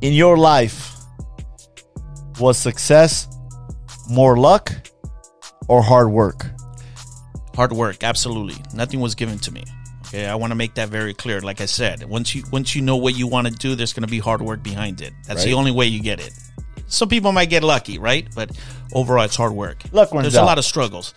In your life, was success more luck or hard work? Hard work, absolutely. Nothing was given to me. Okay, I want to make that very clear. Like I said, once you once you know what you want to do, there's going to be hard work behind it. That's the only way you get it. Some people might get lucky, right? But overall, it's hard work. Luck There's out. a lot of struggles.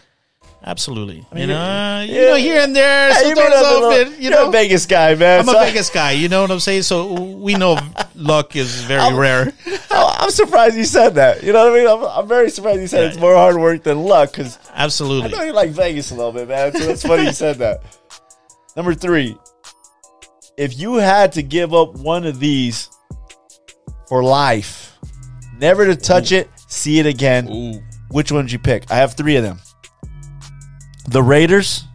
Absolutely. I mean, uh, you know, you- know, here and there, Hey, you sometimes made up often, little- you know, a Vegas guy, man. I'm a Vegas guy. You know what I'm saying? So we know luck is very rare. I'm surprised you said that. You know what I mean? I'm, I'm very surprised you said Yeah. it's more hard work than luck because absolutely, I know you like Vegas a little bit, man. So it's funny you said that. Number three, if you had to give up one of these for life, never to touch it, see it again, Ooh. which one would you pick? I have three of them. The Raiders,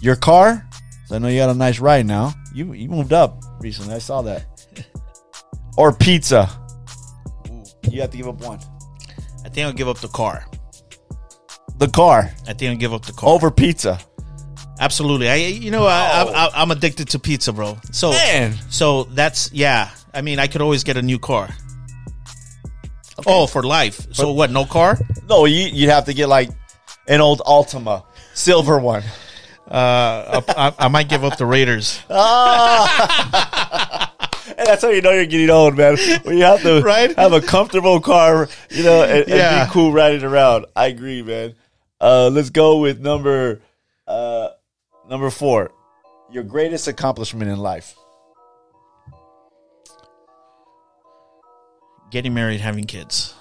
your car. So I know you got a nice ride now. You you moved up recently. I saw that. Or pizza. You have to give up one. I think I'll give up the car. The car I think I'll give up the car. over pizza. Absolutely. I you know I, I, I I'm addicted to pizza, bro. So Man. so that's yeah. I mean, I could always get a new car. Oh, for life. So what? No car? No, you you'd have to get like an old Altima silver one. Uh, I, I, might give up the Raiders. And that's how you know you're getting old, man. When you have to Right? have a comfortable car, you know, and, and be cool riding around. I agree, man. Uh, let's go with number uh, number four. Your greatest accomplishment in life. Getting married, having kids.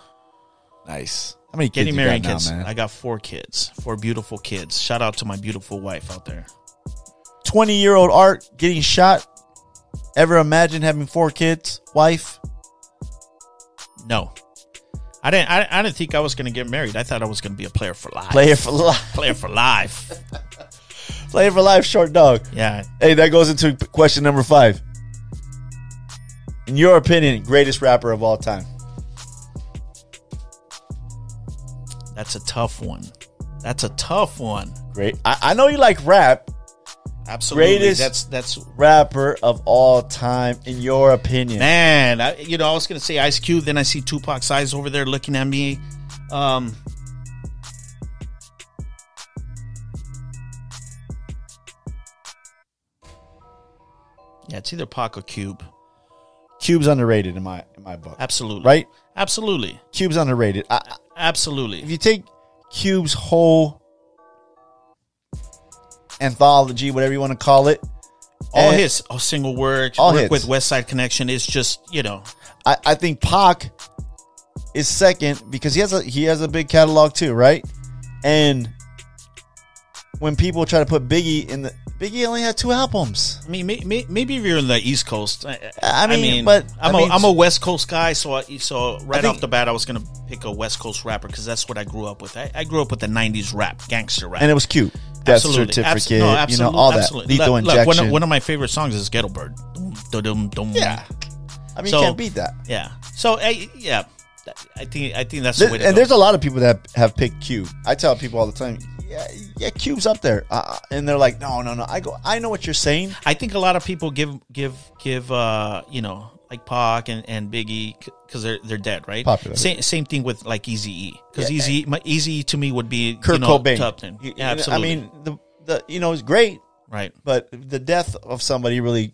Nice. How many kids Getting you married, got now, kids. man? I got four kids, four beautiful kids. Shout out to my beautiful wife out there. Twenty year old Art getting shot. Ever imagine having four kids, wife? No, I didn't. I, I didn't think I was going to get married. I thought I was going to be a player for life. Player for life. player for life. Player for life, short dog. Yeah, Hey, that goes into question number five. In your opinion, greatest rapper of all time. That's a tough one. That's a tough one. Great. I, I know you like rap. Absolutely. Greatest- That's that's Rapper of all time, in your opinion. man. I, you know, I was gonna say Ice Cube. Then I see Tupac's eyes over there looking at me. Um, yeah, it's either Pac or Cube. Cube's underrated in my in my book. Absolutely. Right? Absolutely. Cube's underrated. I, I- Absolutely. if you take Cube's whole anthology, whatever you want to call it, all and his all single works, All work hits. with Westside Connection is just you know I, I think Pac is second because he has a he has a big catalog too, right? And when people try to put Biggie in the Biggie only had two albums. I mean, may, may, maybe if you're in the East Coast, I, I mean, but, I'm I a mean- am a West Coast guy, so I, so right think- off the bat, I was gonna pick a West Coast rapper because that's what I grew up with. I, I grew up with the '90s rap, gangster rap, And it was Cube. Death Absolutely. certificate, Abso- no, you know, all that. Lethal Look, look, injection. one, of, one of my favorite songs is Ghetto Bird. Yeah. I mean, So- you can't beat that. yeah. So eh, yeah, I think I think that's the There- way and go. there's a lot of people that have picked Q. I tell people all the time, yeah, yeah, Cube's up there, uh, and they're like, no, no, no. I go, I know what you're saying. I think a lot of people give give give uh you know like Pac and, and Biggie because they're they're dead, right? Popular. Same same thing with like Easy E because Yeah. Eazy my Eazy to me would be Kurt you know, Cobain. top ten. Yeah, absolutely. I mean, the the you know, it's great, right? but the death of somebody really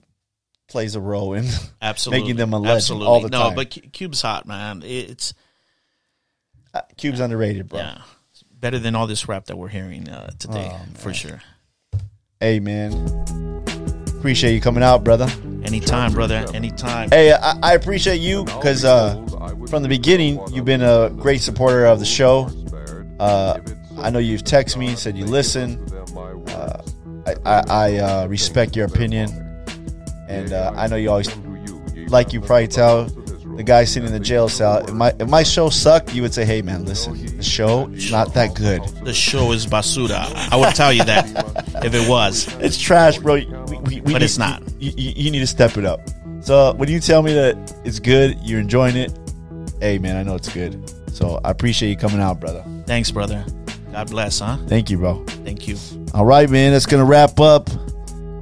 plays a role in Absolutely, making them a legend absolutely. all the no, time. No, but Cu- Cube's hot, man. It's Cube's underrated, bro. yeah, better than all this rap that we're hearing uh, today Oh, for sure. Hey, man, appreciate you coming out, brother. Anytime, brother. Anytime. Hey, I, I appreciate you because uh, from the beginning you've been a great supporter of the show. Uh, I know you've texted me, said you listen. Uh, I, I, I uh, respect your opinion. And uh, I know you always, like you probably tell the guy sitting in the jail cell, if my if my show sucked, you would say, "Hey man, listen, the show it's not that good. The show is basura. I would tell you that if it was. It's trash, bro. We, we, we But need- it's not. You, you, you need to step it up. So when you tell me that it's good, you're enjoying it. Hey man, I know it's good. So I appreciate you coming out, brother. Thanks, brother. God bless, huh? Thank you, bro. Thank you. All right, man. That's gonna wrap up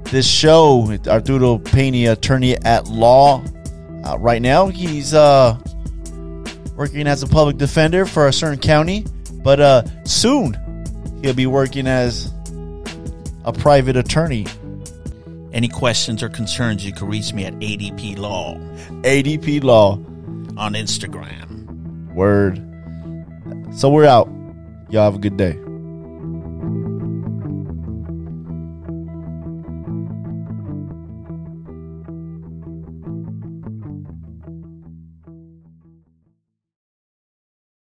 this show. Arturo Pena, attorney at law. Uh, right now, he's uh, working as a public defender for a certain county, but uh, soon he'll be working as a private attorney. Any questions or concerns, you can reach me at ADP Law ADP Law. on Instagram. Word. So we're out. Y'all have a good day.